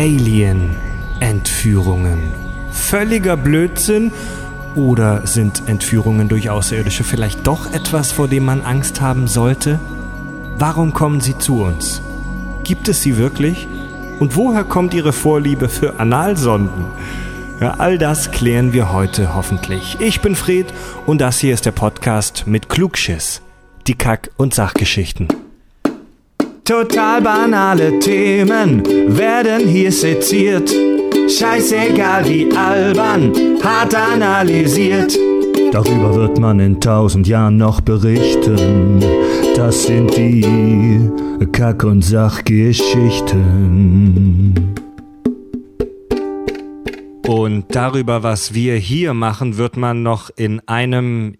Alien-Entführungen. Völliger Blödsinn? Oder sind Entführungen durch Außerirdische vielleicht doch etwas, vor dem man Angst haben sollte? Warum kommen sie zu uns? Gibt es sie wirklich? Und woher kommt ihre Vorliebe für Analsonden? Ja, all das klären wir heute hoffentlich. Ich bin Fred und das hier ist der Podcast mit Klugschiss. Die Kack- und Sachgeschichten. Total banale Themen werden hier seziert. Scheißegal wie albern, hart analysiert. Darüber wird man in tausend Jahren noch berichten. Das sind die Kack- und Sachgeschichten. Und darüber, was wir hier machen, wird man noch in einem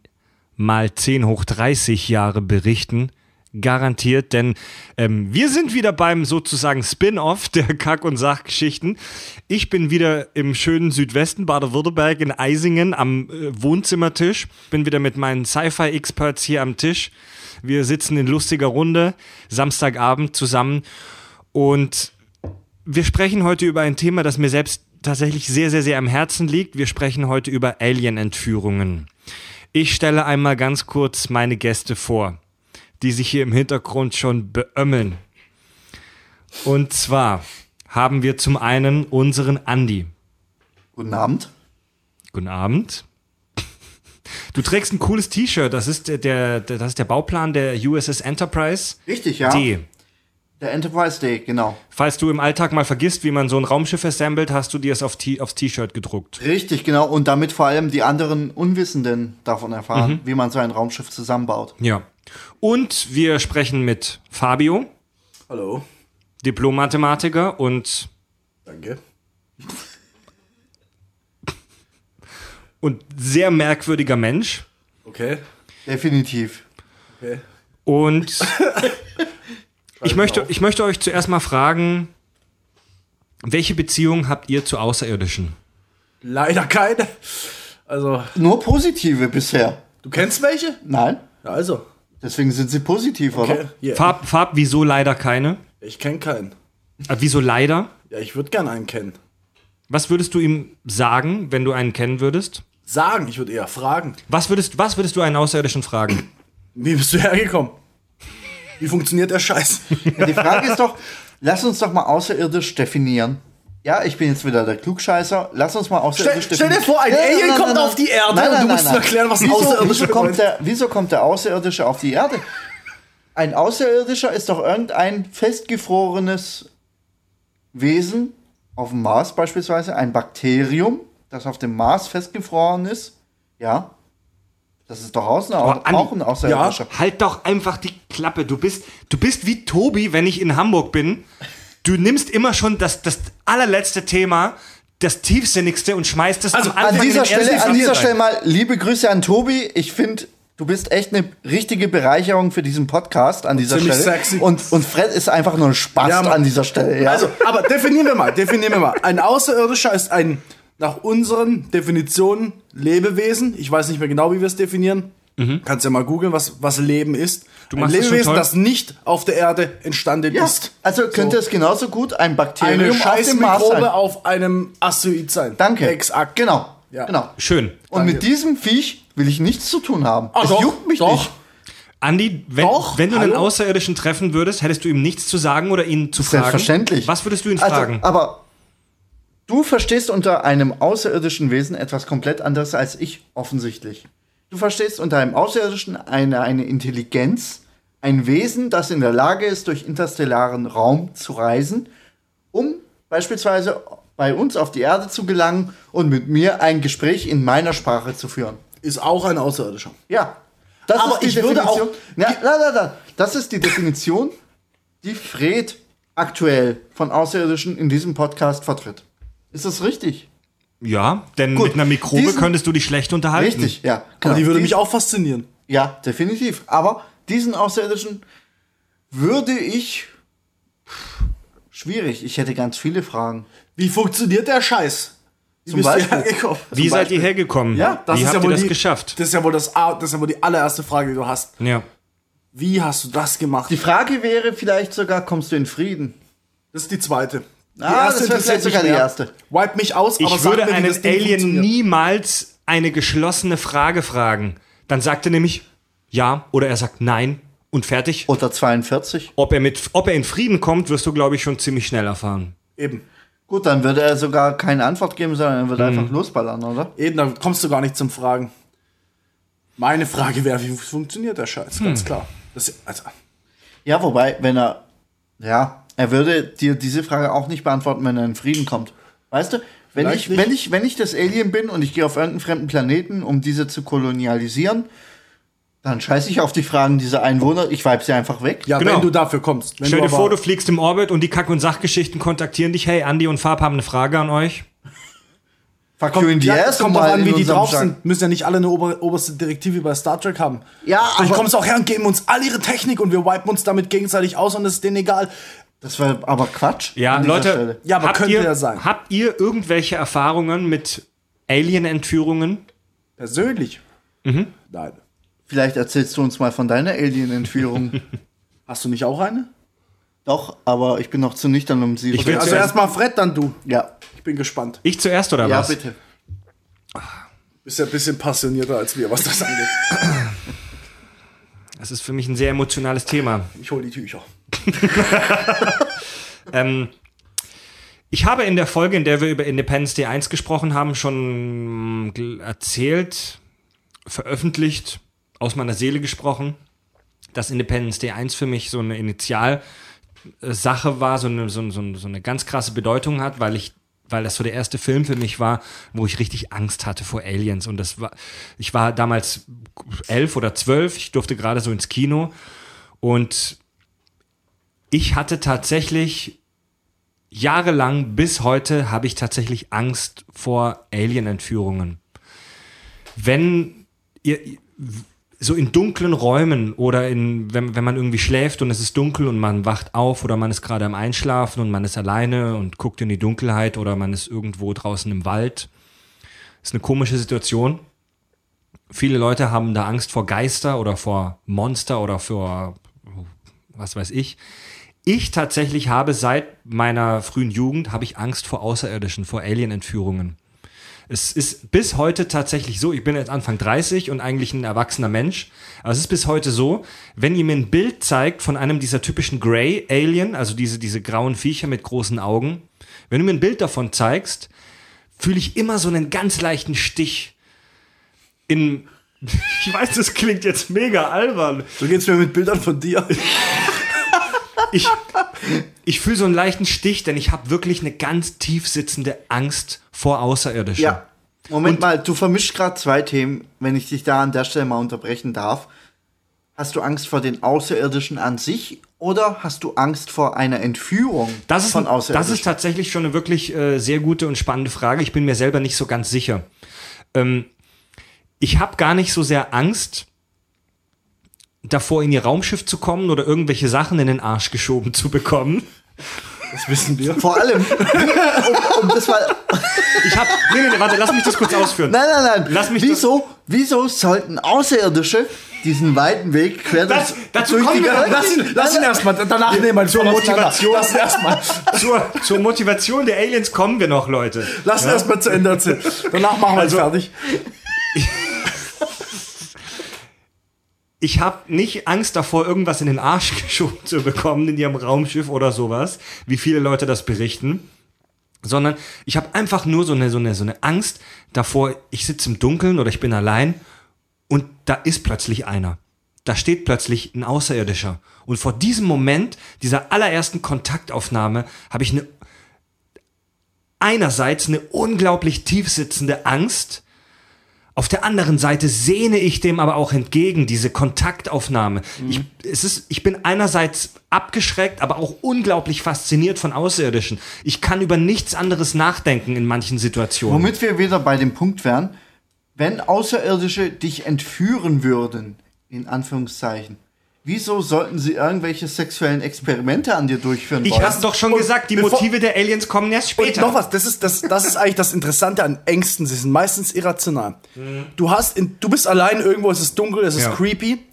mal 10 hoch 30 Jahre berichten. Garantiert, denn ähm, wir sind wieder beim sozusagen Spin-off der Kack- und Sachgeschichten. Ich bin wieder im schönen Südwesten Baden-Württemberg in Eisingen am äh, Wohnzimmertisch. Bin wieder mit meinen Sci-Fi-Experts hier am Tisch. Wir sitzen in lustiger Runde Samstagabend zusammen und wir sprechen heute über ein Thema, das mir selbst tatsächlich sehr, sehr, sehr am Herzen liegt. Wir sprechen heute über Alien-Entführungen. Ich stelle einmal ganz kurz meine Gäste vor, die sich hier im Hintergrund schon beömmeln. Und zwar haben wir zum einen unseren Andi. Guten Abend. Guten Abend. Du trägst ein cooles T-Shirt. Das ist der, der, das ist der Bauplan der USS Enterprise Richtig, ja. D. Der Enterprise Day, genau. Falls du im Alltag mal vergisst, wie man so ein Raumschiff assembelt, hast du dir es auf aufs T-Shirt gedruckt. Richtig, genau. Und damit vor allem die anderen Unwissenden davon erfahren, wie man so ein Raumschiff zusammenbaut. Ja. Und wir sprechen mit Fabio, Hallo. Diplom-Mathematiker und, Danke. und sehr merkwürdiger Mensch. Okay. Definitiv. Okay. Und ich möchte, ich möchte euch zuerst mal fragen, welche Beziehung habt ihr zu Außerirdischen? Leider keine. Also, Nur positive bisher. du kennst welche? Nein? Ja, also. Deswegen sind sie positiv, Okay. oder? Yeah. Farb, Farb, wieso leider keine? Ich kenne keinen. Äh, wieso leider? Ja, ich würde gern einen kennen. Was würdest du ihm sagen, wenn du einen kennen würdest? Sagen, ich würde eher fragen. Was würdest, was würdest du einen Außerirdischen fragen? Wie bist du hergekommen? Wie funktioniert der Scheiß? Ja, die Frage ist doch, lass uns doch mal außerirdisch definieren. Ja, ich bin jetzt wieder der Klugscheißer. Lass uns mal außerirdisch Stell- stell dir vor, ein Alien kommt auf die Erde und du musst ihm erklären, was ein wieso, Außerirdischer wieso kommt der, wieso kommt der Außerirdische auf die Erde? Ein Außerirdischer ist doch irgendein festgefrorenes Wesen auf dem Mars beispielsweise, ein Bakterium, das auf dem Mars festgefroren ist. Ja. Das ist doch außen auch, auch ein Außerirdischer. Halt doch einfach die Klappe. Du bist, du bist wie Tobi, wenn ich in Hamburg bin. Du nimmst immer schon das, das allerletzte Thema, das tiefsinnigste und schmeißt es Also, am Anfang An dieser, in den ersten Stelle, an dieser. Stelle mal liebe Grüße an Tobi. Ich finde, du bist echt eine richtige Bereicherung für diesen Podcast an dieser ziemlich Stelle. sexy. Und, und Fred ist einfach nur ein Spaß Ja, an dieser Stelle. Ja. Also, aber definieren wir mal, definieren wir mal. Ein Außerirdischer ist ein, nach unseren Definitionen, Lebewesen. Ich weiß nicht mehr genau, wie wir es definieren. Kannst ja mal googeln, was, was Leben ist. Ein machst das schon Lebewesen, das nicht auf der Erde entstanden ja. ist. also könnte es genauso gut ein Bakterium Eine auf Scheißmikrobe sein. auf einem Asteroid sein. Danke. Exakt. Genau. Ja. genau. Schön. Und Danke. mit diesem Viech will ich nichts zu tun haben. Ah, es doch, juckt mich doch. nicht. Andi, wenn, Doch, wenn du einen hallo? Außerirdischen treffen würdest, hättest du ihm nichts zu sagen oder ihn zu fragen? Selbstverständlich. Was würdest du ihn Also, fragen? aber du verstehst unter einem außerirdischen Wesen etwas komplett anderes als ich, offensichtlich. Du verstehst unter einem Außerirdischen eine, eine Intelligenz, ein Wesen, das in der Lage ist, durch interstellaren Raum zu reisen, um beispielsweise bei uns auf die Erde zu gelangen und mit mir ein Gespräch in meiner Sprache zu führen. Ist auch ein Außerirdischer. Ja. Das Aber ist die ich würde Definition. auch- Na, na, na, na. Das ist die Definition, die Fred aktuell von Außerirdischen in diesem Podcast vertritt. Ist das richtig? Ja, denn Gut, mit einer Mikrobe diesen- könntest du dich schlecht unterhalten. Richtig, ja. Aber genau. die würde mich auch faszinieren. Ja, definitiv. Aber diesen Außerirdischen würde ich. Schwierig. Ich hätte ganz viele Fragen. Wie funktioniert der Scheiß? Wie Zum Beispiel. Wie Zum seid Beispiel. ihr hergekommen? Ja, das Wie ist habt ja ihr wohl das die, geschafft? Das ist ja wohl das, das ist ja wohl die allererste Frage, die du hast. ja. Wie hast du das gemacht? Die Frage wäre vielleicht sogar, kommst du in Frieden? Das ist die zweite. Ah, das wäre vielleicht sogar die erste. Wipe mich aus, aber Ich würde mir, wie einen Alien niemals eine geschlossene Frage fragen. Dann sagt er nämlich ja oder er sagt nein und fertig. Oder 42. Ob er, mit, ob er in Frieden kommt, wirst du, glaube ich, schon ziemlich schnell erfahren. Eben. Gut, dann würde er sogar keine Antwort geben, sondern er würde Mhm. einfach losballern, oder? Eben, da kommst du gar nicht zum Fragen. Meine Frage wäre, wie funktioniert der Scheiß? Hm. Ganz klar. Das, also, Ja, wobei, wenn er, ja, er würde dir diese Frage auch nicht beantworten, wenn er in Frieden kommt. Weißt du, wenn Vielleicht ich, nicht. wenn ich, wenn ich das Alien bin und ich gehe auf irgendeinen fremden Planeten, um diese zu kolonialisieren, dann scheiße ich auf die Fragen dieser Einwohner, ich vibe sie einfach weg. ja, Genau. wenn du dafür kommst. Wenn Stell dir vor, du fliegst im Orbit und die Kack- und Sachgeschichten kontaktieren dich. Hey, Andi und Farb haben eine Frage an euch. Fuck you in the ja, ass, es kommt drauf mal an, wie die drauf Genre- sind. Müssen ja nicht alle eine ober oberste Direktive bei Star Trek haben. Ja, Vielleicht kommen sie auch her und geben uns all ihre Technik und wir wipen uns damit gegenseitig aus und es ist denen egal. Das war aber Quatsch. Ja, Leute, Stelle. Ja, aber habt könnte ihr, ja sein. Habt ihr irgendwelche Erfahrungen mit Alien-Entführungen? Persönlich. Mhm. Nein. Vielleicht erzählst du uns mal von deiner Alien-Entführung. Hast du nicht auch eine? Doch, aber ich bin noch zu nüchtern, um sie Ich will Also erstmal Fred, dann du. Ja, Ich bin gespannt. Ich zuerst oder ja, was? bitte. Bist ja ein bisschen passionierter als wir, was das angeht. Das ist für mich ein sehr emotionales Thema. Ich hol die Tücher. Ähm, ich habe in der Folge, in der wir über Independence Day 1 gesprochen haben, schon mm, erzählt, veröffentlicht, aus meiner Seele gesprochen, dass Independence Day 1 für mich so eine Initialsache war, so eine, so, so, so eine ganz krasse Bedeutung hat, weil ich weil das so der erste Film für mich war, wo ich richtig Angst hatte vor Aliens. Und das war, ich war damals elf oder zwölf, ich durfte gerade so ins Kino und ich hatte tatsächlich jahrelang bis heute habe ich tatsächlich Angst vor Alien-Entführungen. Wenn ihr so in dunklen Räumen oder in, wenn, wenn man irgendwie schläft und es ist dunkel und man wacht auf oder man ist gerade am Einschlafen und man ist alleine und guckt in die Dunkelheit oder man ist irgendwo draußen im Wald. ist eine komische Situation. Viele Leute haben da Angst vor Geister oder vor Monster oder vor was weiß ich. Ich tatsächlich habe seit meiner frühen Jugend habe ich Angst vor Außerirdischen, vor Alien-Entführungen. Es ist bis heute tatsächlich so, ich bin jetzt Anfang 30 und eigentlich ein erwachsener Mensch, aber es ist bis heute so, wenn ihr mir ein Bild zeigt von einem dieser typischen Grey Alien, also diese, diese grauen Viecher mit großen Augen, wenn du mir ein Bild davon zeigst, fühle ich immer so einen ganz leichten Stich in, ich weiß, das klingt jetzt mega albern, So geht's mir mit Bildern von dir. ich, ich fühle so einen leichten Stich, denn ich habe wirklich eine ganz tief sitzende Angst vor Außerirdischen. Ja. Moment mal, du vermischst gerade zwei Themen, wenn ich dich da an der Stelle mal unterbrechen darf. Hast du Angst vor den Außerirdischen an sich oder hast du Angst vor einer Entführung Das ist, von das Außerirdischen? ist tatsächlich schon eine wirklich äh, sehr gute und spannende Frage. Ich bin mir selber nicht so ganz sicher. Ähm, ich habe gar nicht so sehr Angst davor, in ihr Raumschiff zu kommen oder irgendwelche Sachen in den Arsch geschoben zu bekommen. Das wissen wir. Vor allem, um, um das mal. Ich habe, nee, nee, nee, warte, lass mich das kurz ausführen. Nein, nein, nein. Lass mich wieso, wieso sollten Außerirdische diesen weiten Weg quer Das- durch- dazu durch kommen die wir noch. Lass ihn, lass ihn erstmal, danach nehmen wir Zur Motivation. Lass ihn erstmal. Zur, zur Motivation der Aliens kommen wir noch, Leute. Lass ihn erstmal zu Ende erzählen. Danach machen wir Also- es fertig. ich habe nicht Angst davor, irgendwas in den Arsch geschoben zu bekommen in ihrem Raumschiff oder sowas, wie viele Leute das berichten, sondern ich habe einfach nur so eine, so, eine, so eine Angst davor, ich sitze im Dunkeln oder ich bin allein und da ist plötzlich einer. Da steht plötzlich ein Außerirdischer. Und vor diesem Moment, dieser allerersten Kontaktaufnahme, habe ich eine einerseits eine unglaublich tiefsitzende Angst, auf der anderen Seite sehne ich dem aber auch entgegen, diese Kontaktaufnahme. Ich, es ist, ich bin einerseits abgeschreckt, aber auch unglaublich fasziniert von Außerirdischen. Ich kann über nichts anderes nachdenken in manchen Situationen. Womit wir wieder bei dem Punkt wären, wenn Außerirdische dich entführen würden, in Anführungszeichen, wieso sollten sie irgendwelche sexuellen Experimente an dir durchführen Ich wollen? hab's doch schon Und gesagt, die Motive der Aliens kommen erst Und später. noch was, das ist, das, das ist eigentlich das Interessante an Ängsten. Sie sind meistens irrational. Du hast, in, du bist allein irgendwo, es ist dunkel, es ist Ja. creepy.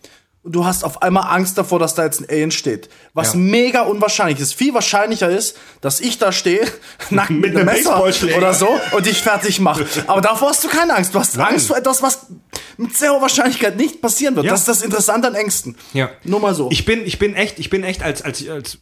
und du hast auf einmal Angst davor, dass da jetzt ein Alien steht. Was Ja. mega unwahrscheinlich ist. Viel wahrscheinlicher ist, dass ich da stehe, nackt mit, einem einem Messer oder so und dich fertig mache. Aber davor hast du keine Angst. Du hast Nein. Angst vor etwas, was mit sehr hoher Wahrscheinlichkeit nicht passieren wird. Ja. Das ist das Interessante an Ängsten. Ja. Nur mal so. Ich bin, ich bin echt, ich bin echt als, als, als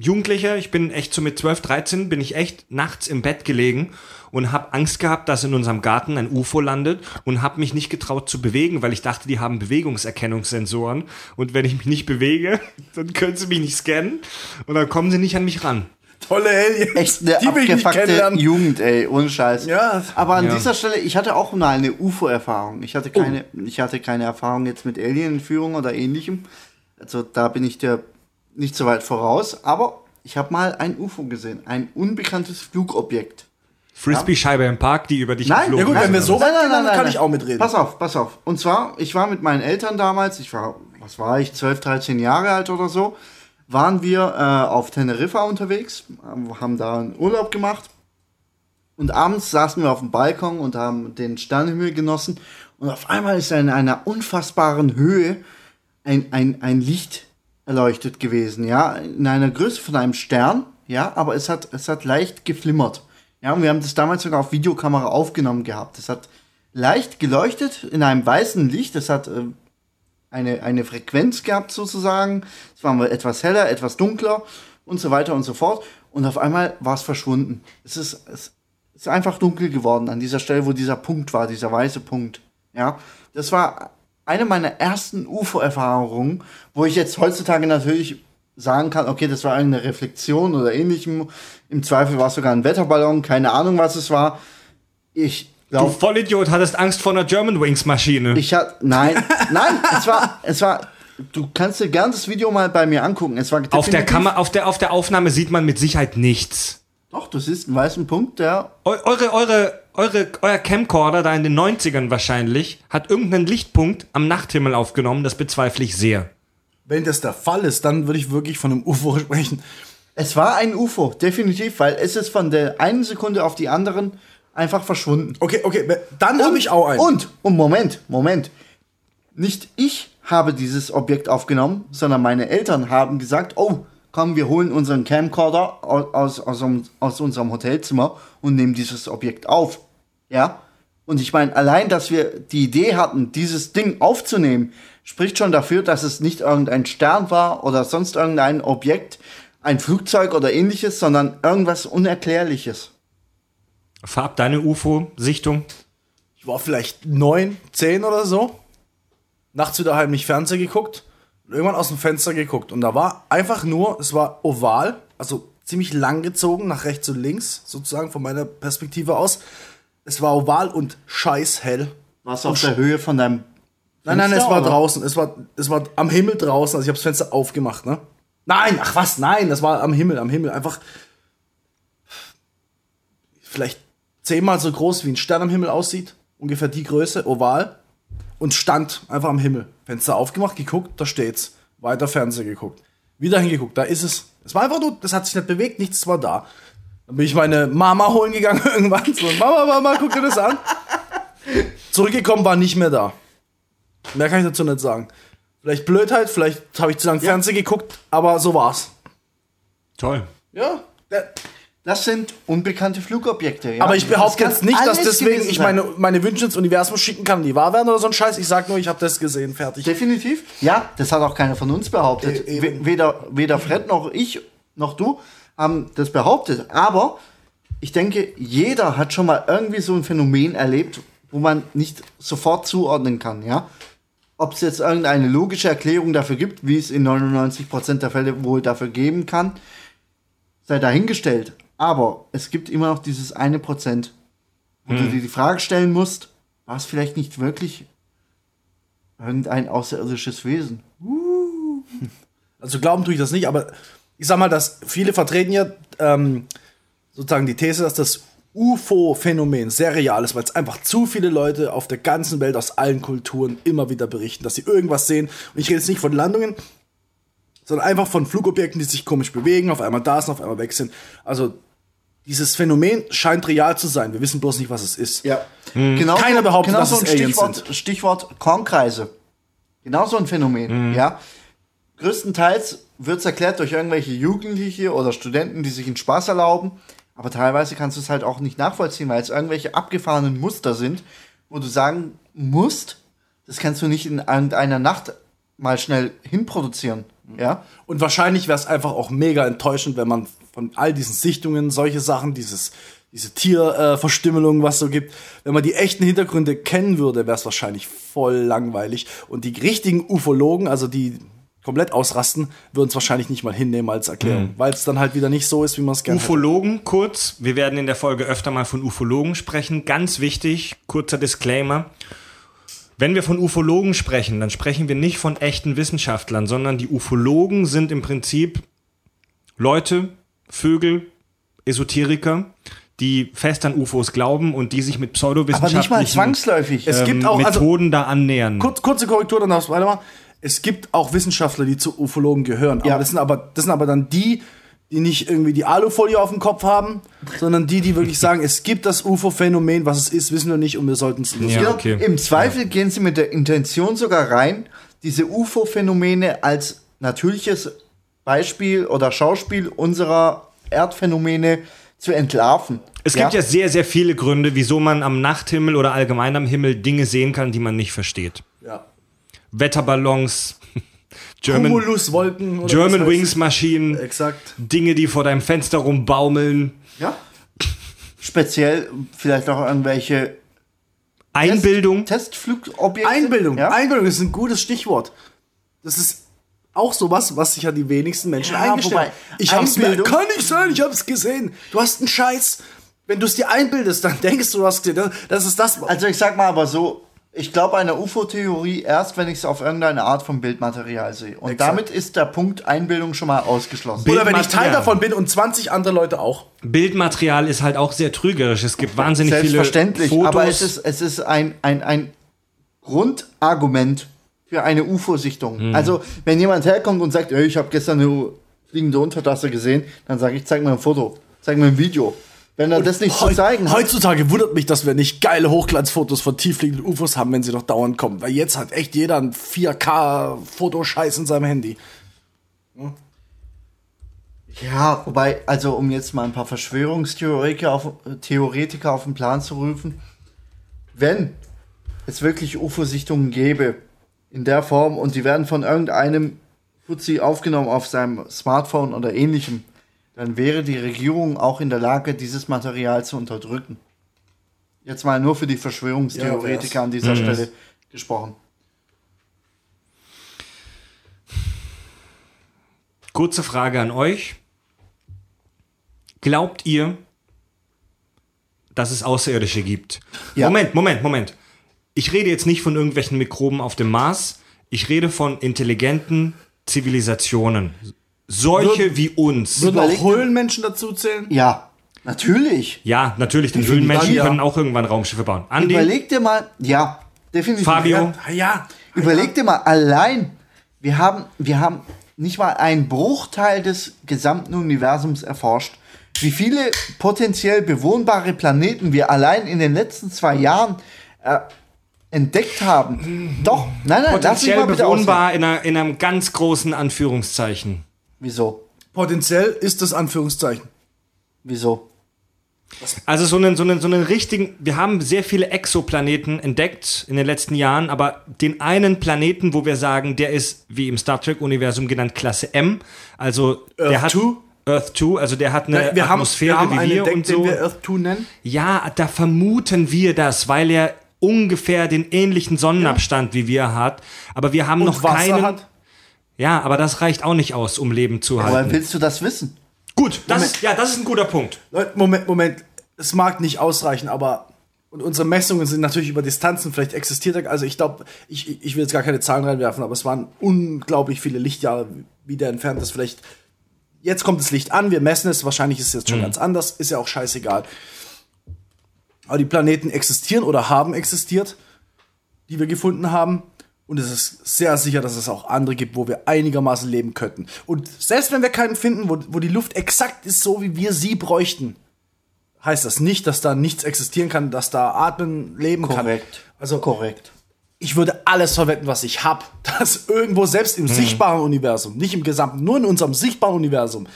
Jugendlicher, ich bin echt so mit 12, 13, bin ich echt nachts im Bett gelegen und habe Angst gehabt, dass in unserem Garten ein UFO landet und habe mich nicht getraut zu bewegen, weil ich dachte, die haben Bewegungserkennungssensoren und wenn ich mich nicht bewege, dann können sie mich nicht scannen und dann kommen sie nicht an mich ran. Tolle Aliens. Echt eine Die will ich nicht abgefuckte. Jugend, ey, ohne Scheiß. Ja. Aber an Ja. dieser Stelle, ich hatte auch mal eine UFO-Erfahrung. Ich hatte keine, ich hatte keine Erfahrung jetzt mit Alien-Entführung oder ähnlichem. Also da bin ich dir nicht so weit voraus. Aber ich habe mal ein UFO gesehen, ein unbekanntes Flugobjekt. Frisbee-Scheibe im Park, die über dich Nein, Ja gut, ist, wenn wir so was? weit gehen, dann kann ich auch mitreden. Pass auf, pass auf. Und zwar, ich war mit meinen Eltern damals, ich war, was war ich, 12, 13 Jahre alt oder so, waren wir äh, auf Teneriffa unterwegs, haben da einen Urlaub gemacht. Und abends saßen wir auf dem Balkon und haben den Sternenhimmel genossen. Und auf einmal ist in einer unfassbaren Höhe ein, ein, ein Licht erleuchtet gewesen, ja, in einer Größe von einem Stern, ja, aber es hat, es hat leicht geflimmert. Ja, und wir haben das damals sogar auf Videokamera aufgenommen gehabt. Es hat leicht geleuchtet in einem weißen Licht. Es hat äh, eine, eine Frequenz gehabt sozusagen. Es war mal etwas heller, etwas dunkler und so weiter und so fort. Und auf einmal war es verschwunden. Es ist, es ist einfach dunkel geworden an dieser Stelle, wo dieser Punkt war, dieser weiße Punkt. Ja, das war eine meiner ersten UFO-Erfahrungen, wo ich jetzt heutzutage natürlich sagen kann, okay, das war eine Reflexion oder ähnlichem. Im Zweifel war es sogar ein Wetterballon, keine Ahnung, was es war. Ich Du Vollidiot hattest Angst vor einer German Wings Maschine. ich hatte, nein, nein, es war, es war, du kannst dir gern das Video mal bei mir angucken. Es war auf der Kamera, auf der, auf der Aufnahme sieht man mit Sicherheit nichts. Doch, du siehst einen weißen Punkt, der Eu eure, eure, eure, euer Camcorder da in den 90ern wahrscheinlich hat irgendeinen Lichtpunkt am Nachthimmel aufgenommen, das bezweifle ich sehr. Wenn das der Fall ist, dann würde ich wirklich von einem UFO sprechen. Es war ein UFO, definitiv, weil es ist von der einen Sekunde auf die anderen einfach verschwunden. Okay, okay, dann habe ich auch einen. Und, und Moment, Moment. Nicht ich habe dieses Objekt aufgenommen, sondern meine Eltern haben gesagt, oh, komm, wir holen unseren Camcorder aus, aus, aus, unserem- Hotelzimmer und nehmen dieses Objekt auf. Ja? Und ich meine, allein, dass wir die Idee hatten, dieses Ding aufzunehmen, spricht schon dafür, dass es nicht irgendein Stern war oder sonst irgendein Objekt, ein Flugzeug oder ähnliches, sondern irgendwas Unerklärliches. Farb deine UFO-Sichtung. Ich war vielleicht neun, zehn oder so. Nachts wieder heimlich Fernsehen geguckt. Und irgendwann aus dem Fenster geguckt. Und da war einfach nur, es war oval, also ziemlich lang gezogen, nach rechts und links, sozusagen von meiner Perspektive aus. Es war oval und scheißhell. Warst du auf der Höhe von deinem Nein, nein, Fenster, es war oder? draußen. Es war, es war am Himmel draußen. Also ich habe das Fenster aufgemacht, ne? Nein, ach was, nein, das war am Himmel, am Himmel. Einfach vielleicht zehnmal so groß wie ein Stern am Himmel aussieht. Ungefähr die Größe, oval. Und stand einfach am Himmel. Fenster aufgemacht, geguckt, da steht's. Weiter Fernseher geguckt. Wieder hingeguckt, da ist es. Es war einfach nur, das hat sich nicht bewegt, nichts war da. Dann bin ich meine Mama holen gegangen irgendwann. So, Mama, Mama, guck dir das an. Zurückgekommen, war nicht mehr da. Mehr kann ich dazu nicht sagen. Vielleicht Blödheit, vielleicht habe ich zu lange Fernsehen geguckt, aber so war's. Toll. Ja. Das sind unbekannte Flugobjekte. Ja? Aber ich behaupte jetzt nicht, dass deswegen ich meine, meine Wünsche ins Universum schicken kann, die wahr werden oder so ein Scheiß. Ich sag nur, ich habe das gesehen, fertig. Definitiv. Ja, das hat auch keiner von uns behauptet. E- Weder, weder Fred noch ich noch du haben das behauptet. Aber ich denke, jeder hat schon mal irgendwie so ein Phänomen erlebt, wo man nicht sofort zuordnen kann, ja. Ob es jetzt irgendeine logische Erklärung dafür gibt, wie es in 99% der Fälle wohl dafür geben kann, sei dahingestellt. Aber es gibt immer noch dieses eine Prozent, wo du dir die Frage stellen musst, war es vielleicht nicht wirklich irgendein außerirdisches Wesen? Also glauben tue ich das nicht, aber ich sag mal, dass viele vertreten ja ähm, sozusagen die These, dass das UFO-Phänomen sehr real ist, weil es einfach zu viele Leute auf der ganzen Welt aus allen Kulturen immer wieder berichten, dass sie irgendwas sehen. Und ich rede jetzt nicht von Landungen, sondern einfach von Flugobjekten, die sich komisch bewegen, auf einmal da sind, auf einmal weg sind. Also dieses Phänomen scheint real zu sein. Wir wissen bloß nicht, was es ist. Ja. Genau Keiner behauptet, genau dass so es ein Aliens Stichwort, Stichwort Kornkreise. Genau so ein Phänomen, ja. Größtenteils wird es erklärt durch irgendwelche Jugendliche oder Studenten, die sich einen Spaß erlauben. Aber teilweise kannst du es halt auch nicht nachvollziehen, weil es irgendwelche abgefahrenen Muster sind, wo du sagen musst, das kannst du nicht in irgendeiner Nacht mal schnell hinproduzieren. Ja? Und wahrscheinlich wäre es einfach auch mega enttäuschend, wenn man von all diesen Sichtungen, solche Sachen, dieses, diese Tierverstümmelung, was so gibt, wenn man die echten Hintergründe kennen würde, wäre es wahrscheinlich voll langweilig. Und die richtigen Ufologen, also die komplett ausrasten, würden es wahrscheinlich nicht mal hinnehmen als Erklärung, weil es dann halt wieder nicht so ist, wie man es gerne hätte. Ufologen, kurz, wir werden in der Folge öfter mal von Ufologen sprechen. Ganz wichtig, kurzer Disclaimer. Wenn wir von Ufologen sprechen, dann sprechen wir nicht von echten Wissenschaftlern, sondern die Ufologen sind im Prinzip Leute, Vögel, Esoteriker, die fest an UFOs glauben und die sich mit Aber nicht mal pseudowissenschaftlichen zwangsläufig. Es gibt ähm, auch, also- Methoden da annähern. Kurz, kurze Korrektur, dann darfst du weitermachen. Es gibt auch Wissenschaftler, die zu Ufologen gehören. Ja. Aber das sind aber, das sind aber dann die, die nicht irgendwie die Alufolie auf dem Kopf haben, sondern die, die wirklich sagen, es gibt das UFO-Phänomen, was es ist, wissen wir nicht und wir sollten es Ja, Genau, okay. Im Zweifel gehen sie mit der Intention sogar rein, diese UFO-Phänomene als natürliches Beispiel oder Schauspiel unserer Erdphänomene zu entlarven. Es gibt ja sehr, sehr viele Gründe, wieso man am Nachthimmel oder allgemein am Himmel Dinge sehen kann, die man nicht versteht. Ja. Wetterballons, German, Cumuluswolken. oder was German heißt- Wings Maschinen, Exakt. Dinge, die vor deinem Fenster rumbaumeln, ja. Speziell vielleicht auch irgendwelche Einbildung. Testflugobjekte. Einbildung. Ja? Einbildung ist ein gutes Stichwort. Das ist auch sowas, was sich ja die wenigsten Menschen Ja, eingestehen. wobei, Ich hab's mir, kann nicht sein, ich hab's gesehen. Du hast einen Scheiß. Wenn du es dir einbildest, dann denkst du, du hast gesehen. Das, das ist das. Also ich sag mal aber so, ich glaube einer UFO-Theorie erst, wenn ich es auf irgendeine Art von Bildmaterial sehe. Und Exakt. damit ist der Punkt Einbildung schon mal ausgeschlossen. Oder wenn ich Teil davon bin und 20 andere Leute auch. Bildmaterial ist halt auch sehr trügerisch. Es gibt wahnsinnig viele Selbstverständlich, Fotos. aber es ist, es ist ein, ein, ein Grundargument für eine UFO-Sichtung. Also, wenn jemand herkommt und sagt, "Ey, ich habe gestern eine fliegende Untertasse gesehen, dann sage ich, zeig mir ein Foto, zeig mir ein Video. Wenn er das nicht zu zeigen hat, Heutzutage wundert mich, dass wir nicht geile Hochglanzfotos von tieffliegenden UFOs haben, wenn sie doch dauernd kommen. Weil jetzt hat echt jeder ein 4K-Fotoscheiß in seinem Handy. Ja, wobei, also um jetzt mal ein paar Verschwörungstheoretiker auf, Theoretiker auf den Plan zu rufen, wenn es wirklich UFO-Sichtungen gäbe in der Form und die werden von irgendeinem Fuzzi aufgenommen auf seinem Smartphone oder ähnlichem, dann wäre die Regierung auch in der Lage, dieses Material zu unterdrücken. Jetzt mal nur für die Verschwörungstheoretiker Ja, an dieser Stelle gesprochen. Kurze Frage an euch. Glaubt ihr, dass es Außerirdische gibt? Ja. Moment, Moment, Moment. Ich rede jetzt nicht von irgendwelchen Mikroben auf dem Mars. Ich rede von intelligenten Zivilisationen. Solche wie uns. Würden Überleg- auch Höhlenmenschen dazu zählen? Ja, natürlich. Ja, natürlich, denn Definitiv, Höhlenmenschen ja. können auch irgendwann Raumschiffe bauen. Andi, Überleg dir mal, ja, definitiv. Fabio, Ja. Ah, ja. Überleg dir mal, allein, wir haben, wir haben nicht mal einen Bruchteil des gesamten Universums erforscht. Wie viele potenziell bewohnbare Planeten wir allein in den letzten zwei Jahren äh, entdeckt haben. Doch, nein, nein, lass mich potenziell bewohnbar in, einer, in einem ganz großen Anführungszeichen. Wieso? Potenziell ist das Anführungszeichen. Wieso? Also so einen, so einen, so einen richtigen, wir haben sehr viele Exoplaneten entdeckt in den letzten Jahren, aber den einen Planeten, wo wir sagen, der ist, wie im Star Trek-Universum genannt, Klasse M, also der Earth hat 2? Earth 2, also der hat eine wir haben, Atmosphäre wir haben wie einen wir entdeckt, und so. den wir Earth 2 nennen. Ja, da vermuten wir das, weil er ungefähr den ähnlichen Sonnenabstand wie wir hat, aber wir haben Und noch Wasser keinen. hat. Ja, aber das reicht auch nicht aus, um Leben zu Aber halten. willst du das wissen? Gut, das ist, ja, das ist ein guter Punkt. Moment, Moment. Es mag nicht ausreichen, aber und unsere Messungen sind natürlich über Distanzen, vielleicht existiert er, also ich glaube, ich, ich will jetzt gar keine Zahlen reinwerfen, aber es waren unglaublich viele Lichtjahre wieder entfernt, das vielleicht, jetzt kommt das Licht an, wir messen es, wahrscheinlich ist es jetzt schon ganz anders, ist ja auch scheißegal. Aber die Planeten existieren oder haben existiert, die wir gefunden haben. Und es ist sehr sicher, dass es auch andere gibt, wo wir einigermaßen leben könnten. Und selbst wenn wir keinen finden, wo, wo die Luft exakt ist, so wie wir sie bräuchten, heißt das nicht, dass da nichts existieren kann, dass da Atmen leben kann. Korrekt. Also Korrekt. ich würde alles verwetten, was ich habe, dass irgendwo selbst im Mhm. sichtbaren Universum, nicht im gesamten, nur in unserem sichtbaren Universum,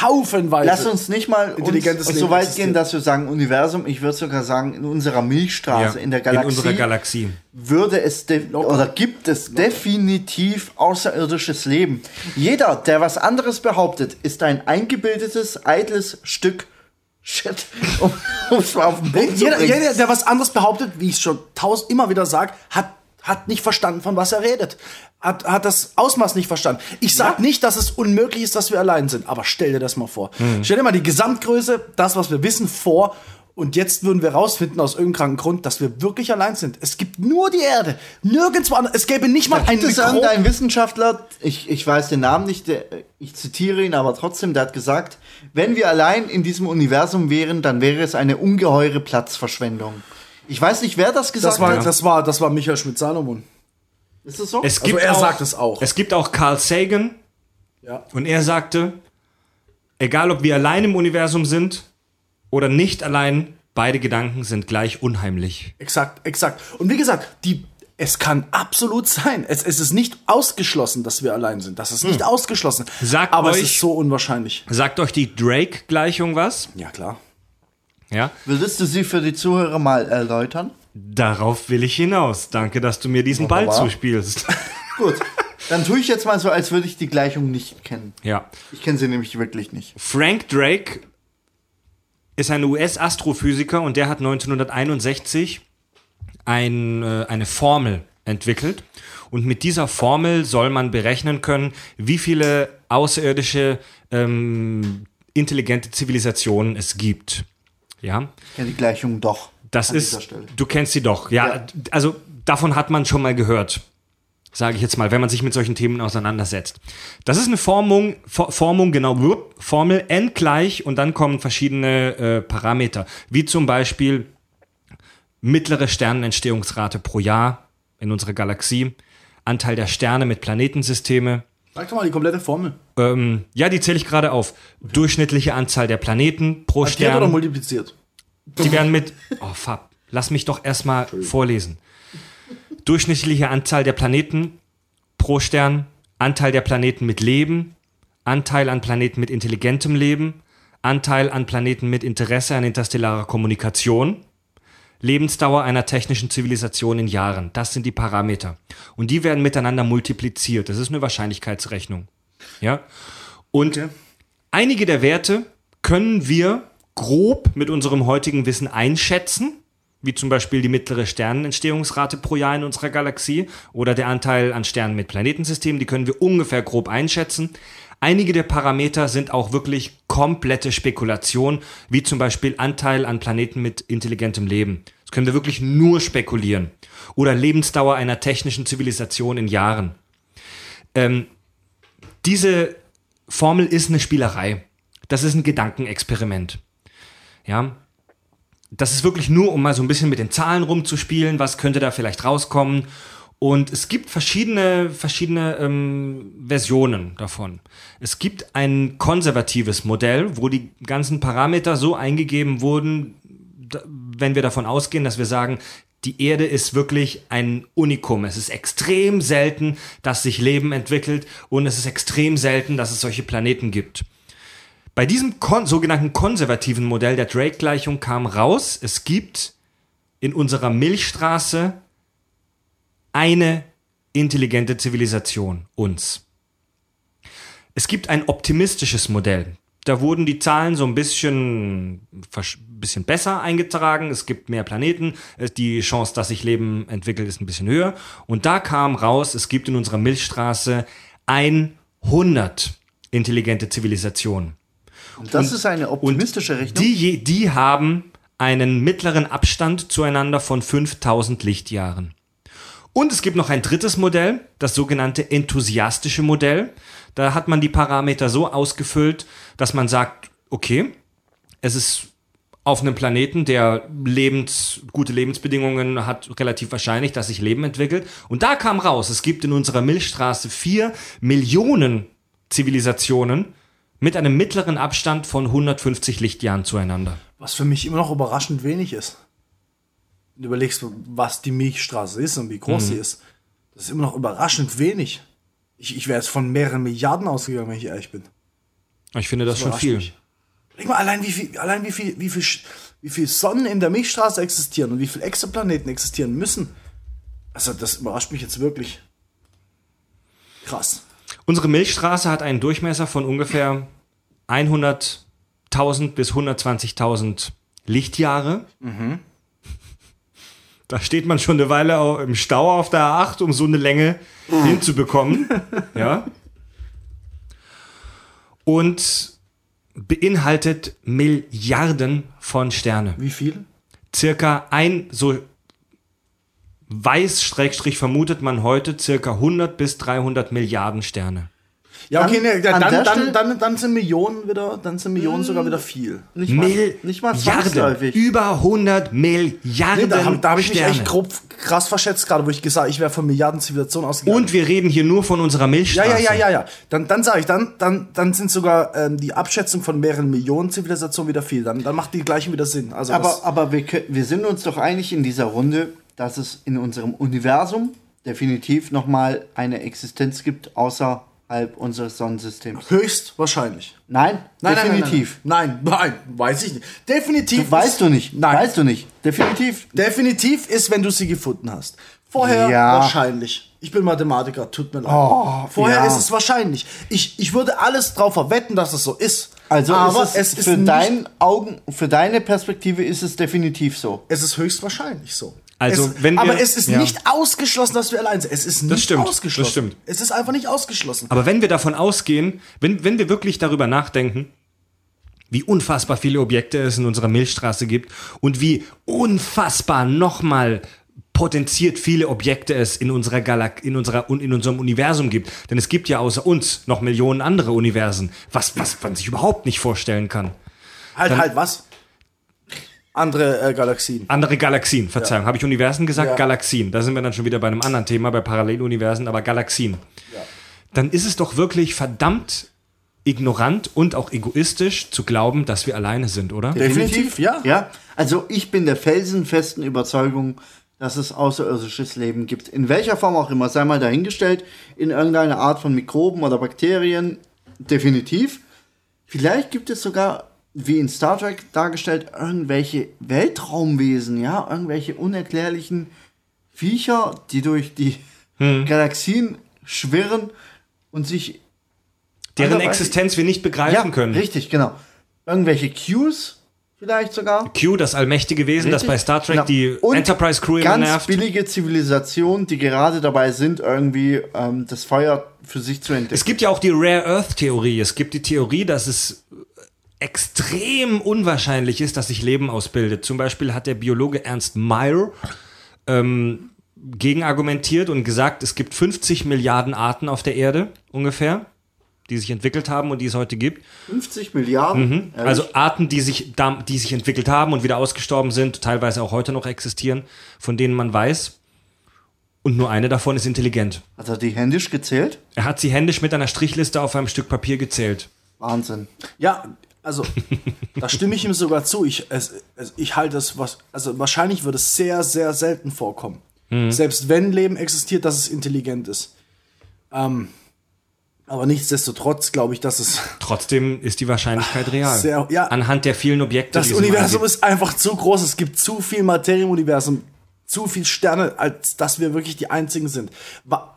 haufenweise. Lass uns nicht mal Intelligentes uns so weit existiert. gehen, dass wir sagen Universum. Ich würde sogar sagen, in unserer Milchstraße, in der Galaxie, In unserer Galaxie. würde es de- oder gibt es definitiv außerirdisches Leben. Jeder, der was anderes behauptet, ist ein eingebildetes, eitles Stück Shit, um es mal auf den Punkt zu jeder, bringen. jeder, der was anderes behauptet, wie ich es schon tausend immer wieder sage, hat, hat nicht verstanden, von was er redet. Hat, hat das Ausmaß nicht verstanden. Ich sag nicht, dass es unmöglich ist, dass wir allein sind, aber stell dir das mal vor. Mhm. Stell dir mal die Gesamtgröße, das, was wir wissen, vor. Und jetzt würden wir rausfinden, aus irgendeinem kranken Grund, dass wir wirklich allein sind. Es gibt nur die Erde. Nirgendwo anders. Es gäbe nicht mal ein es Mikro. irgendeinen Wissenschaftler, ich, ich weiß den Namen nicht, der, ich zitiere ihn aber trotzdem, der hat gesagt, wenn wir allein in diesem Universum wären, dann wäre es eine ungeheure Platzverschwendung. Ich weiß nicht, wer das gesagt Das war, hat. das war, das war Michael Schmidt-Salomon. Ist das so? Es Also gibt er auch, sagt es auch. Es gibt auch Carl Sagan Ja. und er sagte, egal ob wir allein im Universum sind oder nicht allein, beide Gedanken sind gleich unheimlich. Exakt, exakt. Und wie gesagt, die, es kann absolut sein. Es, es ist nicht ausgeschlossen, dass wir allein sind. Das ist nicht ausgeschlossen. Sagt Aber es euch- ist so unwahrscheinlich. Sagt euch die Drake-Gleichung was? Ja, klar. Ja. Würdest du sie für die Zuhörer mal erläutern? Darauf will ich hinaus. Danke, dass du mir diesen Ball zuspielst. Gut, dann tue ich jetzt mal so, als würde ich die Gleichung nicht kennen. ja. Ich kenne sie nämlich wirklich nicht. Frank Drake ist ein US-Astrophysiker und der hat 1961 ein, äh, eine Formel entwickelt. Und mit dieser Formel soll man berechnen können, wie viele außerirdische ähm, intelligente Zivilisationen es gibt. Ja, Ich kenne die Gleichung doch. das ist, du kennst sie doch. Ja, Ja. also davon hat man schon mal gehört. Sage ich jetzt mal, wenn man sich mit solchen Themen auseinandersetzt. Das ist eine Formung, For- Formung, genau, Formel n gleich und dann kommen verschiedene äh, Parameter, wie zum Beispiel mittlere Sternenentstehungsrate pro Jahr in unserer Galaxie, Anteil der Sterne mit Planetensysteme, Sag doch mal die komplette Formel. ähm, ja, die zähle ich gerade auf. Durchschnittliche Anzahl der Planeten pro Addiert oder Stern. multipliziert? Die werden mit. Oh, Fab. Lass mich doch erstmal vorlesen. Durchschnittliche Anzahl der Planeten pro Stern, Anteil der Planeten mit Leben, Anteil an Planeten mit intelligentem Leben, Anteil an Planeten mit Interesse an interstellarer Kommunikation, Lebensdauer einer technischen Zivilisation in Jahren. Das sind die Parameter. Und die werden miteinander multipliziert. Das ist eine Wahrscheinlichkeitsrechnung. Ja? Und einige der Werte können wir grob mit unserem heutigen Wissen einschätzen, wie zum Beispiel die mittlere Sternenentstehungsrate pro Jahr in unserer Galaxie oder der Anteil an Sternen mit Planetensystemen, die können wir ungefähr grob einschätzen. Einige der Parameter sind auch wirklich komplette Spekulation, wie zum Beispiel Anteil an Planeten mit intelligentem Leben. Das können wir wirklich nur spekulieren. Oder Lebensdauer einer technischen Zivilisation in Jahren. Ähm, diese Formel ist eine Spielerei. Das ist ein Gedankenexperiment. Ja. Das ist wirklich nur, um mal so ein bisschen mit den Zahlen rumzuspielen, was könnte da vielleicht rauskommen. Und es gibt verschiedene, verschiedene ähm, Versionen davon. Es gibt ein konservatives Modell, wo die ganzen Parameter so eingegeben wurden, wenn wir davon ausgehen, dass wir sagen, die Erde ist wirklich ein Unikum. Es ist extrem selten, dass sich Leben entwickelt und es ist extrem selten, dass es solche Planeten gibt. Bei diesem kon sogenannten konservativen Modell der Drake-Gleichung kam raus, es gibt in unserer Milchstraße eine intelligente Zivilisation, uns. Es gibt ein optimistisches Modell. Da wurden die Zahlen so ein bisschen, bisschen besser eingetragen. Es gibt mehr Planeten. Die Chance, dass sich Leben entwickelt, ist ein bisschen höher. Und da kam raus, es gibt in unserer Milchstraße 100 intelligente Zivilisationen. Und das ist eine optimistische Rechnung. Die, die haben einen mittleren Abstand zueinander von 5000 Lichtjahren. Und es gibt noch ein drittes Modell, das sogenannte enthusiastische Modell. Da hat man die Parameter so ausgefüllt, dass man sagt, okay, es ist auf einem Planeten, der lebens, gute Lebensbedingungen hat, relativ wahrscheinlich, dass sich Leben entwickelt. Und da kam raus, es gibt in unserer Milchstraße vier Millionen Zivilisationen mit einem mittleren Abstand von 150 Lichtjahren zueinander. Was für mich immer noch überraschend wenig ist. Und überlegst, was die Milchstraße ist und wie groß Mhm. sie ist, das ist immer noch überraschend wenig. Ich, ich wäre jetzt von mehreren Milliarden ausgegangen, wenn ich ehrlich bin. Ich finde das schon überrascht viel. mich. Überleg mal, allein wie viel, allein wie viel, wie viel, wie viel Sonnen in der Milchstraße existieren und wie viele Exoplaneten existieren müssen. Also, das überrascht mich jetzt wirklich. Krass. Unsere Milchstraße hat einen Durchmesser von ungefähr 100.000 bis 120.000 Lichtjahre. Da steht man schon eine Weile im Stau auf der A8, um so eine Länge hinzubekommen. ja. Und beinhaltet Milliarden von Sterne. Wie viel? Circa ein, so weiß, Schrägstrich vermutet man heute, circa 100 bis 300 Milliarden Sterne. Ja, okay, Dann- an dann, dann, Stelle- dann, dann sind Millionen wieder, dann sind Millionen sogar wieder viel. Nicht mal, Milliarden. nicht mal zwangsläufig. Über 100 Milliarden Nee, da habe da hab ich mich Sterne. echt grob krass verschätzt, gerade wo ich gesagt ich wäre von Milliarden Zivilisationen ausgegangen. Und wir reden hier nur von unserer ja, Milchstraße. ja, ja, ja, ja. Dann, dann sage ich, dann, dann, dann sind sogar ähm, die Abschätzung von mehreren Millionen Zivilisationen wieder viel. Dann, dann macht die gleichen wieder Sinn. Also Aber, das, aber wir, kö- wir sind uns doch einig in dieser Runde, dass es in unserem Universum definitiv nochmal eine Existenz gibt außerhalb unseres Sonnensystems. höchstwahrscheinlich. Nein, Nein, definitiv. Nein, nein, nein, nein, weiß ich nicht. Definitiv. Du weißt du nicht. Nein. Weißt du nicht. Definitiv. Definitiv ist, wenn du sie gefunden hast. Vorher Ja. wahrscheinlich. Ich bin Mathematiker, tut mir leid. Oh, Vorher ja. ist es wahrscheinlich. Ich, ich würde alles drauf verwetten, dass es so ist. Also aber ist es, es ist für deinen Augen, für deine Perspektive ist es definitiv so. Es ist höchstwahrscheinlich so. Also, es, wenn wir- aber es ist ja. nicht ausgeschlossen, dass wir allein sind. Es ist nicht stimmt, ausgeschlossen. das stimmt. Es ist einfach nicht ausgeschlossen. Aber wenn wir davon ausgehen, wenn, wenn wir wirklich darüber nachdenken, wie unfassbar viele Objekte es in unserer Milchstraße gibt und wie unfassbar nochmal potenziert viele Objekte es in unserer Galak in unserer in unserem Universum gibt, denn es gibt ja außer uns noch Millionen andere Universen, was was man sich überhaupt nicht vorstellen kann. halt, halt, was? Andere äh, Galaxien. Andere Galaxien, Verzeihung, habe ich Universen gesagt? Ja. Galaxien. Da sind wir dann schon wieder bei einem anderen Thema, bei Paralleluniversen, aber Galaxien. Dann ist es doch wirklich verdammt ignorant und auch egoistisch zu glauben, dass wir alleine sind, oder? Definitiv, ja. Ja, also ich bin der felsenfesten Überzeugung, dass es außerirdisches Leben gibt. In welcher Form auch immer, sei mal dahingestellt, in irgendeiner Art von Mikroben oder Bakterien, definitiv. Vielleicht gibt es sogar, wie in Star Trek dargestellt, irgendwelche Weltraumwesen, ja, irgendwelche unerklärlichen Viecher, die durch die Galaxien schwirren und sich Deren Existenz wir nicht begreifen können. Richtig, genau. Irgendwelche Cues vielleicht sogar. Q, das allmächtige Wesen, das Richtig? bei Star Trek Genau. die Und Enterprise Crew immer ganz nervt. billige Zivilisationen, die gerade dabei sind, irgendwie ähm, das Feuer für sich zu entdecken. Es gibt ja auch die Rare Earth Theorie. Es gibt die Theorie, dass es extrem unwahrscheinlich ist, dass sich Leben ausbildet. Zum Beispiel hat der Biologe Ernst Mayr ähm, gegenargumentiert und gesagt, es gibt 50 Milliarden Arten auf der Erde ungefähr, die sich entwickelt haben und die es heute gibt. 50 Milliarden. ehrlich? Also Arten, die sich, die sich entwickelt haben und wieder ausgestorben sind, teilweise auch heute noch existieren, von denen man weiß. Und nur eine davon ist intelligent. Hat er die händisch gezählt? Er hat sie händisch mit einer Strichliste auf einem Stück Papier gezählt. Wahnsinn. Ja, also da stimme ich ihm sogar zu. Ich, es, es, ich halte es was, also wahrscheinlich wird es sehr, sehr selten vorkommen. Selbst wenn Leben existiert, dass es intelligent ist. Ähm, aber nichtsdestotrotz glaube ich, dass es Trotzdem ist die Wahrscheinlichkeit real. Sehr- ja. Anhand der vielen Objekte. das Universum ist einfach zu groß. Es gibt zu viel Materie im Universum, zu viel Sterne, als dass wir wirklich die einzigen sind.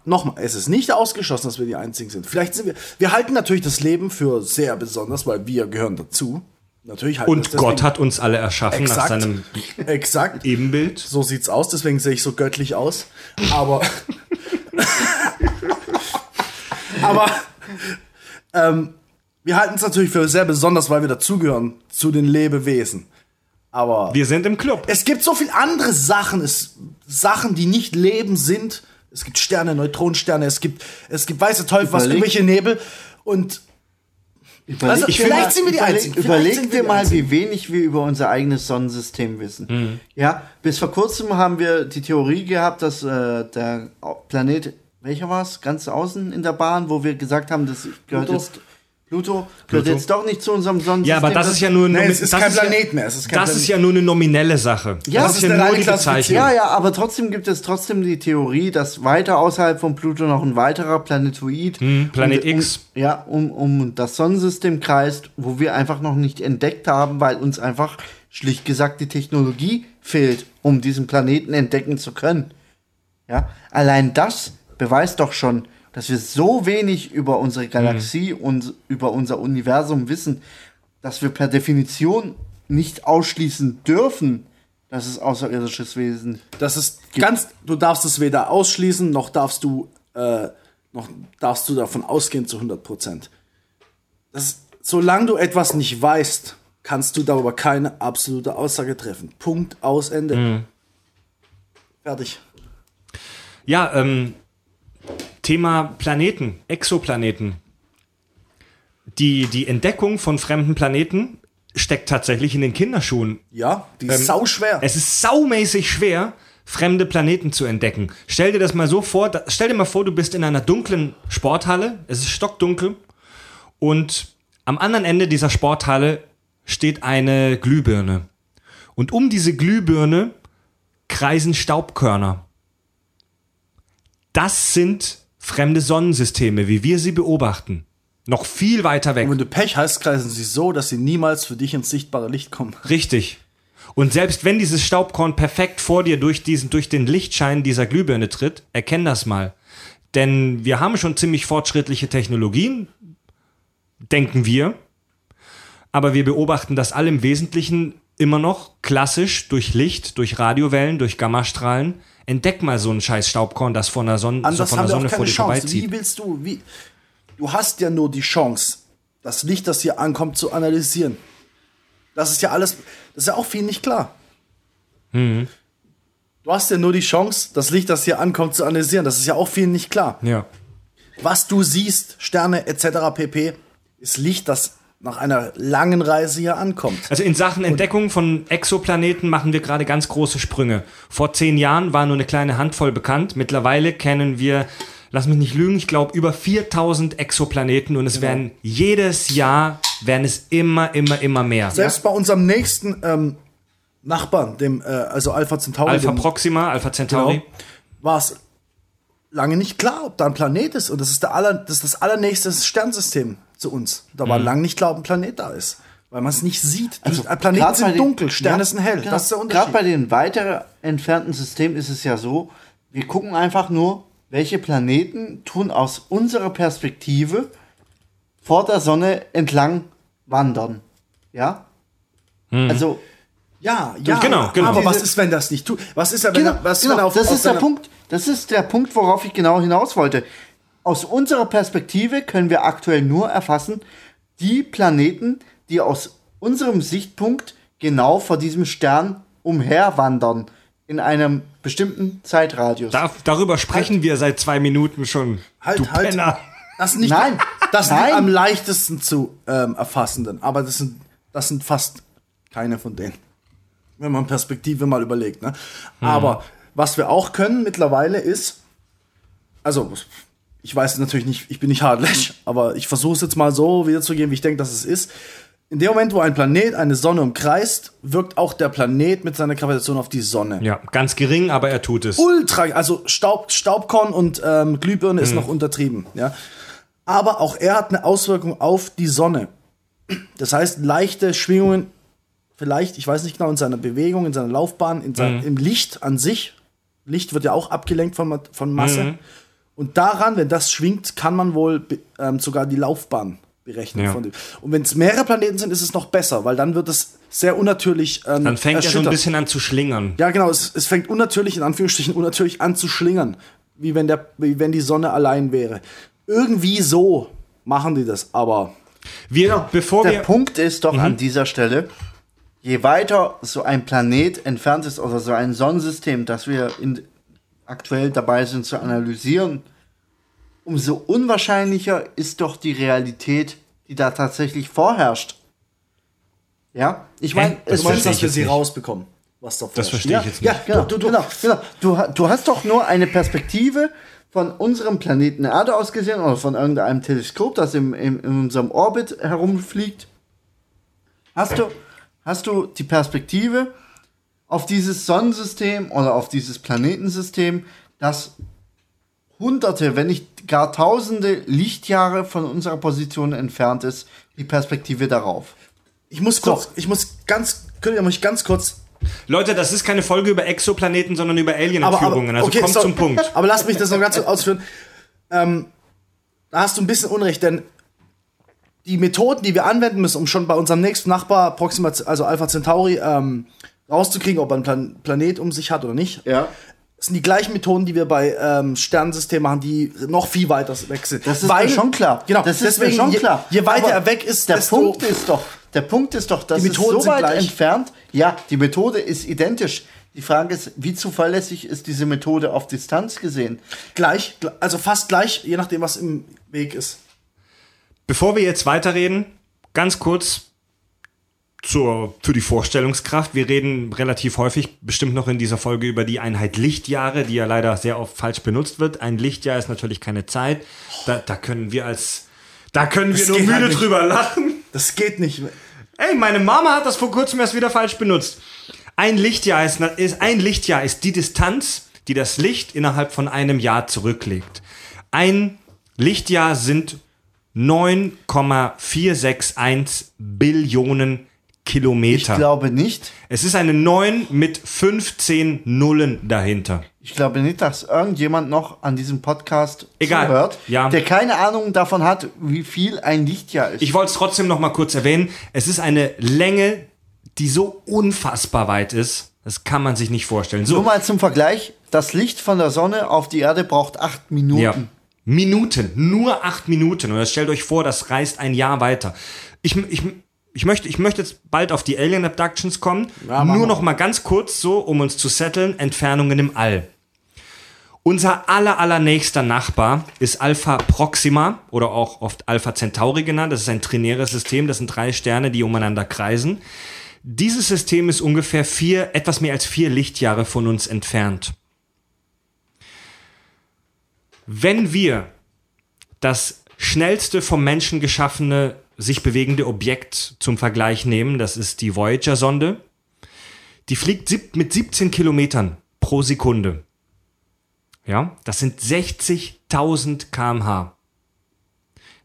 Nochmal, es ist nicht ausgeschlossen, dass wir die einzigen sind. Vielleicht sind wir. Wir halten natürlich das Leben für sehr besonders, weil wir gehören dazu. Natürlich halten Und Gott hat uns alle erschaffen nach Exakt. seinem Exakt. Ebenbild. So sieht's aus, deswegen sehe ich so göttlich aus. Aber. aber. Ähm, wir halten es natürlich für sehr besonders, weil wir dazugehören zu den Lebewesen. Aber Wir sind im Club. es gibt so viele andere Sachen, es, Sachen, die nicht Leben sind. Es gibt Sterne, Neutronensterne, es gibt, es gibt weiße Teufel, was Überleg- irgendwelche Nebel. Und Überleg, Also, dir vielleicht sind wir die überleg, Einzigen. Überleg wir dir mal, Einzigen. wie wenig wir über unser eigenes Sonnensystem wissen. Mhm. Ja, bis vor kurzem haben wir die Theorie gehabt, dass äh, der Planet, welcher war es, ganz außen in der Bahn, wo wir gesagt haben, das gehört Pluto. jetzt Pluto gehört Pluto. jetzt doch nicht zu unserem Sonnensystem. Ja, aber das ist ja nur Nee, nomi- es ist das kein ja- Planet mehr, es ist kein das Planet. ist ja nur eine nominelle Sache. Ja, das das ist ist ja eine nur die Bezeichnung. Ja, ja, aber trotzdem gibt es trotzdem die Theorie, dass weiter außerhalb von Pluto noch ein weiterer Planetoid, Hm, Planet um, X. Um, ja, um, um das Sonnensystem kreist, wo wir einfach noch nicht entdeckt haben, weil uns einfach schlicht gesagt die Technologie fehlt, um diesen Planeten entdecken zu können. Ja, allein das beweist doch schon, dass wir so wenig über unsere Galaxie und über unser Universum wissen, dass wir per Definition nicht ausschließen dürfen, dass es außerirdisches Wesen Das ist ganz, du darfst es weder ausschließen, noch darfst du, äh, noch darfst du davon ausgehen zu 100 Prozent. Solange du etwas nicht weißt, kannst du darüber keine absolute Aussage treffen. Punkt, aus, Ende. Fertig. Ja, ähm, Thema Planeten, Exoplaneten. Die, die Entdeckung von fremden Planeten steckt tatsächlich in den Kinderschuhen. Ja, die ist Ähm, sau schwer. Es ist saumäßig schwer, fremde Planeten zu entdecken. Stell dir das mal so vor, da, stell dir mal vor, du bist in einer dunklen Sporthalle, es ist stockdunkel und am anderen Ende dieser Sporthalle steht eine Glühbirne. Und um diese Glühbirne kreisen Staubkörner. Das sind fremde Sonnensysteme, wie wir sie beobachten. Noch viel weiter weg. Und wenn du Pech hast, kreisen sie so, dass sie niemals für dich ins sichtbare Licht kommen. Richtig. Und selbst wenn dieses Staubkorn perfekt vor dir durch, diesen, durch den Lichtschein dieser Glühbirne tritt, erkenn das mal. Denn wir haben schon ziemlich fortschrittliche Technologien, denken wir. Aber wir beobachten das alle im Wesentlichen immer noch klassisch durch Licht, durch Radiowellen, durch Gammastrahlen. Entdeck mal so ein scheiß Staubkorn, das von der Sonne, so von der Sonne vor dir Chance. vorbeizieht. Wie willst du, wie, du hast ja nur die Chance, das Licht, das hier ankommt, zu analysieren. Das ist ja alles, das ist ja auch viel nicht klar. Mhm. Du hast ja nur die Chance, das Licht, das hier ankommt, zu analysieren. Das ist ja auch viel nicht klar. Ja. Was du siehst, Sterne etc. pp, ist Licht, das nach einer langen Reise hier ankommt. Also in Sachen Entdeckung von Exoplaneten machen wir gerade ganz große Sprünge. Vor zehn Jahren war nur eine kleine Handvoll bekannt. Mittlerweile kennen wir, lass mich nicht lügen, ich glaube über 4000 Exoplaneten und es werden jedes Jahr werden es immer, immer, immer mehr. Selbst bei unserem nächsten ähm, Nachbarn, dem äh, also Alpha Centauri, Alpha Proxima, Alpha Centauri. Genau. war es lange nicht klar, ob da ein Planet ist. Und das ist, der aller, das, ist das allernächste Sternsystem zu uns. Da Mhm. war lange nicht klar, ob ein Planet da ist. Weil man es nicht sieht. Also, Planeten sind den- dunkel, Sterne Ja, sind hell. genau. Das ist der Gerade Unterschied. bei den weiter entfernten Systemen ist es ja so, wir gucken einfach nur, welche Planeten tun aus unserer Perspektive vor der Sonne entlang wandern. Ja? Also, ja, ja. Genau, genau. Aber was ist, wenn das nicht tut? Was ist, ja, wenn, genau, was, genau, wenn auf, das auf ist der Punkt. Das ist der Punkt, worauf ich genau hinaus wollte. Aus unserer Perspektive können wir aktuell nur erfassen, die Planeten, die aus unserem Sichtpunkt genau vor diesem Stern umherwandern. In einem bestimmten Zeitradius. Da, darüber sprechen wir seit zwei Minuten schon. Halt, du halt. Penner. Das sind nicht, Nein, das sind nein. die am leichtesten zu ähm, erfassenden. Aber das sind, das sind fast keine von denen. Wenn man Perspektive mal überlegt. Ne? Aber was wir auch können mittlerweile ist, also ich weiß natürlich nicht, ich bin nicht Hardlash, aber ich versuche es jetzt mal so wiederzugeben, wie ich denke, dass es ist. In dem Moment, wo ein Planet eine Sonne umkreist, wirkt auch der Planet mit seiner Gravitation auf die Sonne. Ja, ganz gering, aber er tut es. Ultra, also Staub, Staubkorn und ähm, Glühbirne ist noch untertrieben, ja. Aber auch er hat eine Auswirkung auf die Sonne. Das heißt, leichte Schwingungen, vielleicht, ich weiß nicht genau, in seiner Bewegung, in seiner Laufbahn, in sein, im Licht an sich. Licht wird ja auch abgelenkt von, von Masse. Und daran, wenn das schwingt, kann man wohl ähm, sogar die Laufbahn berechnen. Ja. Von dem. Und wenn es mehrere Planeten sind, ist es noch besser, weil dann wird es sehr unnatürlich ähm, Dann fängt er so ein bisschen an zu schlingern. Ja, genau, es, es fängt unnatürlich, in Anführungsstrichen, unnatürlich an zu schlingern. Wie wenn, der, wie wenn die Sonne allein wäre. Irgendwie so machen die das, aber Wir, bevor Der wir. Punkt ist doch an dieser Stelle, je weiter so ein Planet entfernt ist oder so ein Sonnensystem, das wir in, aktuell dabei sind zu analysieren, umso unwahrscheinlicher ist doch die Realität, die da tatsächlich vorherrscht. Ja, ich meine, Das es meinst, verstehe dass wir sie nicht. rausbekommen. Was davor Das verstehe ja, ich jetzt ja, nicht. genau, Du- du, genau, genau. Du, du hast doch nur eine Perspektive von unserem Planeten Erde aus gesehen oder von irgendeinem Teleskop, das im, im, in unserem Orbit herumfliegt, hast du, hast du die Perspektive auf dieses Sonnensystem oder auf dieses Planetensystem, das hunderte, wenn nicht gar tausende Lichtjahre von unserer Position entfernt ist, die Perspektive darauf. Ich muss kurz, ich muss ganz, könnt ihr mich ganz kurz. Leute, das ist keine Folge über Exoplaneten, sondern über Alien-Entführungen. Also okay, kommt so- zum Punkt. Aber lass mich das noch ganz kurz ausführen. Ähm, da hast du ein bisschen Unrecht, denn die Methoden, die wir anwenden müssen, um schon bei unserem nächsten Nachbar, Proxima, also Alpha Centauri, ähm, rauszukriegen, ob er einen Plan Planet um sich hat oder nicht, Ja. sind die gleichen Methoden, die wir bei ähm, Sternensystemen machen, die noch viel weiter weg sind. Das ist mir schon klar. Genau, das ist deswegen, mir schon je, klar. je weiter Aber er weg ist, der desto Punkt ist doch, der Punkt ist doch, dass Die es Methoden so sind weit gleich. entfernt. Ja, die Methode ist identisch. Die Frage ist, wie zuverlässig ist diese Methode auf Distanz gesehen? gleich, gl- also fast gleich, je nachdem, was im Weg ist. Bevor wir jetzt weiterreden, ganz kurz zur, für die Vorstellungskraft. Wir reden relativ häufig, bestimmt noch in dieser Folge, über die Einheit Lichtjahre, die ja leider sehr oft falsch benutzt wird. Ein Lichtjahr ist natürlich keine Zeit. Da, da können wir als, da können wir Das nur geht müde halt drüber lachen. Das geht nicht. Ey, meine Mama hat das vor kurzem erst wieder falsch benutzt. Ein Lichtjahr ist, ist ein Lichtjahr ist die Distanz, die das Licht innerhalb von einem Jahr zurücklegt. Ein Lichtjahr sind 9,461 Billionen Ich Kilometer. glaube nicht. es ist eine 9 mit 15 Nullen dahinter. Ich glaube nicht, dass irgendjemand noch an diesem Podcast Egal. zuhört, Ja. der keine Ahnung davon hat, wie viel ein Lichtjahr ist. Ich wollte es trotzdem noch mal kurz erwähnen. Es ist eine Länge, die so unfassbar weit ist. Das kann man sich nicht vorstellen. So, Nur mal zum Vergleich, das Licht von der Sonne auf die Erde braucht acht Minuten. Ja. Minuten, nur acht Minuten. Und jetzt stellt euch vor, das reist ein Jahr weiter. Ich, ich, ich, möchte, ich möchte jetzt bald auf die Alien Abductions kommen. Ja, nur noch mal ganz kurz so, um uns zu setteln, Entfernungen im All. Unser aller, allernächster Nachbar ist Alpha Proxima oder auch oft Alpha Centauri genannt. Das ist ein trinäres System. Das sind drei Sterne, die umeinander kreisen. Dieses System ist ungefähr vier, etwas mehr als vier Lichtjahre von uns entfernt. Wenn wir das schnellste vom Menschen geschaffene, sich bewegende Objekt zum Vergleich nehmen, das ist die Voyager-Sonde, die fliegt mit 17 Kilometern pro Sekunde. Ja, das sind 60.000 kmh.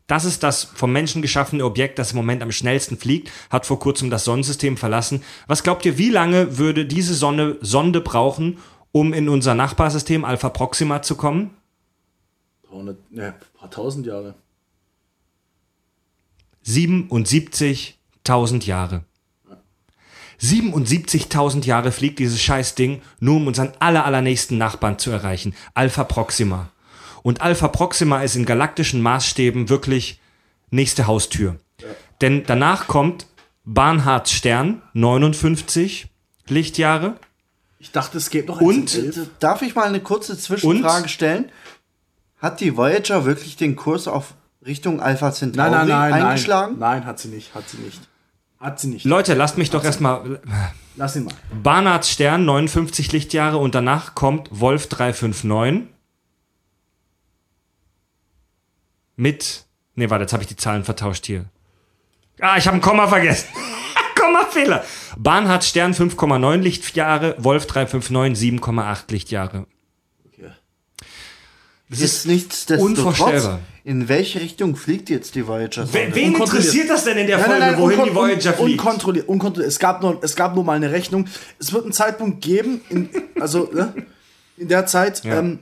Das ist das vom Menschen geschaffene Objekt, das im Moment am schnellsten fliegt, hat vor kurzem das Sonnensystem verlassen. Was glaubt ihr, wie lange würde diese Sonne, Sonde brauchen, um in unser Nachbarsystem Alpha Proxima zu kommen? 100, ein paar tausend Jahre. 77.000 Jahre. 77.000 Jahre fliegt dieses Scheißding, nur um unseren aller, allernächsten Nachbarn zu erreichen. Alpha Proxima. Und Alpha Proxima ist in galaktischen Maßstäben wirklich nächste Haustür. Denn danach kommt Barnhards Stern, 59 Lichtjahre. Ich dachte, es gibt noch Und? Darf ich mal eine kurze Zwischenfrage stellen? Hat die Voyager wirklich den Kurs auf Richtung Alpha Centauri Nein, nein, nein, eingeschlagen? nein. Nein, hat sie nicht, hat sie nicht. Hat sie nicht. Leute, lasst mich doch erstmal. Lass ihn mal. Barnards Stern, 59 Lichtjahre und danach kommt Wolf 359 mit. Nee, warte, jetzt habe ich die Zahlen vertauscht hier. Ah, ich habe ein Komma vergessen. Kommafehler. Barnhards Stern 5,9 Lichtjahre, Wolf 359 7,8 Lichtjahre. Okay. Das ist nichtsdestotrotz. unvorstellbar. In welche Richtung fliegt jetzt die Voyager? Wen, wen interessiert das denn in der Nein, Folge, nein, nein, wohin die Voyager fliegt? Unkontrolliert, unkontrolliert. Es gab nur, es gab nur mal eine Rechnung. Es wird einen Zeitpunkt geben, in, also ne, in der Zeit, Ja. ähm,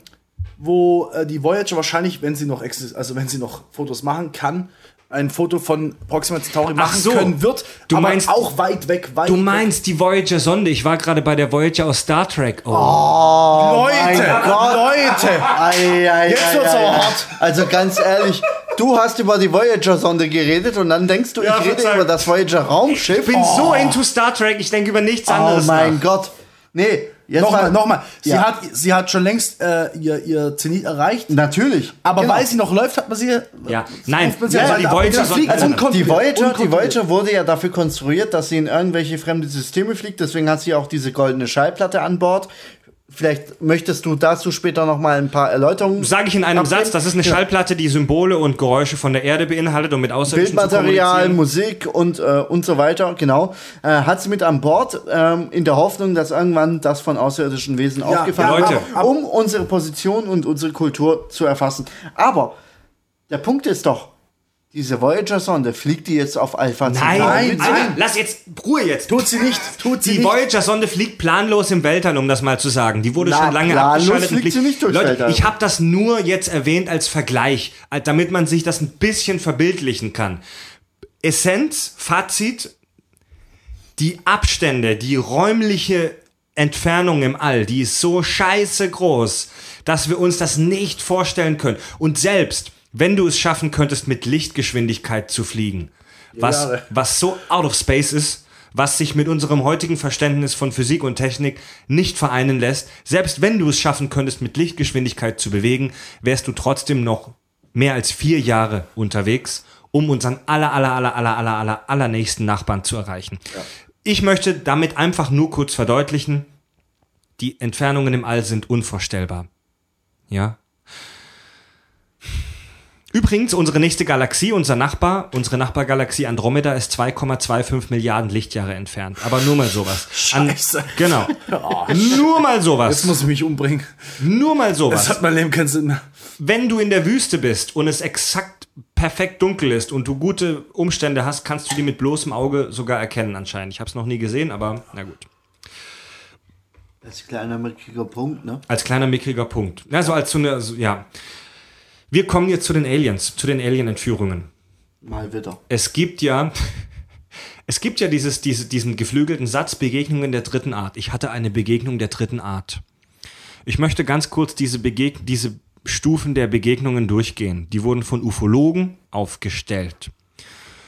wo äh, die Voyager wahrscheinlich, wenn sie noch exist also wenn sie noch Fotos machen kann, ein Foto von Proxima Centauri machen so. können wird. Du aber meinst- auch weit weg, weit Du weg. meinst die Voyager-Sonde. Ich war gerade bei der Voyager aus Star Trek. Oh. Leute, mein Gott. Leute. Ei, ei, Jetzt wird's ei, hart. Also ganz ehrlich, du hast über die Voyager-Sonde geredet und dann denkst du, Ja, ich rede über das Voyager-Raumschiff. Ich bin so into Star Trek, ich denke über nichts Oh anderes mein nach. Gott. Nee, jetzt Nochmal, mal. nochmal. Sie, Ja. hat, sie hat schon längst äh, ihr, ihr Zenit erreicht. Natürlich. Aber Genau. weil sie noch läuft, hat man sie. Ja, nein, sie ja, weiter die. Voyager fliegt Die Voyager, die. Voyager wurde ja dafür konstruiert, dass sie in irgendwelche fremde Systeme fliegt. Deswegen hat sie auch diese goldene Schallplatte an Bord. Vielleicht möchtest du dazu später noch mal ein paar Erläuterungen. Sage ich in einem abgeben? Satz, das ist eine Ja. Schallplatte, die Symbole und Geräusche von der Erde beinhaltet und mit Außerirdischen zu Bildmaterial. Musik und, äh, und so weiter, genau. Äh, hat sie mit an Bord, ähm, in der Hoffnung, dass irgendwann das von außerirdischen Wesen aufgefangen Leute. wird, um unsere Position und unsere Kultur zu erfassen. Aber der Punkt ist doch, diese Voyager-Sonde fliegt die jetzt auf Alpha Nein, Centauri nein, nein, lass jetzt Ruhe jetzt. Tut sie nicht, tut sie Die nicht. Voyager-Sonde fliegt planlos im Weltall, um das mal zu sagen. Die wurde Na, schon lange abgeschaltet. und fliegt sie nicht durchs Leute, Weltall. ich habe das nur jetzt erwähnt als Vergleich, damit man sich das ein bisschen verbildlichen kann. Essenz, Fazit, die Abstände, die räumliche Entfernung im All, die ist so scheiße groß, dass wir uns das nicht vorstellen können. Und selbst, wenn du es schaffen könntest, mit Lichtgeschwindigkeit zu fliegen, was, Jahre. was so out of space ist, was sich mit unserem heutigen Verständnis von Physik und Technik nicht vereinen lässt, selbst wenn du es schaffen könntest, mit Lichtgeschwindigkeit zu bewegen, wärst du trotzdem noch mehr als vier Jahre unterwegs, um unseren aller, aller, aller, aller, aller, aller, allernächsten Nachbarn zu erreichen. Ich möchte damit einfach nur kurz verdeutlichen, die Entfernungen im All sind unvorstellbar. Ja. Übrigens, unsere nächste Galaxie, unser Nachbar, unsere Nachbargalaxie Andromeda ist 2,25 Milliarden Lichtjahre entfernt. Aber nur mal sowas. An- Scheiße. Genau. Nur mal Jetzt sowas. muss ich mich umbringen. Nur mal Das sowas. hat mein Leben keinen Sinn mehr. Wenn du in der Wüste bist und es exakt perfekt dunkel ist und du gute Umstände hast, kannst du die mit bloßem Auge sogar erkennen anscheinend. Ich habe es noch nie gesehen, aber na gut. Das ein kleiner mickriger Punkt, ne? Als kleiner mickriger Punkt. Ja, so als so eine, so, ja. Wir kommen jetzt zu den Aliens, zu den Alien-Entführungen. Mal wieder. Es gibt ja, es gibt ja dieses, diese, diesen geflügelten Satz, Begegnungen der dritten Art. Ich hatte eine Begegnung der dritten Art. Ich möchte ganz kurz diese, Begeg diese Stufen der Begegnungen durchgehen. Die wurden von Ufologen aufgestellt.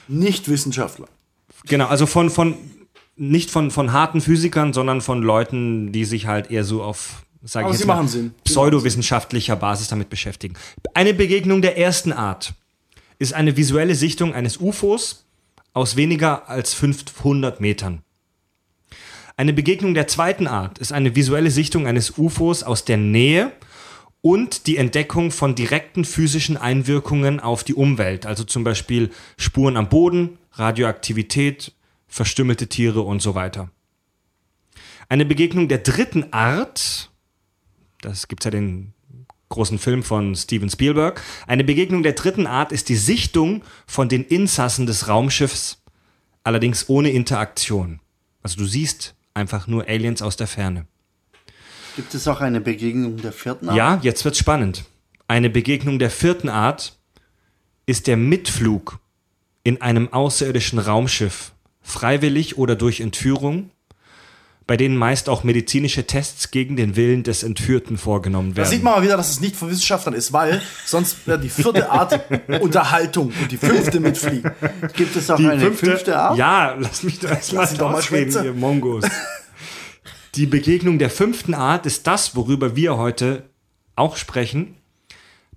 Nicht Wissenschaftler. Genau, also von, von nicht von, von harten Physikern, sondern von Leuten, die sich halt eher so auf, sage ich sie jetzt mal, machen Sinn. Pseudowissenschaftlicher Basis damit beschäftigen. Eine Begegnung der ersten Art ist eine visuelle Sichtung eines UFOs aus weniger als 500 Metern. Eine Begegnung der zweiten Art ist eine visuelle Sichtung eines UFOs aus der Nähe und die Entdeckung von direkten physischen Einwirkungen auf die Umwelt, also zum Beispiel Spuren am Boden, Radioaktivität, verstümmelte Tiere und so weiter. Eine Begegnung der dritten Art, das gibt's ja den großen Film von Steven Spielberg, eine Begegnung der dritten Art ist die Sichtung von den Insassen des Raumschiffs, allerdings ohne Interaktion. Also du siehst einfach nur Aliens aus der Ferne. Gibt es auch eine Begegnung der vierten Art? Ja, jetzt wird's spannend. Eine Begegnung der vierten Art ist der Mitflug in einem außerirdischen Raumschiff, freiwillig oder durch Entführung, bei denen meist auch medizinische Tests gegen den Willen des Entführten vorgenommen Da werden. sieht man mal wieder, dass es nicht von Wissenschaftlern ist, weil sonst wäre die vierte Art Unterhaltung und die fünfte mitfliegen. Gibt es auch eine fünfte, Art? Ja, lass mich doch erstmal doch mal ausreden, ihr Mongos. Die Begegnung der fünften Art ist das, worüber wir heute auch sprechen.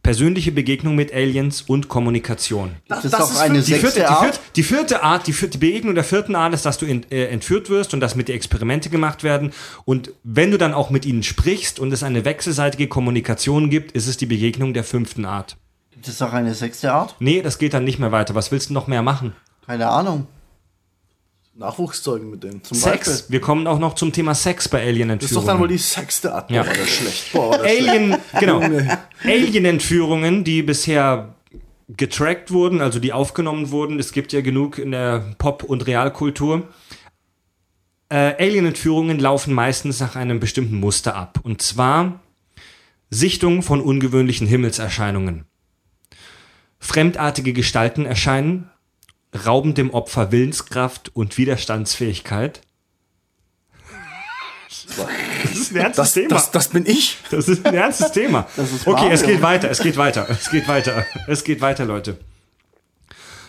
Persönliche Begegnung mit Aliens und Kommunikation. Das auch ist eine fünf- Die sechste vierte, die, Art? vierte, die vierte Art, die, vierte, die Begegnung der vierten Art ist, dass du in, äh, entführt wirst und dass mit dir Experimente gemacht werden. Und wenn du dann auch mit ihnen sprichst und es eine wechselseitige Kommunikation gibt, ist es die Begegnung der fünften Art. Gibt es auch eine sechste Art? Nee, das geht dann nicht mehr weiter. Was willst du noch mehr machen? Keine Ahnung. Nachwuchszeugen mit denen. Zum Sex. Beispiel. Wir kommen auch noch zum Thema Sex bei Das ist doch Alien-Entführungen. dann wohl die sechste Art. Ja. war das schlecht. Boah, das schlecht. Alien, genau. Junge. Alien-Entführungen, die bisher getrackt wurden, also die aufgenommen wurden. Es gibt ja genug in der Pop- und Realkultur. Äh, Alien-Entführungen laufen meistens nach einem bestimmten Muster ab. Und zwar Sichtung von ungewöhnlichen Himmelserscheinungen. Fremdartige Gestalten erscheinen, rauben dem Opfer Willenskraft und Widerstandsfähigkeit. Das ist ein ernstes Das, Thema. das, das bin ich. Das ist ein ernstes Thema. Okay, es geht weiter, es geht weiter, es geht weiter, es geht weiter, Leute.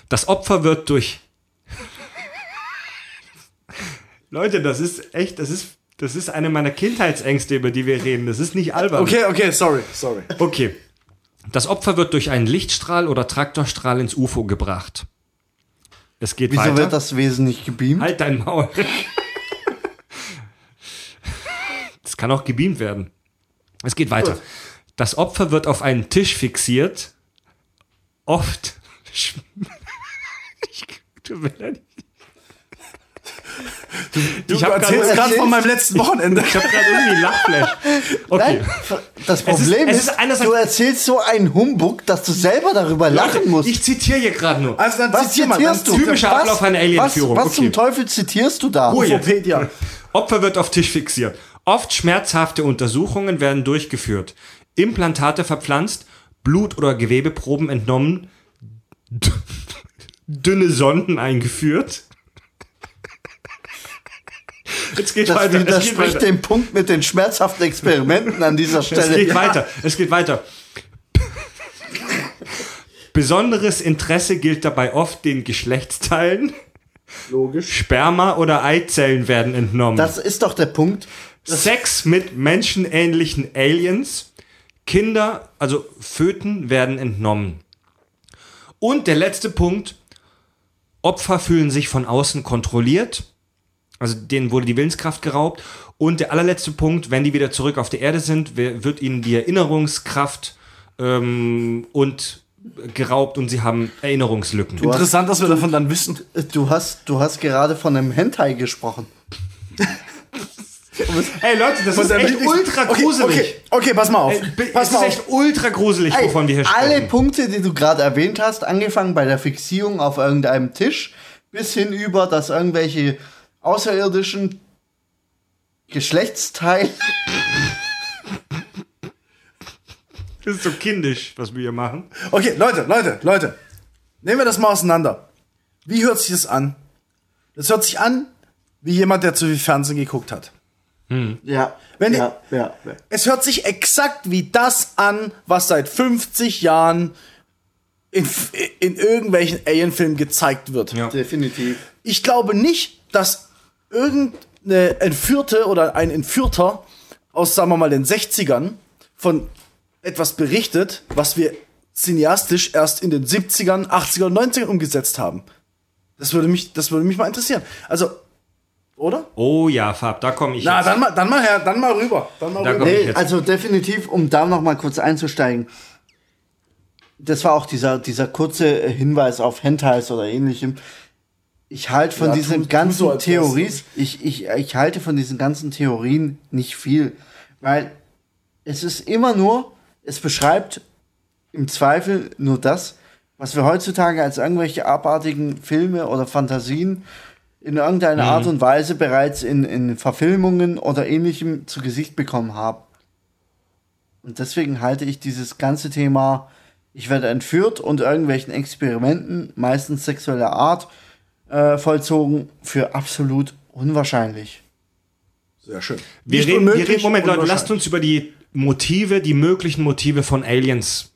Das Opfer wird durch. Leute, das ist echt, das ist, das ist eine meiner Kindheitsängste, über die wir reden. Das ist nicht albern. Okay, okay, sorry, sorry. Okay. Das Opfer wird durch einen Lichtstrahl oder Traktorstrahl ins UFO gebracht. Es geht Wieso weiter. wird das Wesen nicht gebeamt? Halt dein Maul. kann auch gebeamt werden. Es geht weiter. Das Opfer wird auf einen Tisch fixiert. Oft. Ich, tut mir leid. Du Ich hab erzählst gerade von meinem letzten Wochenende. Ich habe gerade irgendwie Lachflash. Okay. Nein, das ist- Problem es ist, ist einerseits- du erzählst so einen Humbug, dass du selber darüber lachen musst. Ich zitiere hier gerade nur. Also dann was zitier mal, zitierst dann du? Typischer was, Ablauf einer Alien-Führung. Was, was Okay. zum Teufel zitierst du da? Wikipedia. Opfer wird auf Tisch fixiert. Oft schmerzhafte Untersuchungen werden durchgeführt. Implantate verpflanzt, Blut- oder Gewebeproben entnommen, dünne Sonden eingeführt. Jetzt geht Das weiter. Es geht widerspricht weiter. dem Punkt mit den schmerzhaften Experimenten an dieser Es Stelle. geht weiter. Es geht weiter. Besonderes Interesse gilt dabei oft den Geschlechtsteilen. Logisch. Sperma oder Eizellen werden entnommen. Das ist doch der Punkt. Sex mit menschenähnlichen Aliens. Kinder, also Föten, werden entnommen. Und der letzte Punkt. Opfer fühlen sich von außen kontrolliert. Also denen wurde die Willenskraft geraubt. Und der allerletzte Punkt, wenn die wieder zurück auf der Erde sind, wer- wird ihnen die Erinnerungskraft ähm, und geraubt und sie haben Erinnerungslücken. Interessant, dass wir davon dann wissen. Du hast, du hast gerade von einem Hentai gesprochen. Hey Leute, das ist echt ultra okay, gruselig. Okay, okay, pass mal auf. Ey, pass es mal ist echt ultra gruselig, Ey, wovon wir hier sprechen. alle Punkte, die du gerade erwähnt hast, angefangen bei der Fixierung auf irgendeinem Tisch, bis hin über, dass irgendwelche außerirdischen Geschlechtsteile Das ist so kindisch, was wir hier machen. Okay, Leute, Leute, Leute. Nehmen wir das mal auseinander. Wie hört sich das an? Das hört sich an wie jemand, der zu viel Fernsehen geguckt hat. Ja, Wenn ja, ja, ja. Es hört sich exakt wie das an, was seit 50 Jahren in, in irgendwelchen Alien-Filmen gezeigt wird. Ja. definitiv. Ich glaube nicht, dass irgendeine Entführte oder ein Entführter aus, sagen wir mal, den 60ern von etwas berichtet, was wir cineastisch erst in den 70ern, 80ern, 90ern umgesetzt haben. Das würde mich, das würde mich mal interessieren. Also, oder? Oh ja, Fab, da komme ich Na, jetzt. dann mal, dann mal her, dann mal rüber. Dann mal Da rüber. Nee, jetzt. also definitiv, um da noch mal kurz einzusteigen. Das war auch dieser, dieser kurze Hinweis auf Hentais oder ähnlichem. Ich halte von Ja, diesen tu- tu ganzen so, als Theorien, ich, ich, ich halte von diesen ganzen Theorien nicht viel, weil es ist immer nur, es beschreibt im Zweifel nur das, was wir heutzutage als irgendwelche abartigen Filme oder Fantasien in irgendeiner Art und Weise bereits in, in Verfilmungen oder ähnlichem zu Gesicht bekommen haben. Und deswegen halte ich dieses ganze Thema, ich werde entführt und irgendwelchen Experimenten, meistens sexueller Art, äh, vollzogen, für absolut unwahrscheinlich. Sehr schön. wir Nicht reden, wir reden, Moment, Leute, lasst uns über die Motive, die möglichen Motive von Aliens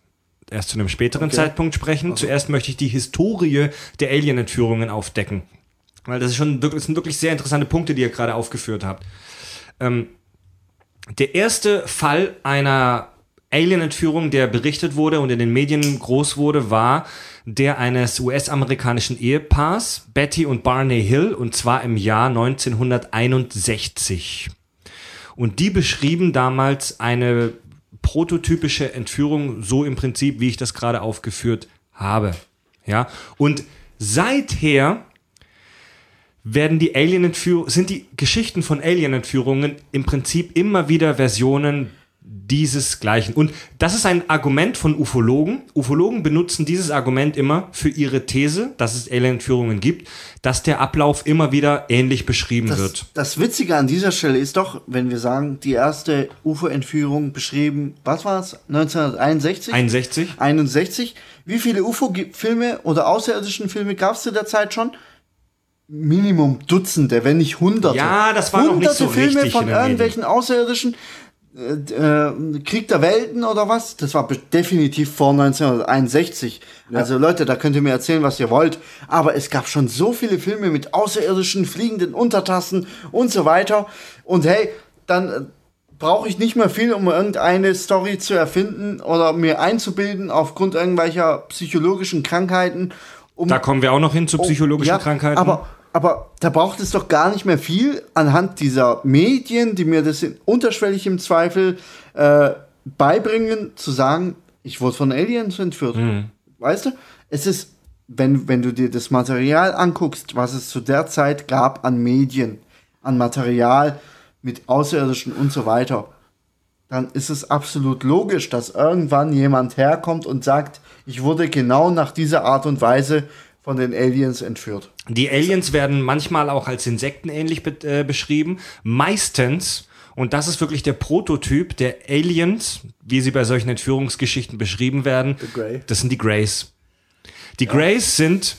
erst zu einem späteren Zeitpunkt sprechen. Zuerst möchte ich die Historie der Alien-Entführungen aufdecken. Weil das ist schon wirklich, das sind wirklich sehr interessante Punkte, die ihr gerade aufgeführt habt. Ähm, der erste Fall einer Alien-Entführung, der berichtet wurde und in den Medien groß wurde, war der eines US-amerikanischen Ehepaars, Betty und Barney Hill, und zwar im Jahr 1961. Und die beschrieben damals eine prototypische Entführung, so im Prinzip, wie ich das gerade aufgeführt habe. Ja, und seither werden die Alien-Entführungen, sind die Geschichten von Alien-Entführungen im Prinzip immer wieder Versionen dieses Gleichen. Und das ist ein Argument von Ufologen. Ufologen benutzen dieses Argument immer für ihre These, dass es Alien-Entführungen gibt, dass der Ablauf immer wieder ähnlich beschrieben Das, wird. das Witzige an dieser Stelle ist doch, wenn wir sagen, die erste UFO-Entführung beschrieben, was war es? 1961? 61? 61. Wie viele UFO-Filme oder außerirdischen Filme gab es zu der Zeit schon? Minimum Dutzende, wenn nicht Hunderte. Ja, das war noch nicht so Filme richtig von irgendwelchen außerirdischen äh, äh, Krieg der Welten oder was? Das war definitiv vor 1961. Also Leute, da könnt ihr mir erzählen, was ihr wollt. Aber es gab schon so viele Filme mit außerirdischen, fliegenden Untertassen und so weiter. Und hey, dann äh, brauche ich nicht mehr viel, um irgendeine Story zu erfinden oder mir einzubilden aufgrund irgendwelcher psychologischen Krankheiten. Um Da kommen wir auch noch hin zu psychologischen Oh, ja, Krankheiten. Aber aber da braucht es doch gar nicht mehr viel anhand dieser Medien, die mir das in, unterschwellig im Zweifel äh, beibringen, zu sagen, ich wurde von Aliens entführt. Weißt du? Es ist, wenn, wenn du dir das Material anguckst, was es zu der Zeit gab an Medien, an Material mit Außerirdischen und so weiter, dann ist es absolut logisch, dass irgendwann jemand herkommt und sagt, ich wurde genau nach dieser Art und Weise von den Aliens entführt. Die Aliens werden manchmal auch als insektenähnlich be äh, beschrieben. Meistens, und das ist wirklich der Prototyp der Aliens, wie sie bei solchen Entführungsgeschichten beschrieben werden, das sind die Greys. Die Greys sind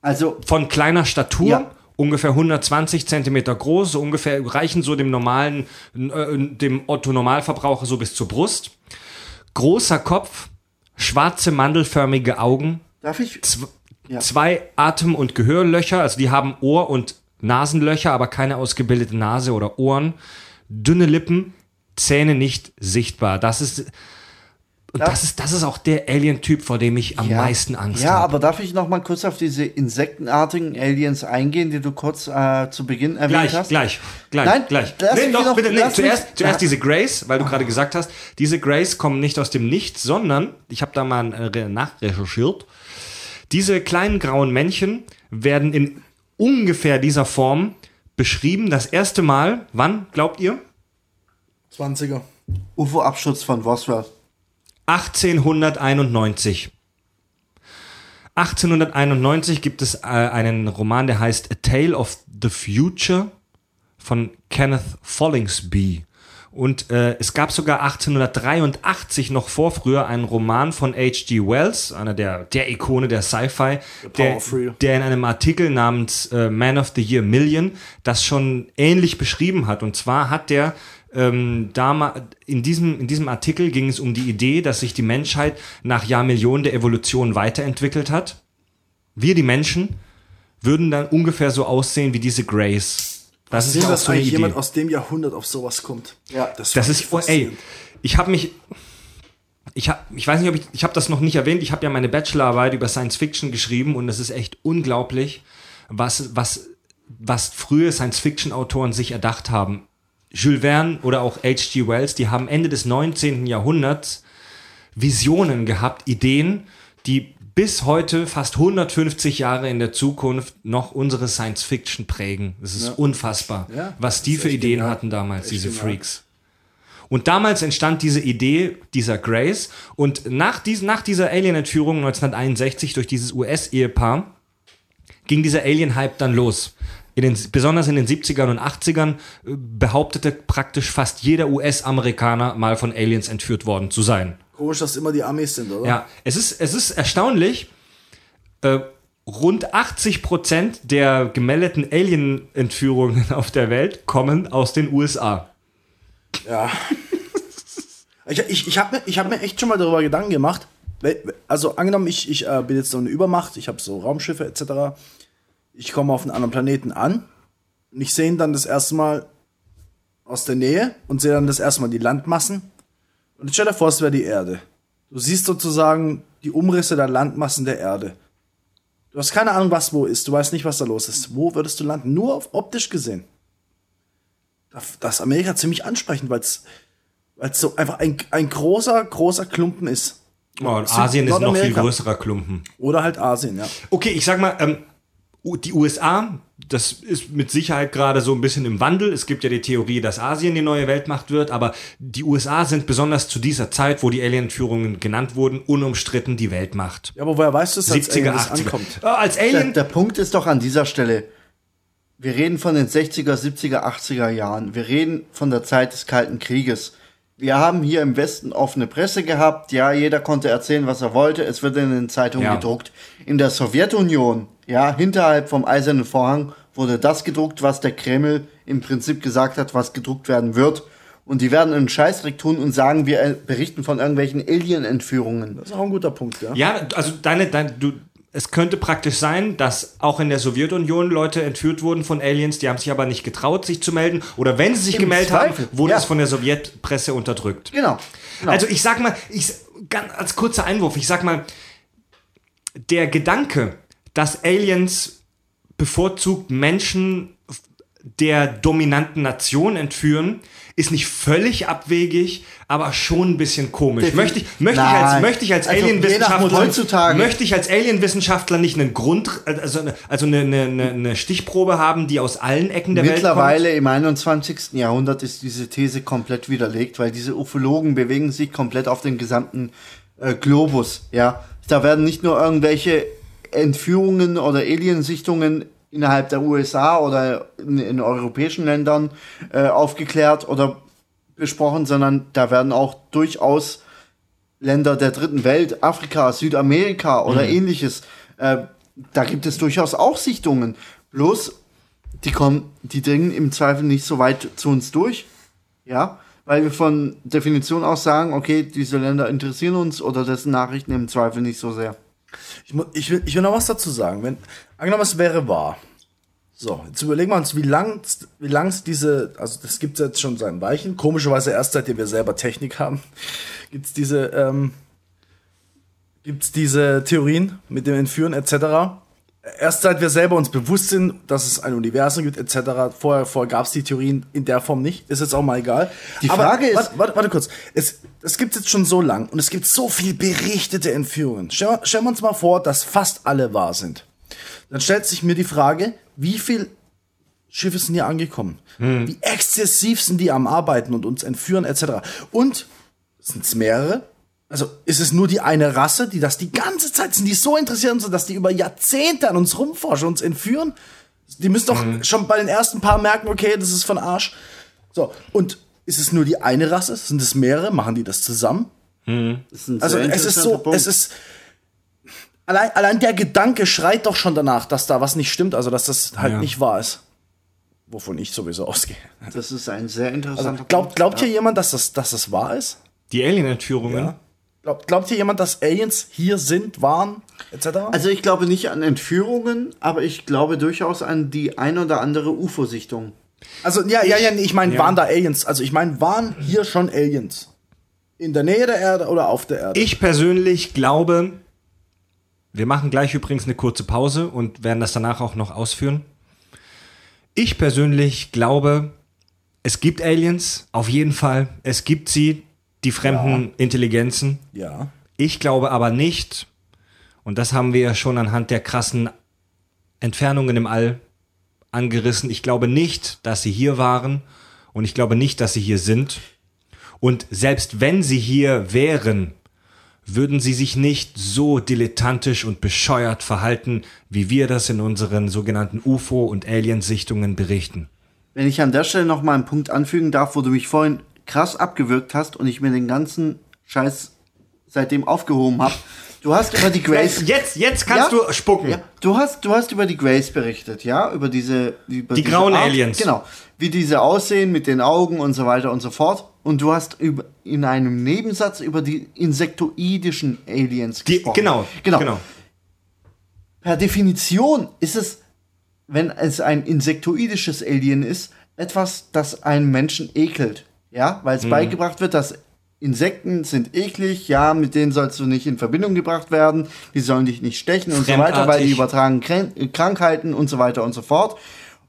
Also, von kleiner Statur, Ja. ungefähr 120 Zentimeter groß, so ungefähr reichen so dem normalen, äh, dem Otto-Normalverbraucher so bis zur Brust. Großer Kopf, schwarze mandelförmige Augen, darf ich? Ja. zwei Atem- und Gehörlöcher, also die haben Ohr- und Nasenlöcher, aber keine ausgebildete Nase oder Ohren, dünne Lippen, Zähne nicht sichtbar. Das ist und Ja. das ist das ist auch der Alien-Typ, vor dem ich am meisten Angst Ja, habe. aber darf ich noch mal kurz auf diese insektenartigen Aliens eingehen, die du kurz äh, zu Beginn erwähnt Gleich, hast? gleich, gleich, Nein, gleich. Nee, doch, noch- bitte, nee, lass mich- zuerst, zuerst Ja. diese Grays, weil du gerade gesagt hast, diese Grays kommen nicht aus dem Nichts, sondern, ich habe da mal äh, nachrecherchiert, diese kleinen grauen Männchen werden in ungefähr dieser Form beschrieben. Das erste Mal, wann, glaubt ihr? 20er. UFO-Absturz von Roswell. 1891. 1891 gibt es äh, einen Roman, der heißt A Tale of the Future von Kenneth Follingsby. Und äh, es gab sogar 1883 noch vor früher einen Roman von H.G. Wells, einer der, der Ikone der Sci-Fi, der, der in einem Artikel namens äh, Man of the Year Million das schon ähnlich beschrieben hat. Und zwar hat der ähm, dama- in, diesem, in diesem Artikel ging es um die Idee, dass sich die Menschheit nach Jahrmillionen der Evolution weiterentwickelt hat. Wir, die Menschen, würden dann ungefähr so aussehen wie diese Greys. Das ist Sehen, ja auch dass so eine eigentlich Idee. jemand aus dem Jahrhundert auf sowas kommt. Ja. Das fand ist, ich ey, ich habe mich, ich habe, ich weiß nicht, ob ich, ich habe das noch nicht erwähnt. Ich habe ja meine Bachelorarbeit über Science Fiction geschrieben und es ist echt unglaublich, was, was, was frühe Science Fiction Autoren sich erdacht haben. Jules Verne oder auch H.G. Wells, die haben Ende des 19. Jahrhunderts Visionen gehabt, Ideen, die bis heute, fast 150 Jahre in der Zukunft, noch unsere Science Fiction prägen. Es ist unfassbar, Ja, was die für echt Ideen genial. hatten damals, diese genial. Freaks. Und damals entstand diese Idee dieser Grace. Und nach, dies, nach dieser Alien-Entführung 1961 durch dieses US-Ehepaar ging dieser Alien-Hype dann los. In den, besonders in den 70ern und 80ern äh, behauptete praktisch fast jeder US-Amerikaner mal von Aliens entführt worden zu sein. Komisch, dass immer die Amis sind, oder? Ja, es ist, es ist erstaunlich. Äh, rund 80 Prozent der gemeldeten Alien-Entführungen auf der Welt kommen aus den USA. Ja. ich ich, ich habe mir, ich hab mir echt schon mal darüber Gedanken gemacht. Also angenommen, ich, ich äh, bin jetzt so eine Übermacht, ich habe so Raumschiffe etc. Ich komme auf einen anderen Planeten an und ich sehe ihn dann das erste Mal aus der Nähe und sehe dann das erste Mal die Landmassen. Und jetzt stell dir vor, es wäre die Erde. Du siehst sozusagen die Umrisse der Landmassen der Erde. Du hast keine Ahnung, was wo ist. Du weißt nicht, was da los ist. Wo würdest du landen? Nur auf optisch gesehen. Das- ist Amerika ziemlich ansprechend, weil es so einfach ein, ein großer, großer Klumpen ist. Oh, und Süd- Asien ist noch viel größerer Klumpen. Oder halt Asien, ja. Okay, ich sag mal, ähm, die USA, das ist mit Sicherheit gerade so ein bisschen im Wandel. Es gibt ja die Theorie, dass Asien die neue Weltmacht wird, aber die USA sind besonders zu dieser Zeit, wo die Alien-Führungen genannt wurden, unumstritten die Weltmacht. Ja, aber woher weißt du es, als 70er, Alien das 80er. ankommt? Äh, als Der, Alien, der Punkt ist doch an dieser Stelle, wir reden von den 60er, 70er, 80er Jahren. Wir reden von der Zeit des Kalten Krieges. Wir haben hier im Westen offene Presse gehabt. Ja, jeder konnte erzählen, was er wollte. Es wird in den Zeitungen Ja. gedruckt. In der Sowjetunion, ja, hinterhalb vom Eisernen Vorhang wurde das gedruckt, was der Kreml im Prinzip gesagt hat, was gedruckt werden wird. Und die werden einen Scheißdreck tun und sagen, wir berichten von irgendwelchen Alien-Entführungen. Das ist auch ein guter Punkt, ja. ja, also deine, dein, du, es könnte praktisch sein, dass auch in der Sowjetunion Leute entführt wurden von Aliens, die haben sich aber nicht getraut, sich zu melden. Oder wenn sie sich Im gemeldet Zweifel, haben, wurde ja. es von der Sowjetpresse unterdrückt. Genau. genau. Also ich sag mal, ich, ganz als kurzer Einwurf, ich sag mal, der Gedanke, dass Aliens bevorzugt Menschen der dominanten Nation entführen, ist nicht völlig abwegig, aber schon ein bisschen komisch. Defin- Möchte ich, möchte ich als, möchte ich als Also, Alienwissenschaftler, heutzutage- möchte ich als Alienwissenschaftler nicht einen Grund, also, eine- also eine, eine, eine- eine Stichprobe haben, die aus allen Ecken der Welt Mittlerweile im 21. Jahrhundert ist diese These komplett widerlegt, weil diese Ufologen bewegen sich komplett auf dem gesamten äh, Globus. Ja, da werden nicht nur irgendwelche Entführungen oder Aliensichtungen innerhalb der USA oder in, in europäischen Ländern äh, aufgeklärt oder besprochen, sondern da werden auch durchaus Länder der dritten Welt, Afrika, Südamerika oder ähnliches, äh, da gibt es durchaus auch Sichtungen. Bloß die kommen, die dringen im Zweifel nicht so weit zu uns durch. Ja, weil wir von Definition aus sagen, okay, diese Länder interessieren uns oder dessen Nachrichten im Zweifel nicht so sehr. Ich, ich, will, ich will noch was dazu sagen. Wenn, angenommen, es wäre wahr. So, jetzt überlegen wir uns, wie lang wie lang's diese, also das gibt es jetzt schon seit Weichen, komischerweise erst seitdem wir selber Technik haben, gibt es diese, ähm, gibt's diese Theorien mit dem Entführen etc. Erst seit wir selber uns bewusst sind, dass es ein Universum gibt etc. Vorher, vorher gab es die Theorien in der Form nicht, ist jetzt auch mal egal. Die Frage ist- Warte, warte, warte kurz. Es, es gibt jetzt schon so lang und es gibt so viel berichtete Entführungen. Stellen wir, stellen wir uns mal vor, dass fast alle wahr sind. Dann stellt sich mir die Frage, wie viel Schiffe sind hier angekommen? Wie exzessiv sind die am Arbeiten und uns entführen etc. Und sind es mehrere? Also ist es nur die eine Rasse, die das die ganze Zeit sind, die so interessiert sind, dass die über Jahrzehnte an uns rumforschen, uns entführen? Die müssen doch schon bei den ersten paar merken, okay, das ist von Arsch. So, und ist es nur die eine Rasse? Sind es mehrere? Machen die das zusammen? Das ist ein Also es ist so, Punkt. es ist allein, allein der Gedanke schreit doch schon danach, dass da was nicht stimmt, also dass das halt Ja. nicht wahr ist. Wovon ich sowieso ausgehe. das ist ein sehr interessanter Also, glaubt, Punkt. glaubt ja. hier jemand, dass das, dass das wahr ist? Die Alien-Entführungen. Glaubt, glaubt hier jemand, dass Aliens hier sind, waren, etc.? Also ich glaube nicht an Entführungen, aber ich glaube durchaus an die ein oder andere UFO-Sichtung. Also, ja, ja, ja, ich meine, Ja. waren da Aliens? Also, ich meine, waren hier schon Aliens? In der Nähe der Erde oder auf der Erde? Ich persönlich glaube, wir machen gleich übrigens eine kurze Pause und werden das danach auch noch ausführen. Ich persönlich glaube, es gibt Aliens, auf jeden Fall. Es gibt sie, die fremden Intelligenzen. ja. Ich glaube aber nicht, und das haben wir ja schon anhand der krassen Entfernungen im All angerissen, ich glaube nicht, dass sie hier waren und ich glaube nicht, dass sie hier sind. Und selbst wenn sie hier wären, würden sie sich nicht so dilettantisch und bescheuert verhalten, wie wir das in unseren sogenannten UFO- und Aliensichtungen berichten. Wenn ich an der Stelle noch mal einen Punkt anfügen darf, wo du mich vorhin krass abgewürgt hast und ich mir den ganzen Scheiß seitdem aufgehoben habe. Du hast über die Grace. Jetzt, jetzt kannst Ja? du spucken. Ja, du hast, du hast über die Grace berichtet, ja, über diese, über Die diese grauen Art, Aliens. Genau, wie diese aussehen mit den Augen und so weiter und so fort. Und du hast über, in einem Nebensatz über die insektoidischen Aliens Die, gesprochen. genau, genau, genau. Per Definition ist es, wenn es ein insektoidisches Alien ist, etwas, das einen Menschen ekelt. Ja, weil Mhm. es beigebracht wird, dass Insekten sind eklig, ja, mit denen sollst du nicht in Verbindung gebracht werden, die sollen dich nicht stechen und so weiter, weil die übertragen Krankheiten und so weiter und so fort.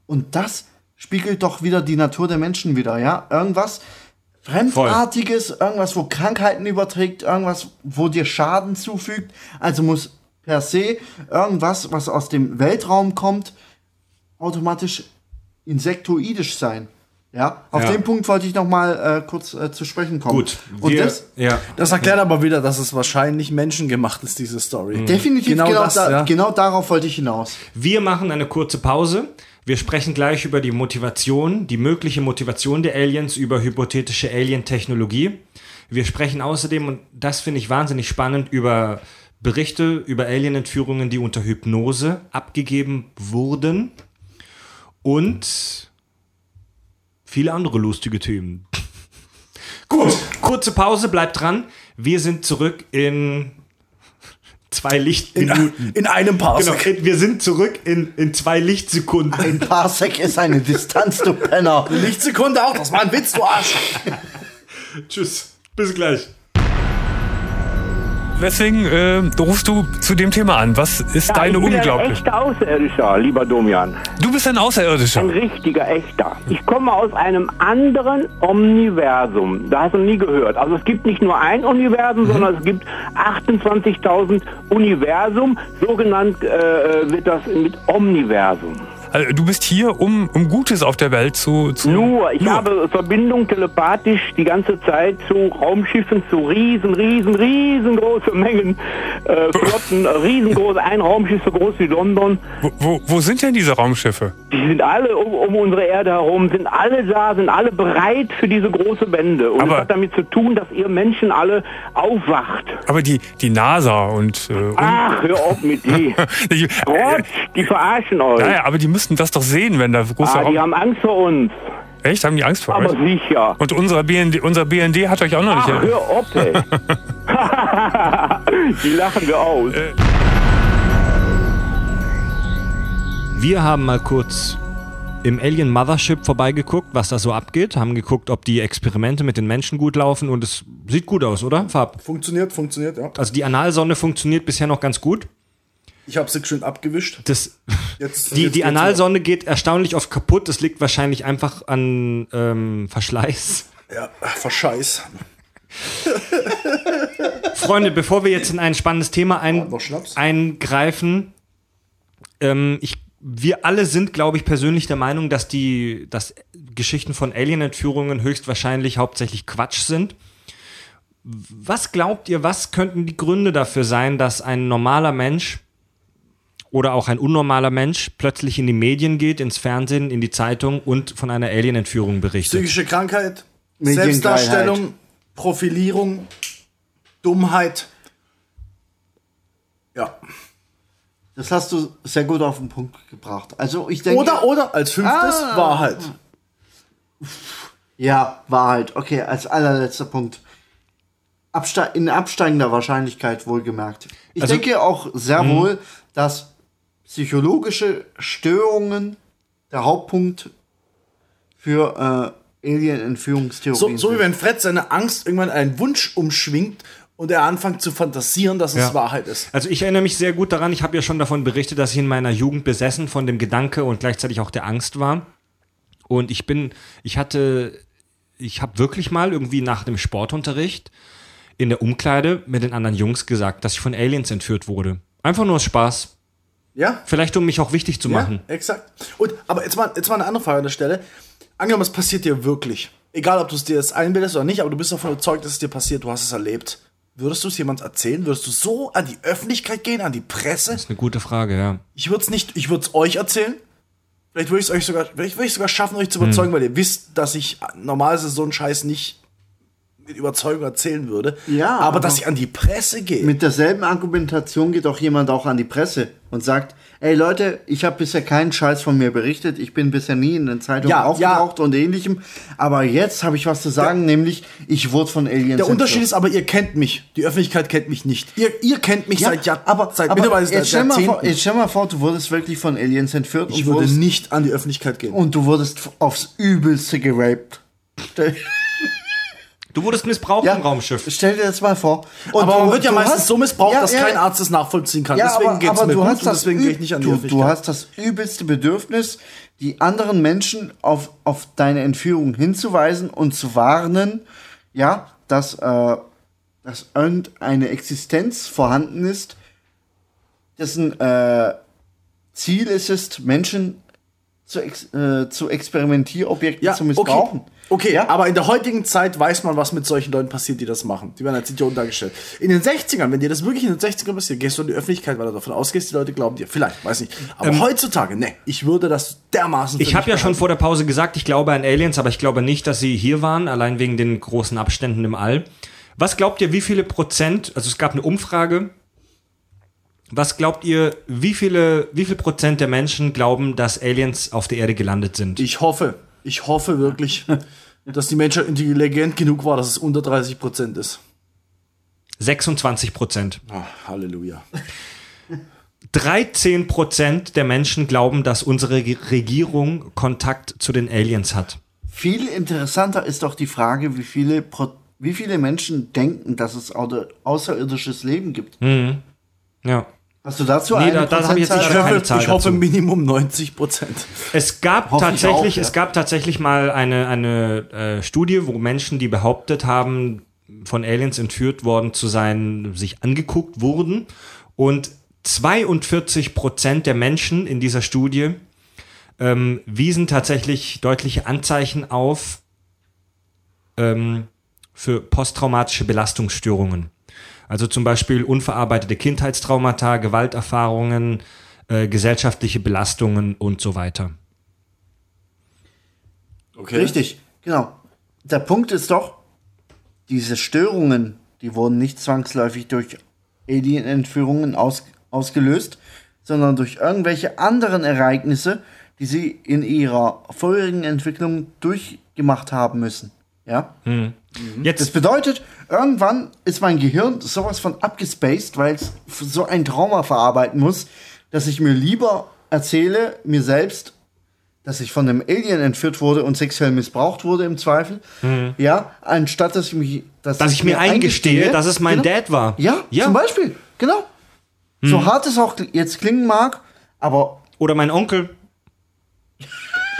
Und das spiegelt doch wieder die Natur der Menschen wieder, ja? Irgendwas Fremdartiges, irgendwas, wo Krankheiten überträgt, irgendwas, wo dir Schaden zufügt. Also muss per se irgendwas, was aus dem Weltraum kommt, automatisch insektoidisch sein. Ja, auf Ja. den Punkt wollte ich noch mal äh, kurz äh, zu sprechen kommen. Gut, Und wir, das ja. Das erklärt aber wieder, dass es wahrscheinlich menschengemacht ist, diese Story. definitiv genau, das, da, ja. genau darauf wollte ich hinaus. Wir machen eine kurze Pause. Wir sprechen gleich über die Motivation, die mögliche Motivation der Aliens, über hypothetische Alien-Technologie. Wir sprechen außerdem, und das finde ich wahnsinnig spannend, über Berichte über Alien-Entführungen, die unter Hypnose abgegeben wurden. Und viele andere lustige Themen. Gut, kurze Pause, bleibt dran. Wir sind zurück in zwei In, Lichtminuten. in einem Genau, Parsec. wir sind zurück in, in zwei Lichtsekunden. Ein Parsec ist eine Distanz, du Penner. Lichtsekunde auch, das war ein Witz, du Arsch. Tschüss, bis gleich. Weswegen äh, rufst du zu dem Thema an? Was ist Ja, deine ich bin ein echter Außerirdischer, lieber Domian. Du bist ein Außerirdischer. Ein richtiger, echter. Ich komme aus einem anderen Omniversum. Da hast du nie gehört. Also es gibt nicht nur ein Universum, sondern es gibt 28.000 Universum. So genannt äh, wird das mit Omniversum. Also, du bist hier, um, um Gutes auf der Welt zu. zu Nur, ich Nur. habe Verbindung telepathisch die ganze Zeit zu Raumschiffen, zu riesen, riesen, riesengroße Mengen äh, Flotten, äh, riesengroß, ein Raumschiff so groß wie London. Wo, wo, wo sind denn diese Raumschiffe? Die sind alle um, um unsere Erde herum, sind alle da, sind alle bereit für diese große Wende. Und Aber- es hat damit zu tun, dass ihr Menschen alle aufwacht. Aber die, die NASA und. Äh, Ach, hör auf mit die. die, Gott, die verarschen euch. naja, aber die müssten das doch sehen, wenn da große Ah, die haben Angst vor uns. Echt? Haben die Angst vor Aber euch? sicher. Und unser BND, unser BND hat euch auch noch Ach, nicht. hör auf, ey. die lachen wir aus. Wir haben mal kurz im Alien Mothership vorbeigeguckt, was da so abgeht, haben geguckt, ob die Experimente mit den Menschen gut laufen und es sieht gut aus, oder? Fab. Funktioniert, funktioniert, ja. Also die Analsonde funktioniert bisher noch ganz gut. Ich habe sie schön abgewischt. Das, Jetzt, die jetzt die Analsonde geht erstaunlich oft kaputt. Das liegt wahrscheinlich einfach an ähm, Verschleiß. Ja, Verscheiß. Freunde, bevor wir jetzt in ein spannendes Thema ein, eingreifen, ähm, ich, wir alle sind, glaube ich, persönlich der Meinung, dass die dass Geschichten von Alien-Entführungen höchstwahrscheinlich hauptsächlich Quatsch sind. Was glaubt ihr, was könnten die Gründe dafür sein, dass ein normaler Mensch oder auch ein unnormaler Mensch plötzlich in die Medien geht, ins Fernsehen, in die Zeitung und von einer Alien-Entführung berichtet? Psychische Krankheit. Selbstdarstellung, Profilierung, Dummheit. Ja. Das hast du sehr gut auf den Punkt gebracht. Also ich denke. Oder, oder als fünftes Ah. Wahrheit. Ja, Wahrheit. Okay, als allerletzter Punkt. Abste in absteigender Wahrscheinlichkeit wohlgemerkt. Ich Also- denke auch sehr wohl, dass psychologische Störungen der Hauptpunkt für äh, Alien-Entführungstheorien So, so wie wenn Fred seine Angst irgendwann einen Wunsch umschwingt und er anfängt zu fantasieren, dass es Ja. Wahrheit ist. Also ich erinnere mich sehr gut daran, ich habe ja schon davon berichtet, dass ich in meiner Jugend besessen von dem Gedanke und gleichzeitig auch der Angst war. Und ich bin, ich hatte, ich habe wirklich mal irgendwie nach dem Sportunterricht in der Umkleide mit den anderen Jungs gesagt, dass ich von Aliens entführt wurde. Einfach nur aus Spaß. Ja? Vielleicht um mich auch wichtig zu machen. Ja, exakt. Und, aber jetzt mal, jetzt mal eine andere Frage an der Stelle. Angenommen, es passiert dir wirklich. Egal, ob du es dir jetzt einbildest oder nicht, aber du bist davon überzeugt, dass es dir passiert, du hast es erlebt. Würdest du es jemand erzählen? Würdest du so an die Öffentlichkeit gehen, an die Presse? Das ist eine gute Frage, ja. Ich würde es nicht, ich würde es euch erzählen. Vielleicht würde ich es euch sogar, vielleicht würde ich sogar schaffen, euch zu Hm. überzeugen, weil ihr wisst, dass ich normalerweise so einen Scheiß nicht mit Überzeugung erzählen würde. Ja, aber, aber- dass ich an die Presse gehe. Mit derselben Argumentation geht auch jemand auch an die Presse und sagt, ey Leute, ich habe bisher keinen Scheiß von mir berichtet, ich bin bisher nie in den Zeitungen Ja, aufgetaucht und ähnlichem, aber jetzt habe ich was zu sagen, nämlich ich wurde von Aliens Der Unterschied ist aber, ihr kennt mich. Die Öffentlichkeit kennt mich nicht. Ihr, ihr kennt mich ja, seit Jahr, aber, seit aber mittlerweile jetzt, stell mal vor, jetzt stell mal vor, du wurdest wirklich von Aliens entführt Ich und, würde wurdest, nicht an die Öffentlichkeit gehen. und du wurdest aufs Übelste geraped. Stell, Du wurdest missbraucht ja, im Raumschiff. Stell dir das mal vor. Und aber man wird ja meistens hast- so missbraucht, Ja, dass ja, kein Arzt es nachvollziehen kann. Ja, deswegen aber, geht es aber mir du gut hast und das deswegen gehe ich nicht an die du, Öffentlichkeit. du hast das übelste Bedürfnis, die anderen Menschen auf, auf deine Entführung hinzuweisen und zu warnen, ja, dass, äh, dass irgendeine Existenz vorhanden ist, dessen äh, Ziel ist es, Menschen zu, ex äh, zu Experimentierobjekten ja, zu missbrauchen. Okay, okay Ja? aber in der heutigen Zeit weiß man, was mit solchen Leuten passiert, die das machen. Die werden als Idioten dargestellt. In den 60ern, wenn dir das wirklich in den 60ern passiert, gehst du in die Öffentlichkeit, weil du davon ausgehst, die Leute glauben dir. Vielleicht, weiß nicht. Aber heutzutage, ne, ich würde das dermaßen Ähm, Ich habe ja schon vor der Pause gesagt, ich glaube an Aliens, aber ich glaube nicht, dass sie hier waren, allein wegen den großen Abständen im All. Was glaubt ihr, wie viele Prozent, also es gab eine Umfrage, was glaubt ihr, wie viele, wie viel Prozent der Menschen glauben, dass Aliens auf der Erde gelandet sind? Ich hoffe, ich hoffe wirklich, dass die Menschheit intelligent genug war, dass es unter 30 Prozent ist. 26 Prozent. Ah, Halleluja. 13 Prozent der Menschen glauben, dass unsere Regierung Kontakt zu den Aliens hat. Viel interessanter ist doch die Frage, wie viele, Pro wie viele Menschen denken, dass es außer- außerirdisches Leben gibt? Ja. Hast du dazu Nee, eine da- da hab ich jetzt Ich keine hoffe, Zahl ich hoffe dazu. Minimum 90 Prozent. Es gab Hoffe ich tatsächlich, auch, ja. es gab tatsächlich mal eine, eine äh, Studie, wo Menschen, die behauptet haben, von Aliens entführt worden zu sein, sich angeguckt wurden. Und 42 Prozent der Menschen in dieser Studie ähm, wiesen tatsächlich deutliche Anzeichen auf ähm, für posttraumatische Belastungsstörungen. Also zum Beispiel unverarbeitete Kindheitstraumata, Gewalterfahrungen, äh, gesellschaftliche Belastungen und so weiter. Okay. Richtig, genau. Der Punkt ist doch, diese Störungen, die wurden nicht zwangsläufig durch Alien-Entführungen aus, ausgelöst, sondern durch irgendwelche anderen Ereignisse, die sie in ihrer vorherigen Entwicklung durchgemacht haben müssen. Ja? Das Jetzt, bedeutet, irgendwann ist mein Gehirn sowas von abgespaced, weil es so ein Trauma verarbeiten muss, dass ich mir lieber erzähle, mir selbst, dass ich von einem Alien entführt wurde und sexuell missbraucht wurde im Zweifel. Ja, anstatt dass ich mich, dass ich mir eingestehe, dass es mein genau. Dad war. Ja, ja. zum Beispiel, genau. So hart es auch jetzt klingen mag, aber Oder mein Onkel.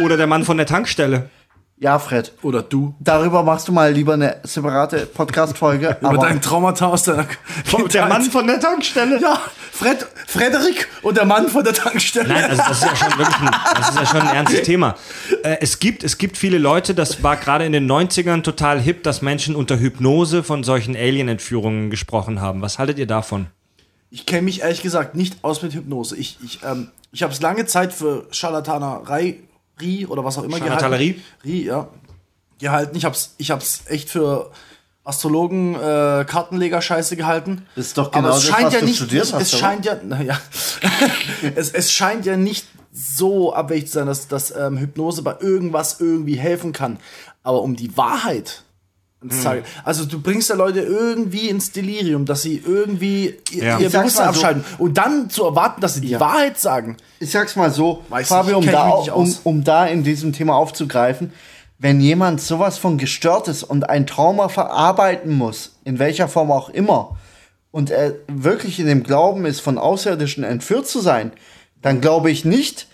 Oder der Mann von der Tankstelle. Ja, Fred, Oder du. darüber machst du mal lieber eine separate Podcast-Folge. Über aber dein Traumata aus deiner Der Mann von der Tankstelle. Ja, Fred, Frederik und der Mann von der Tankstelle. Nein, also das ist ja schon wirklich ein, das ist ja schon ein ernstes Thema. Äh, es, gibt, es gibt viele Leute, das war gerade in den 90ern total hip, dass Menschen unter Hypnose von solchen Alien-Entführungen gesprochen haben. Was haltet ihr davon? Ich kenne mich ehrlich gesagt nicht aus mit Hypnose. Ich, ich, ähm, ich habe es lange Zeit für Scharlatanerei Rie oder was auch immer gehalten. Rie, ja. Gehalten. Ich hab's, ich hab's echt für Astrologen, äh, Kartenleger Scheiße gehalten. Das ist doch genau Aber es das, scheint was ja du nicht, studiert hast, es oder? scheint ja, naja, es, es scheint ja nicht so abwegig zu sein, dass, dass ähm, Hypnose bei irgendwas irgendwie helfen kann. Aber um die Wahrheit Hm. also du bringst ja Leute irgendwie ins Delirium, dass sie irgendwie ihr, Ja. ihr sag's Bewusstsein so. abschalten und dann zu erwarten, dass sie die Ja. Wahrheit sagen. ich sag's mal so, Weiß Fabio, um da, um, um da in diesem Thema aufzugreifen, wenn jemand sowas von gestört ist und ein Trauma verarbeiten muss, in welcher Form auch immer, und er wirklich in dem Glauben ist, von Außerirdischen entführt zu sein, dann glaube ich nicht,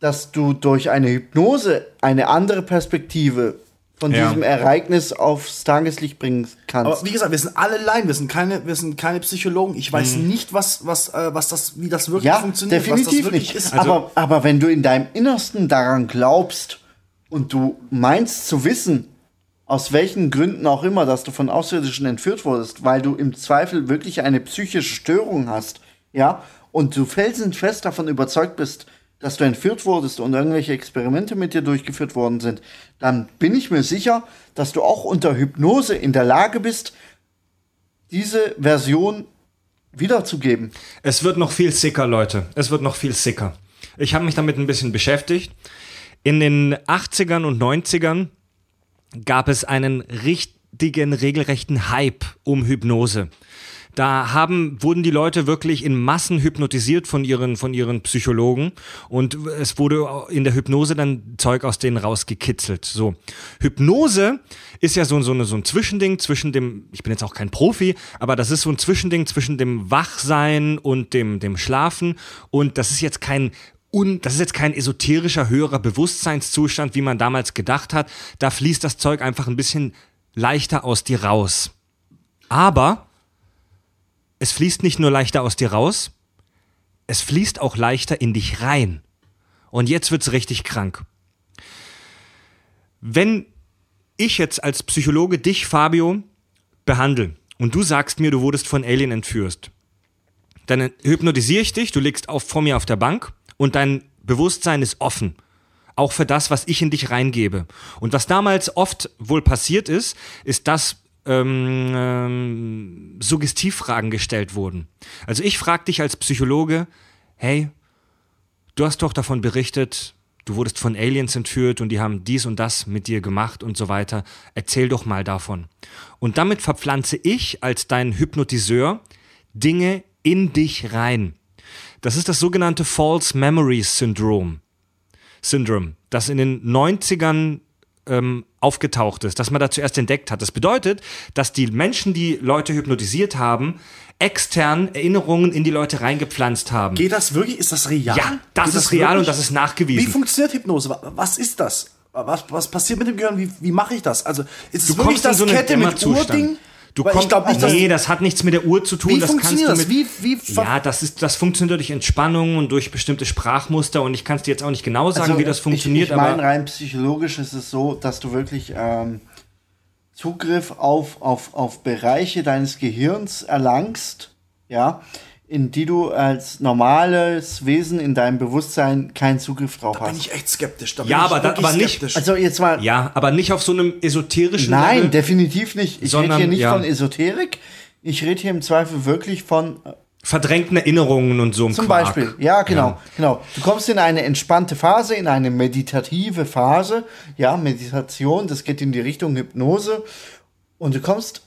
dass du durch eine Hypnose eine andere Perspektive von Ja. diesem Ereignis aufs Tageslicht bringen kannst. Aber wie gesagt, wir sind alle Laien, wir sind keine, wir sind keine Psychologen. Ich weiß nicht, was, was, äh, was das, wie das wirklich ja, funktioniert, was definitiv das wirklich nicht. ist. aber, aber wenn du in deinem Innersten daran glaubst und du meinst zu wissen, aus welchen Gründen auch immer, dass du von Außerirdischen entführt wurdest, weil du im Zweifel wirklich eine psychische Störung hast, ja, und du felsenfest davon überzeugt bist, dass du entführt wurdest und irgendwelche Experimente mit dir durchgeführt worden sind, dann bin ich mir sicher, dass du auch unter Hypnose in der Lage bist, diese Version wiederzugeben. Es wird noch viel sicker, Leute. Es wird noch viel sicker. Ich habe mich damit ein bisschen beschäftigt. In den 80ern und 90ern gab es einen richtigen, regelrechten Hype um Hypnose. Da haben, wurden die Leute wirklich in Massen hypnotisiert von ihren, von ihren Psychologen und es wurde in der Hypnose dann Zeug aus denen rausgekitzelt. So. Hypnose ist ja so, so, eine, so ein Zwischending zwischen dem, ich bin jetzt auch kein Profi, aber das ist so ein Zwischending zwischen dem Wachsein und dem, dem Schlafen und das ist jetzt kein und das ist jetzt kein esoterischer höherer Bewusstseinszustand, wie man damals gedacht hat. Da fließt das Zeug einfach ein bisschen leichter aus dir raus. Aber es fließt nicht nur leichter aus dir raus, es fließt auch leichter in dich rein. Und jetzt wird's richtig krank. Wenn ich jetzt als Psychologe dich, Fabio, behandle und du sagst mir, du wurdest von Alien entführt, dann hypnotisiere ich dich, du liegst auf, vor mir auf der Bank und dein Bewusstsein ist offen. Auch für das, was ich in dich reingebe. Und was damals oft wohl passiert ist, ist, dass ähm, ähm, Suggestivfragen gestellt wurden. Also ich frage dich als Psychologe, hey, du hast doch davon berichtet, du wurdest von Aliens entführt und die haben dies und das mit dir gemacht und so weiter. Erzähl doch mal davon. Und damit verpflanze ich als dein Hypnotiseur Dinge in dich rein. Das ist das sogenannte False Memory Syndrome. Syndrome, das in den 90ern ähm, aufgetaucht ist, dass man da zuerst entdeckt hat. Das bedeutet, dass die Menschen, die Leute hypnotisiert haben, extern Erinnerungen in die Leute reingepflanzt haben. Geht das wirklich? Ist das real? Ja, das Geht ist real wirklich? und das ist nachgewiesen. Wie funktioniert Hypnose? Wa- Was ist das? Was, was passiert mit dem Gehirn? Wie, wie mache ich das? Also ist es Du wirklich das so Kette mit Dämmerzustand. Du Weil kommst, ich glaube nicht, nee, das hat nichts mit der Uhr zu tun. Wie das funktioniert kannst das? du mit, Wie- wie ver- ja, das ist, das funktioniert durch Entspannung und durch bestimmte Sprachmuster und ich kann es dir jetzt auch nicht genau sagen, Also, wie das funktioniert, ich, ich meine, rein psychologisch ist es so, dass du wirklich ähm, Zugriff auf, auf, auf Bereiche deines Gehirns erlangst, ja, in die du als normales Wesen in deinem Bewusstsein keinen Zugriff drauf Da bin hast. ich echt skeptisch. Da bin Ja, aber da- aber nicht- skeptisch. Also jetzt mal, ja, aber nicht auf so einem esoterischen nein, Level. definitiv nicht. Ich rede hier nicht ja. von Esoterik. Ich rede hier im Zweifel wirklich von äh, verdrängten Erinnerungen und so ein Zum Quark. Beispiel, ja, genau, genau. Du kommst in eine entspannte Phase, in eine meditative Phase, ja, Meditation, das geht in die Richtung Hypnose und du kommst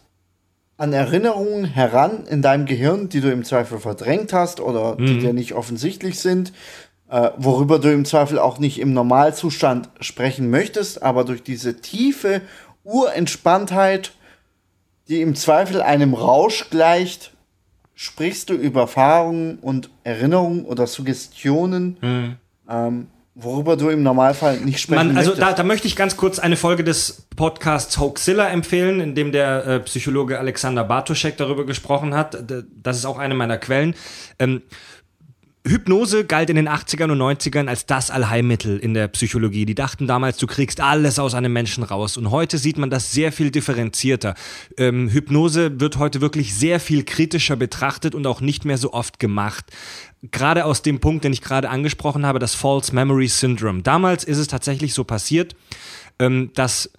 an Erinnerungen heran in deinem Gehirn, die du im Zweifel verdrängt hast oder die dir nicht offensichtlich sind, äh, worüber du im Zweifel auch nicht im Normalzustand sprechen möchtest, aber durch diese tiefe Urentspanntheit, die im Zweifel einem Rausch gleicht, sprichst du über Erfahrungen und Erinnerungen oder Suggestionen, ähm, worüber du im Normalfall nicht sprechen Man, also da, da möchte ich ganz kurz eine Folge des Podcasts Hoaxilla empfehlen, in dem der äh, Psychologe Alexander Bartoschek darüber gesprochen hat. Das ist auch eine meiner Quellen. Ähm, Hypnose galt in den 80ern und 90ern als das Allheilmittel in der Psychologie. Die dachten damals, du kriegst alles aus einem Menschen raus. Und heute sieht man das sehr viel differenzierter. Ähm, Hypnose wird heute wirklich sehr viel kritischer betrachtet und auch nicht mehr so oft gemacht. Gerade aus dem Punkt, den ich gerade angesprochen habe, das False Memory Syndrome. Damals ist es tatsächlich so passiert, ähm, dass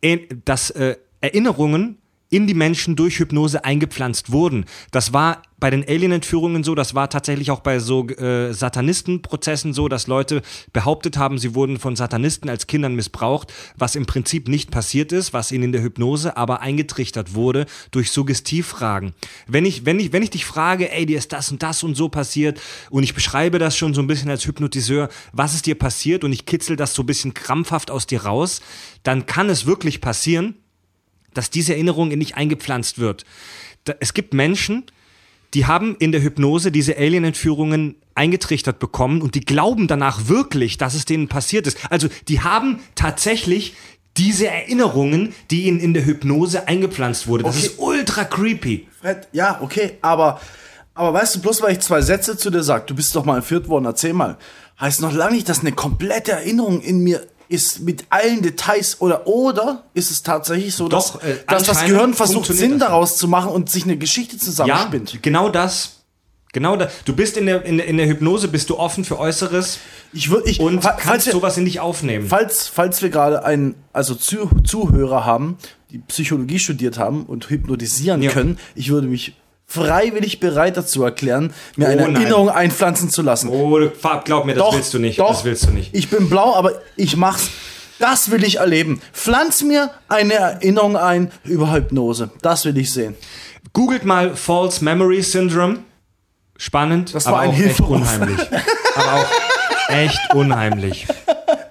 äh, dass äh, Erinnerungen in die Menschen durch Hypnose eingepflanzt wurden. Das war bei den Alien-Entführungen so, das war tatsächlich auch bei so äh, Satanistenprozessen so, dass Leute behauptet haben, sie wurden von Satanisten als Kindern missbraucht, was im Prinzip nicht passiert ist, was ihnen in der Hypnose aber eingetrichtert wurde durch Suggestivfragen. Wenn ich, wenn ich, wenn ich dich frage, ey, dir ist das und das und so passiert und ich beschreibe das schon so ein bisschen als Hypnotiseur, was ist dir passiert und ich kitzel das so ein bisschen krampfhaft aus dir raus, dann kann es wirklich passieren, dass diese Erinnerung in dich eingepflanzt wird. Da, es gibt Menschen, die haben in der Hypnose diese Alien-Entführungen eingetrichtert bekommen und die glauben danach wirklich, dass es denen passiert ist. Also die haben tatsächlich diese Erinnerungen, die ihnen in der Hypnose eingepflanzt wurde. Das Okay. ist ultra creepy. Fred, ja, okay, aber, aber weißt du, bloß weil ich zwei Sätze zu dir sag, du bist doch mal entführt worden, erzähl mal, heißt noch lange nicht, dass eine komplette Erinnerung in mir ist mit allen Details oder oder ist es tatsächlich so, dass, Doch, äh, dass das Gehirn versucht Sinn daraus zu machen und sich eine Geschichte Ja, zusammenspinnt. genau das. Genau das. Du bist in der, in, der- in der Hypnose, bist du offen für Äußeres Ich würde ich und kannst wir, sowas in dich aufnehmen. falls falls wir gerade einen also Zu Zuhörer haben, die Psychologie studiert haben und hypnotisieren Ja. können, ich würde mich freiwillig bereit dazu erklären, mir eine Oh nein. Erinnerung einpflanzen zu lassen. Oh, Farb, glaub mir, das willst du nicht. Doch, das willst du nicht. Ich bin blau, aber ich mach's. Das will ich erleben. Pflanz mir eine Erinnerung ein über Hypnose. Das will ich sehen. Googelt mal False Memory Syndrome. Spannend, Das war aber ein auch echt unheimlich. aber auch echt unheimlich.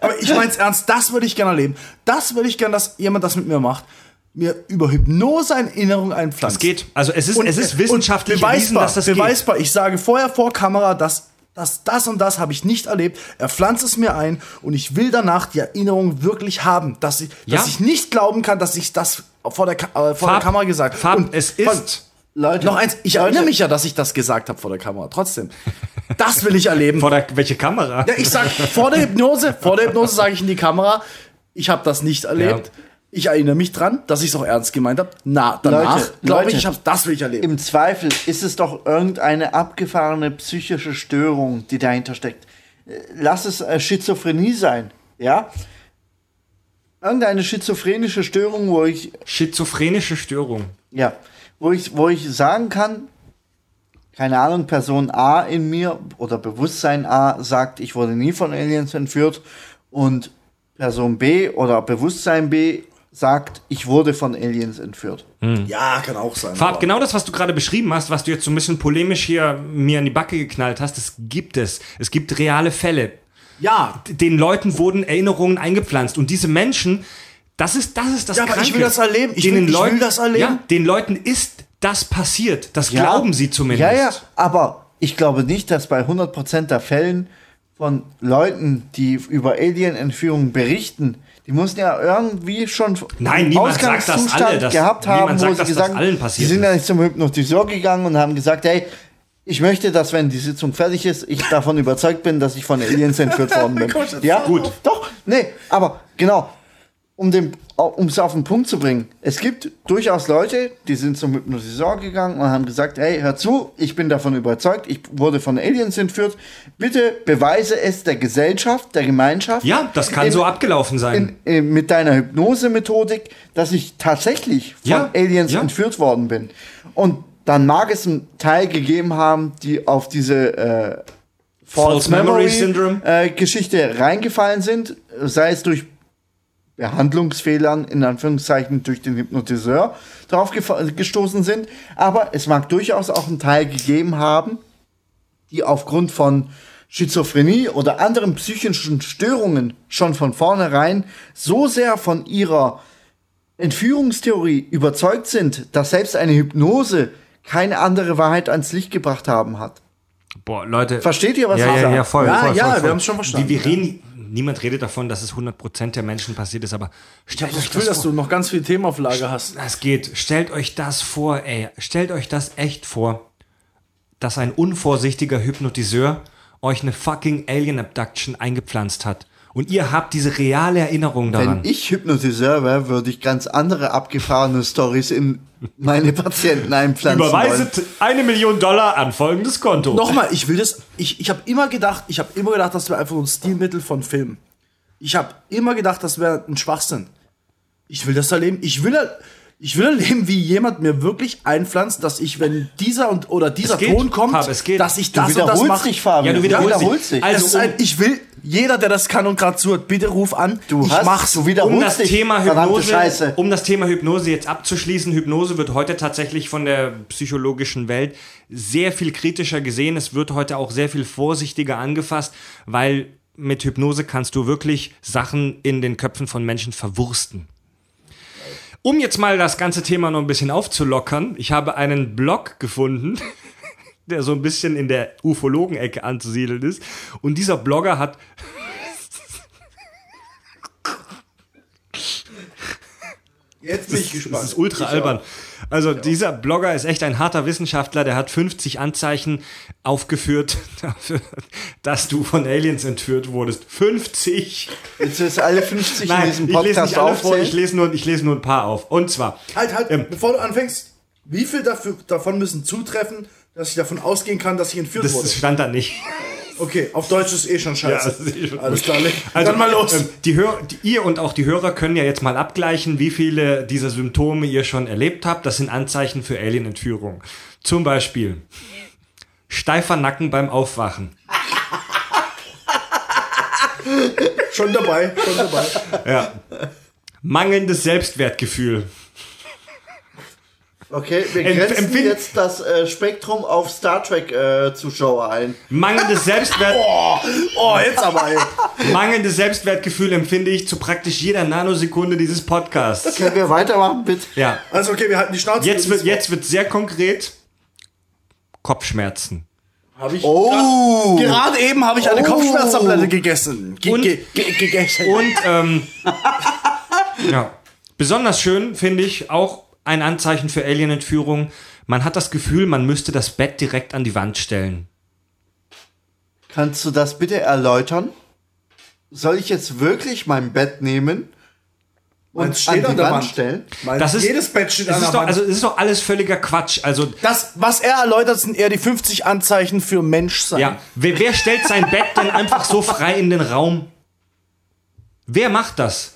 Aber ich mein's ernst, das würde ich gerne erleben. Das würde ich gerne, dass jemand das mit mir macht. Mir über Hypnose eine Erinnerung einpflanzt. Es geht. Also es ist, Und, es ist wissenschaftlich erwiesen, beweisbar, dass das beweisbar. Ich sage vorher vor Kamera, dass das, das und das habe ich nicht erlebt. Er pflanzt es mir ein und ich will danach die Erinnerung wirklich haben, dass ich, Ja. dass ich nicht glauben kann, dass ich das vor der, äh, vor der Farb- Kamera gesagt Und es ist. Leute, Noch eins, ich Leute, erinnere mich ja, dass ich das gesagt habe vor der Kamera. Trotzdem. Das will ich erleben. Vor der, welche Kamera? Ja, ich sag vor der Hypnose, vor der Hypnose sage ich in die Kamera, ich habe das nicht erlebt. Ja. Ich erinnere mich dran, dass ich es auch ernst gemeint habe. Na, danach glaube ich, ich hab's, das will ich erleben. Im Zweifel ist es doch irgendeine abgefahrene psychische Störung, die dahinter steckt. Äh, Lass es äh, Schizophrenie sein, ja? Irgendeine schizophrenische Störung, wo ich, Schizophrenische Störung. ja, wo ich, wo ich sagen kann, keine Ahnung, Person A in mir oder Bewusstsein A sagt, ich wurde nie von Aliens entführt und Person B oder Bewusstsein B sagt, ich wurde von Aliens entführt. ja, kann auch sein. Farb, aber- genau das, was du gerade beschrieben hast, was du jetzt so ein bisschen polemisch hier mir in die Backe geknallt hast, das gibt es. Es gibt reale Fälle. Ja, Den Leuten wurden Erinnerungen eingepflanzt und diese Menschen Das ist, das ist das Ja, aber ich Kranke. will das erleben. Ich will- ich will Leuten, das erleben. Ja, den Leuten ist das passiert. Das Ja. glauben sie zumindest. Ja, ja, aber ich glaube nicht, dass bei 100% der Fällen von Leuten, die über Alien-Entführungen berichten, die müssen ja irgendwie schon Nein, einen niemand sagt, alle das- gehabt haben, niemand wo sagt, sie gesagt allen die sind ja nicht zum Hypnotiseur gegangen und haben gesagt, hey, ich möchte, dass wenn die Sitzung fertig ist, ich davon überzeugt bin, dass ich von Aliens entführt worden bin. ja, gut. Doch, nee, aber genau, um den, um es auf den Punkt zu bringen. Es gibt durchaus Leute, die sind zum Hypnotiseur gegangen und haben gesagt, hey, hör zu, ich bin davon überzeugt, ich wurde von Aliens entführt. Bitte beweise es der Gesellschaft, der Gemeinschaft. Ja, das kann in- so abgelaufen sein. in, in, mit deiner Hypnose-Methodik, dass ich tatsächlich von Ja, Aliens ja. entführt worden bin. Und dann mag es einen Teil gegeben haben, die auf diese äh, False Memory Syndrome. äh, Geschichte reingefallen sind, sei es durch Behandlungsfehlern, in Anführungszeichen durch den Hypnotiseur drauf gestoßen sind. Aber es mag durchaus auch einen Teil gegeben haben, die aufgrund von Schizophrenie oder anderen psychischen Störungen schon von vornherein so sehr von ihrer Entführungstheorie überzeugt sind, dass selbst eine Hypnose keine andere Wahrheit ans Licht gebracht haben hat. Boah, Leute. Versteht ihr, was ja, ich ja, sage? ja, voll. Ja, voll, ja, voll, wir voll. haben's schon verstanden, Wir, wir reden, niemand redet davon, dass es 100% der Menschen passiert ist, aber stellt Ich euch Gefühl, das dass vor. du noch ganz viel Themen auf Lager hast. Das geht. Stellt euch das vor, ey. Stellt euch das echt vor, dass ein unvorsichtiger Hypnotiseur euch eine fucking Alien Abduction eingepflanzt hat. Und ihr habt diese reale Erinnerung daran. Wenn ich Hypnotiseur wäre, würde ich ganz andere abgefahrene Stories in meine Patienten einpflanzen wollen. Überweiset eine Million Dollar an folgendes Konto. Nochmal, ich will das. Ich, ich habe immer gedacht, ich habe immer gedacht, das wäre einfach ein Stilmittel von Filmen. Ich habe immer gedacht, das wäre ein Schwachsinn. Ich will das erleben. Ich will, er- ich will erleben, wie jemand mir wirklich einpflanzt, dass ich, wenn dieser und oder dieser Es geht, Ton kommt, geht. dass ich das und das wiederholst mache. dich, Fabian. Ja, du wiederholst dich. dich. Also, ein, ich will, jeder, der das kann und gerade zuhört, bitte ruf an. Du ich hast, mach's. du wiederholst um das dich, Thema Hypnose, Scheiße. um das Thema Hypnose jetzt abzuschließen, Hypnose wird heute tatsächlich von der psychologischen Welt sehr viel kritischer gesehen. Es wird heute auch sehr viel vorsichtiger angefasst, weil mit Hypnose kannst du wirklich Sachen in den Köpfen von Menschen verwursten. Um jetzt mal das ganze Thema noch ein bisschen aufzulockern, ich habe einen Blog gefunden, der so ein bisschen in der Ufologen-Ecke anzusiedeln ist. Und dieser Blogger hat Jetzt bin ich gespannt. Das ist ultra albern. Also dieser Blogger ist echt ein harter Wissenschaftler, der hat 50 Anzeichen aufgeführt dafür, dass du von Aliens entführt wurdest. 50! Jetzt ist alle 50 in Nein, diesem ich lese Podcast nicht alle vor, ich lese, nur, ich lese nur ein paar auf. Und zwar, Halt, halt, Ähm, bevor du anfängst, wie viel dafür, davon müssen zutreffen, dass ich davon ausgehen kann, dass ich entführt das, wurde? das stand da nicht. Okay, auf Deutsch ist eh schon scheiße. Ja, eh schon Alles klar. Also, dann mal los. ähm, die Hör die, ihr und auch die Hörer können ja jetzt mal abgleichen, wie viele dieser Symptome ihr schon erlebt habt. Das sind Anzeichen für Alien-Entführung. Zum Beispiel steifer Nacken beim Aufwachen. schon dabei, schon dabei. Ja. Mangelndes Selbstwertgefühl. Okay, wir grenzen empfinden- jetzt das äh, Spektrum auf Star Trek-Zuschauer ein. Mangelndes, Selbstwert, Oh, jetzt aber, ey. mangelndes Selbstwertgefühl empfinde ich zu praktisch jeder Nanosekunde dieses Podcasts. Können wir weitermachen, bitte? Ja. Also, okay, wir halten die Schnauze. Jetzt wird, jetzt wird sehr konkret. Kopfschmerzen. Habe ich Oh! grad- Gerade eben habe ich eine Oh. Kopfschmerztablette gegessen. Ge Und- ge ge gegessen. Und ähm, ja, besonders schön finde ich auch ein Anzeichen für Alien-Entführung. Man hat das Gefühl, man müsste das Bett direkt an die Wand stellen. Kannst du das bitte erläutern? Soll ich jetzt wirklich mein Bett nehmen und an steht die an der Wand Wand. stellen? Mein, Das ist, jedes Bett steht an ist der doch, Wand. Also es ist doch alles völliger Quatsch. Also das, was er erläutert, sind eher die 50 Anzeichen für Menschsein. ja, wer, wer stellt sein Bett denn einfach so frei in den Raum? Wer macht das?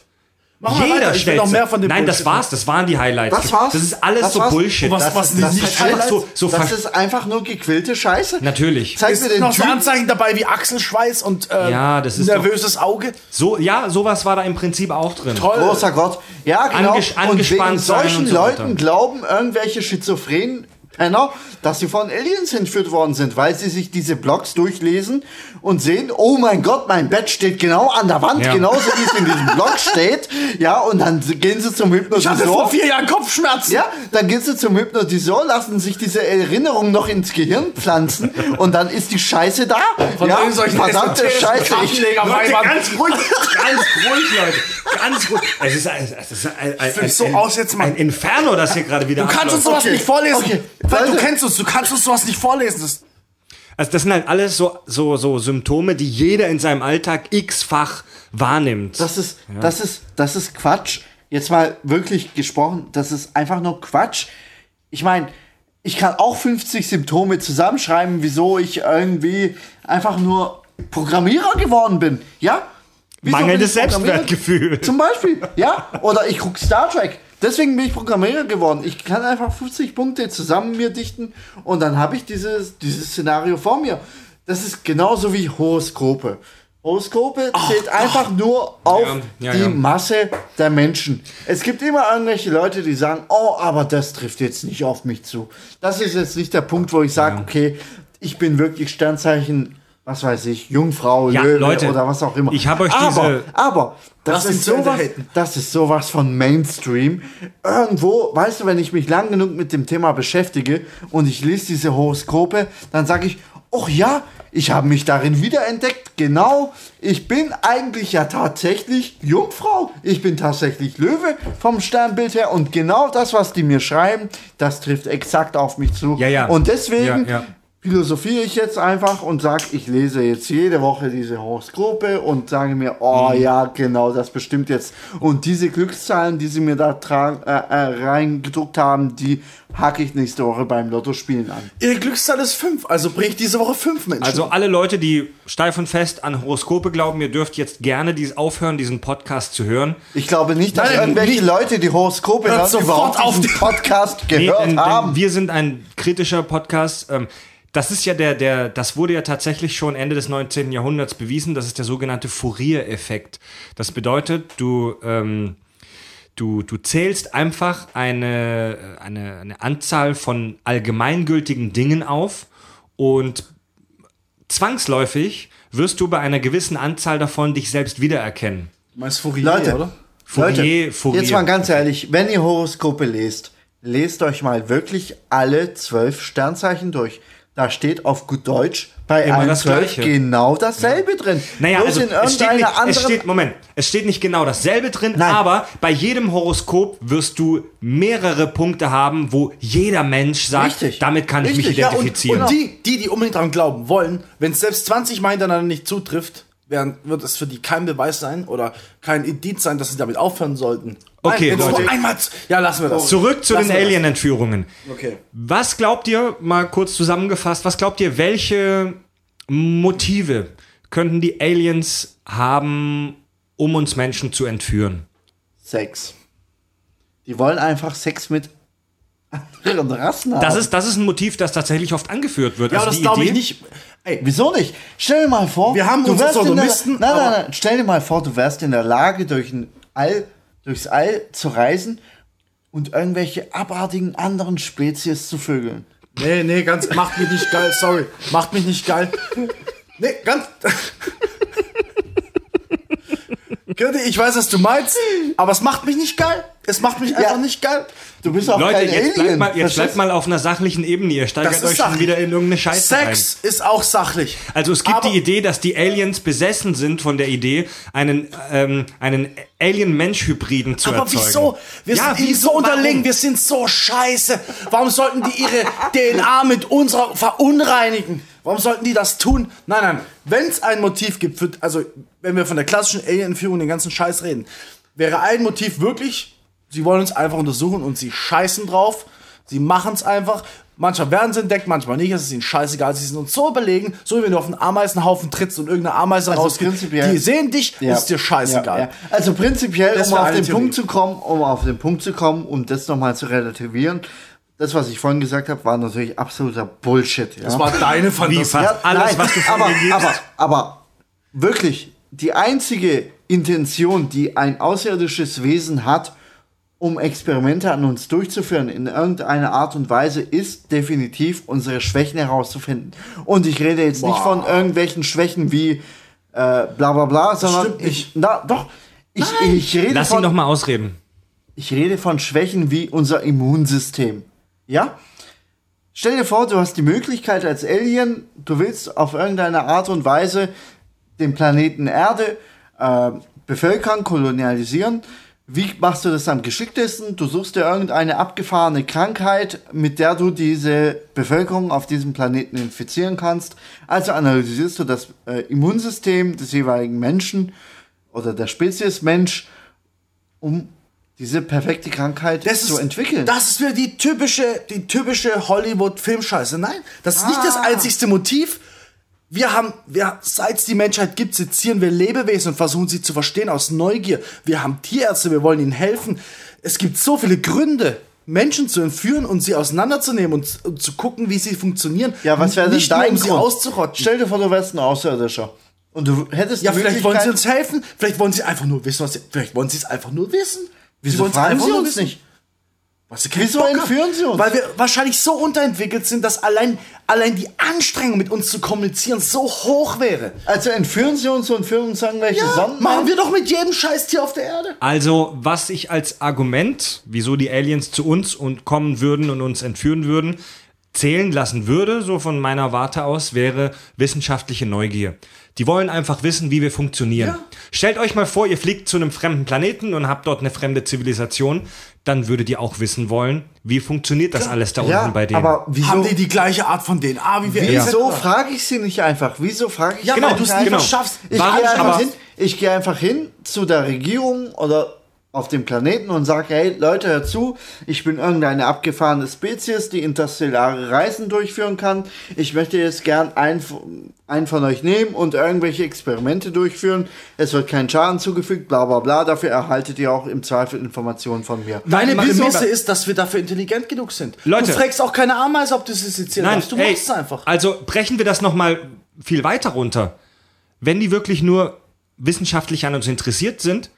Mach Jeder stellt noch mehr von dem Nein, das Bullshit. war's. Das waren die Highlights. Das war's? Das ist alles Das so war's? Bullshit. Was- Das, was das, nicht ist einfach einfach so- so das ist einfach nur gequillte Scheiße. Natürlich. Zeig Ist mir den noch so Typ. Anzeichen dabei wie Achselschweiß und äh, Ja, das ist nervöses Auge. So, ja, sowas war da im Prinzip auch drin. Toll. Großer Gott. Ja, genau. Anges- und angespannt wegen sein solchen und so. Leuten glauben irgendwelche schizophrenen Penner, dass sie von Aliens entführt worden sind, weil sie sich diese Blogs durchlesen und sehen, oh mein Gott, mein Bett steht genau an der Wand, Ja. genauso wie es in diesem Blog steht. Ja, und dann gehen sie zum Ich hatte vor Hypnotisor. vier Jahren Kopfschmerzen. Ja, dann gehen sie zum Hypnotisor, lassen sich diese Erinnerung noch ins Gehirn pflanzen und dann ist die Scheiße da. Von ja, verdammte Scheiße. Ich, Leute, ganz ruhig, ganz ruhig, Leute. Ganz ruhig. Es ist ein, es ist ein, ein, Fühlt so aus jetzt, Mann. ein Inferno, das hier gerade wieder Du kannst uns sowas nicht vorlesen. Okay. Weil du kennst uns, du kannst uns sowas nicht vorlesen. Das Also das sind halt alles so, so, so Symptome, die jeder in seinem Alltag x-fach wahrnimmt. das ist, das ist, das ist Quatsch. Jetzt mal wirklich gesprochen, das ist einfach nur Quatsch. Ich meine, ich kann auch 50 Symptome zusammenschreiben, wieso ich irgendwie einfach nur Programmierer geworden bin. Ja? Wieso Mangelndes? Selbstwertgefühl. Zum Beispiel, ja? Oder ich gucke Star Trek. Deswegen bin ich Programmierer geworden. Ich kann einfach 50 Punkte zusammen mir dichten und dann habe ich dieses, dieses Szenario vor mir. Das ist genauso wie Horoskope. Horoskope zählt einfach nur auf Ja, ja, die ja. Masse der Menschen. Es gibt immer irgendwelche Leute, die sagen, oh, aber das trifft jetzt nicht auf mich zu. Das ist jetzt nicht der Punkt, wo ich sage, okay, ich bin wirklich Sternzeichen, was weiß ich, Jungfrau, Ja, Löwe Leute, oder was auch immer. ich hab euch aber, diese- aber das ist sowas, das ist sowas von Mainstream. Irgendwo, weißt du, wenn ich mich lang genug mit dem Thema beschäftige und ich lese diese Horoskope, dann sage ich, oh ja, ich habe mich darin wiederentdeckt. Genau, ich bin eigentlich ja tatsächlich Jungfrau. Ich bin tatsächlich Löwe vom Sternbild her und genau das, was die mir schreiben, das trifft exakt auf mich zu. Ja, ja. Und deswegen ja. Philosophiere ich jetzt einfach und sage, ich lese jetzt jede Woche diese Horoskope und sage mir, oh Mhm. ja, genau, das bestimmt jetzt. Und diese Glückszahlen, die sie mir da äh, äh, reingedruckt haben, die hacke ich nächste Woche beim Lottospielen an. Ihre Glückszahl ist 5, also bringe ich diese Woche 5 Menschen. Also alle Leute, die steif und fest an Horoskope glauben, ihr dürft jetzt gerne dies aufhören, diesen Podcast zu hören. Ich glaube nicht, dass Nein, irgendwelche nicht- Leute, die Horoskope hören, sofort überhaupt auf, die- Podcast Nee, gehört denn, denn haben. wir sind ein kritischer Podcast. Ähm, das ist ja der, der, das wurde ja tatsächlich schon Ende des 19. Jahrhunderts bewiesen. Das ist der sogenannte Fourier-Effekt. Das bedeutet, du, ähm, du, du zählst einfach eine, eine, eine Anzahl von allgemeingültigen Dingen auf und zwangsläufig wirst du bei einer gewissen Anzahl davon dich selbst wiedererkennen. meinst Fourier, Leute, oder? Fourier, Leute, Fourier. jetzt mal ganz ehrlich, wenn ihr Horoskope lest, lest euch mal wirklich alle zwölf Sternzeichen durch. Da steht auf gut Deutsch bei Immer allen das Gleiche. genau dasselbe drin. Naja, Bloß also in es steht, irgendeiner nicht, es anderen steht, Moment, es steht nicht genau dasselbe drin, Nein. aber bei jedem Horoskop wirst du mehrere Punkte haben, wo jeder Mensch sagt, Richtig. damit kann ich mich Richtig, ja, und- identifizieren. Und die, die, die unbedingt daran glauben wollen, wenn es selbst 20 Mal hintereinander nicht zutrifft, werden, wird es für die kein Beweis sein oder kein Indiz sein, dass sie damit aufhören sollten. Okay, Nein, jetzt Leute. nur einmal. Ja, lassen wir das. Zurück zu Lassen den. Alien-Entführungen. Okay. Was glaubt ihr, mal kurz zusammengefasst, was glaubt ihr, welche Motive könnten die Aliens haben, um uns Menschen zu entführen? Sex. Die wollen einfach Sex mit anderen Rassen haben. Das ist, das ist ein Motiv, das tatsächlich oft angeführt wird. Ja, aber Also das die glaube ich Idee- nicht. Ey, Wieso nicht? Stell dir mal vor, Wir haben du unsere wärst in der, Sodomisten, nein, nein, nein, stell dir mal vor, du wärst in der Lage, durch ein All, durchs All zu reisen und irgendwelche abartigen anderen Spezies zu vögeln. nee, nee, ganz, macht mich nicht geil, sorry. Macht mich nicht geil. Nee, ganz. Kirti, ich weiß, was du meinst, aber es macht mich nicht geil. Es macht mich einfach nicht geil. Du bist auch Leute, kein jetzt bleibt Alien. mal, jetzt bleibt mal auf einer sachlichen Ebene. Ihr steigert euch schon sachlich. wieder in irgendeine Scheiße rein. Sex ist auch sachlich. Also es gibt Aber- die Idee, dass die Aliens besessen sind von der Idee, einen, ähm, einen Alien-Mensch-Hybriden zu Aber erzeugen. wieso? Wir Ja, sind wieso? so unterlegen, wir sind so scheiße. Warum sollten die ihre DNA mit unserer verunreinigen? Warum sollten die das tun? Nein, nein. Wenn es ein Motiv gibt, für, also wenn wir von der klassischen Alien-Entführung den ganzen Scheiß reden, wäre ein Motiv wirklich, sie wollen uns einfach untersuchen und sie scheißen drauf. Sie machen es einfach. Manchmal werden sie entdeckt, manchmal nicht. Es ist ihnen scheißegal. Sie sind uns so überlegen, so wie wenn du auf einen Ameisenhaufen trittst und irgendeine Ameise Also rausgeht. Die sehen dich, Ja. ist dir scheißegal. Ja, ja. Also prinzipiell, Das um auf den Theorie. Punkt zu kommen, um auf den Punkt zu kommen, um das nochmal zu relativieren, das, was ich vorhin gesagt habe, war natürlich absoluter Bullshit. Das war deine Fantasie. Alles, was du von aber, gibst. aber, aber wirklich, die einzige Intention, die ein außerirdisches Wesen hat, um Experimente an uns durchzuführen in irgendeiner Art und Weise, ist definitiv unsere Schwächen herauszufinden. Und ich rede jetzt nicht von irgendwelchen Schwächen wie äh, bla bla bla, sondern stimmt nicht. ich, na, doch, ich, ich rede Lass ihn von, doch mal ausreden. ich rede von Schwächen wie unser Immunsystem. Ja? Stell dir vor, du hast die Möglichkeit als Alien, du willst auf irgendeine Art und Weise den Planeten Erde äh, bevölkern, kolonialisieren. Wie machst du das am geschicktesten? Du suchst dir irgendeine abgefahrene Krankheit, mit der du diese Bevölkerung auf diesem Planeten infizieren kannst. Also analysierst du das äh, Immunsystem des jeweiligen Menschen oder der Spezies Mensch, um diese perfekte Krankheit Das zu ist, entwickeln. Das ist wieder die typische, die typische Hollywood-Filmscheiße. Nein, das ist nicht das Ah. einzigste Motiv. Wir haben, wir, seit es die Menschheit gibt, sezieren wir Lebewesen und versuchen sie zu verstehen aus Neugier. Wir haben Tierärzte, wir wollen ihnen helfen. Es gibt so viele Gründe, Menschen zu entführen und sie auseinanderzunehmen und, und zu gucken, wie sie funktionieren. Ja, was wäre denn Nicht nur, dein um sie auszurotten. Stell dir vor, du wärst ein Außerirdischer. Und du hättest ja, vielleicht wollen sie uns helfen, vielleicht wollen sie einfach nur wissen, was sie, vielleicht wollen sie es einfach nur wissen. Wieso wollen's fragen sie uns wissen. nicht? Keinen Wieso Bock haben. entführen sie uns? Weil wir wahrscheinlich so unterentwickelt sind, dass allein, allein die Anstrengung, mit uns zu kommunizieren, so hoch wäre. Also entführen sie uns und führen uns irgendwelche Sonden. machen wir doch mit jedem Scheißtier auf der Erde. Also, was ich als Argument, wieso die Aliens zu uns und kommen würden und uns entführen würden, zählen lassen würde, so von meiner Warte aus, wäre wissenschaftliche Neugier. Die wollen einfach wissen, wie wir funktionieren. Stellt euch mal vor, ihr fliegt zu einem fremden Planeten und habt dort eine fremde Zivilisation, dann würdet ihr auch wissen wollen, wie funktioniert das alles da Ja, unten bei denen. aber wieso, Haben die die gleiche Art von DNA wie wir? wieso etc.? frage ich sie nicht einfach? Wieso frage ich Ja, sie weil nicht du es einfach? schaffst. Ich gehe einfach, aber- hin, ich gehe einfach hin zu der Regierung oder auf dem Planeten und sage, hey Leute, hört zu, ich bin irgendeine abgefahrene Spezies, die interstellare Reisen durchführen kann. Ich möchte jetzt gern einen, von- einen von euch nehmen und irgendwelche Experimente durchführen. Es wird kein Schaden zugefügt, bla bla bla. Dafür erhaltet ihr auch im Zweifel Informationen von mir. Deine Mach- Prämisse ist, dass wir dafür intelligent genug sind. Leute. du fragst auch keine Ameise, ob du sie sezieren Nein, darfst. Du ey, machst es einfach. Also brechen wir das nochmal viel weiter runter. Wenn die wirklich nur wissenschaftlich an uns interessiert sind,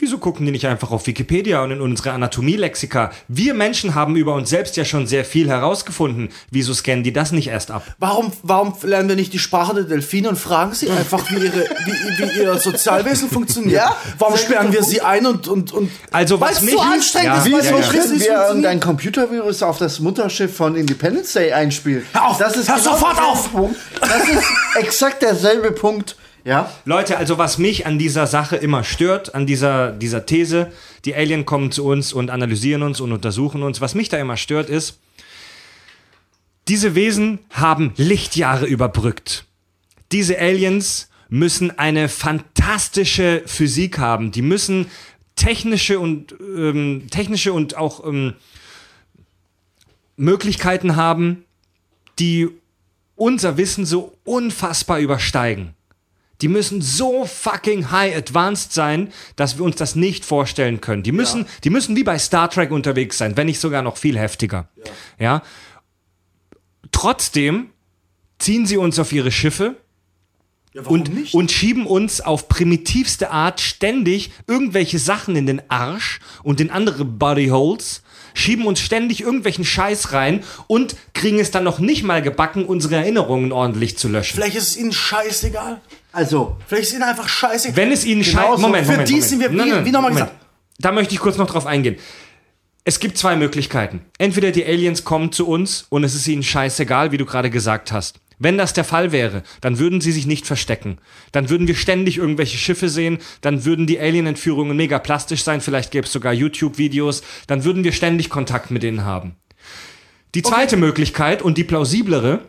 wieso gucken die nicht einfach auf Wikipedia und in unsere Anatomie-Lexika? Wir Menschen haben über uns selbst ja schon sehr viel herausgefunden. Wieso scannen die das nicht erst ab? Warum, warum lernen wir nicht die Sprache der Delfine und fragen sie einfach, wie, ihre, wie, wie ihr Sozialwesen funktioniert? Ja, warum sperren wir sie ein und, und, und Also, was Weil's mich- so anstrengend Ja. ist, Wieso ja, ja. wir irgendein Computervirus auf das Mutterschiff von Independence Day einspielen? Hör auf! Das ist Hör genau sofort auf! Punkt. Das ist exakt derselbe Punkt. Ja? Leute, also was mich an dieser Sache immer stört, an dieser, dieser These, die Alien kommen zu uns und analysieren uns und untersuchen uns, was mich da immer stört ist, diese Wesen haben Lichtjahre überbrückt. Diese Aliens müssen eine fantastische Physik haben. Die müssen technische und ähm, technische und auch ähm, Möglichkeiten haben, die unser Wissen so unfassbar übersteigen. Die müssen so fucking high advanced sein, dass wir uns das nicht vorstellen können. Die müssen, die müssen wie bei Star Trek unterwegs sein, wenn nicht sogar noch viel heftiger. Ja. Trotzdem ziehen sie uns auf ihre Schiffe Ja, warum und, nicht? und schieben uns auf primitivste Art ständig irgendwelche Sachen in den Arsch und in andere Bodyholes, schieben uns ständig irgendwelchen Scheiß rein und kriegen es dann noch nicht mal gebacken, unsere Erinnerungen ordentlich zu löschen. Vielleicht ist es ihnen scheißegal. Also, Vielleicht ist ihnen einfach scheißegal. Wenn es ihnen Genau scheiße. so. Moment, Für Moment, die Moment. sind wir, wie- wie nochmal gesagt. Da möchte ich kurz noch drauf eingehen. Es gibt zwei Möglichkeiten. Entweder die Aliens kommen zu uns und es ist ihnen scheißegal, wie du gerade gesagt hast. Wenn das der Fall wäre, dann würden sie sich nicht verstecken. Dann würden wir ständig irgendwelche Schiffe sehen, dann würden die Alien-Entführungen mega plastisch sein, vielleicht gäbe es sogar YouTube-Videos, dann würden wir ständig Kontakt mit ihnen haben. Die zweite Möglichkeit und die plausiblere,